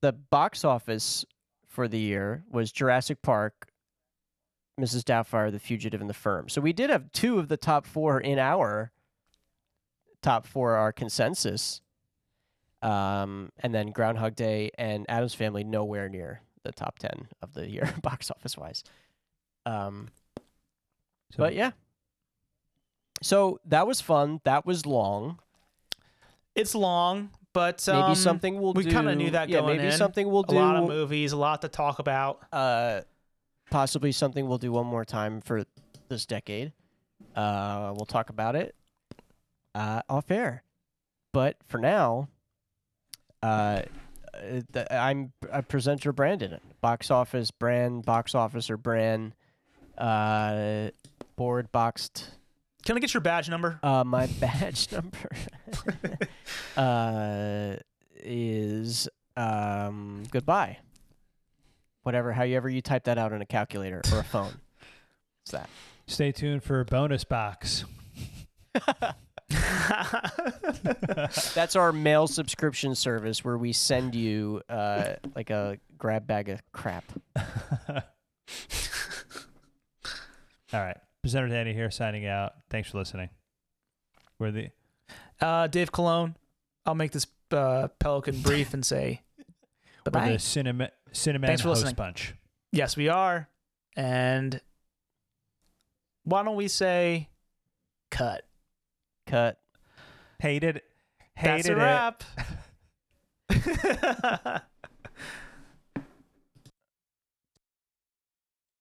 The box office for the year was Jurassic Park, Mrs. Doubtfire, The Fugitive, and The Firm. So we did have two of the top four in our top four, our consensus. Um, and then Groundhog Day and Addams Family nowhere near the top 10 of the year box office wise. Um, So but yeah. So that was fun. That was long. It's long, but Maybe um, something we'll we do. kinda knew that yeah, going maybe in. something we'll do. a lot of movies, a lot to talk about. uh, possibly something we'll do one more time for this decade. Uh, we'll talk about it uh, off air. But for now, uh, uh, th- I'm a presenter Brandon. Box office brand, box officer brand, uh, board boxed. Can I get your badge number? Uh, my badge number uh, is um, goodbye. Whatever, however you type that out on a calculator or a phone. It's that. stay tuned for bonus box. That's our mail subscription service where we send you uh, like a grab bag of crap. All right. Presenter Danny here signing out. Thanks for listening. We're the uh, Dave Cologne. I'll make this uh, Pelican brief and say bye we're bye. the cinema cinnamon Thanks for host listening. bunch. Yes, we are. And why don't we say cut? Cut. Hated Hated That's a it. wrap.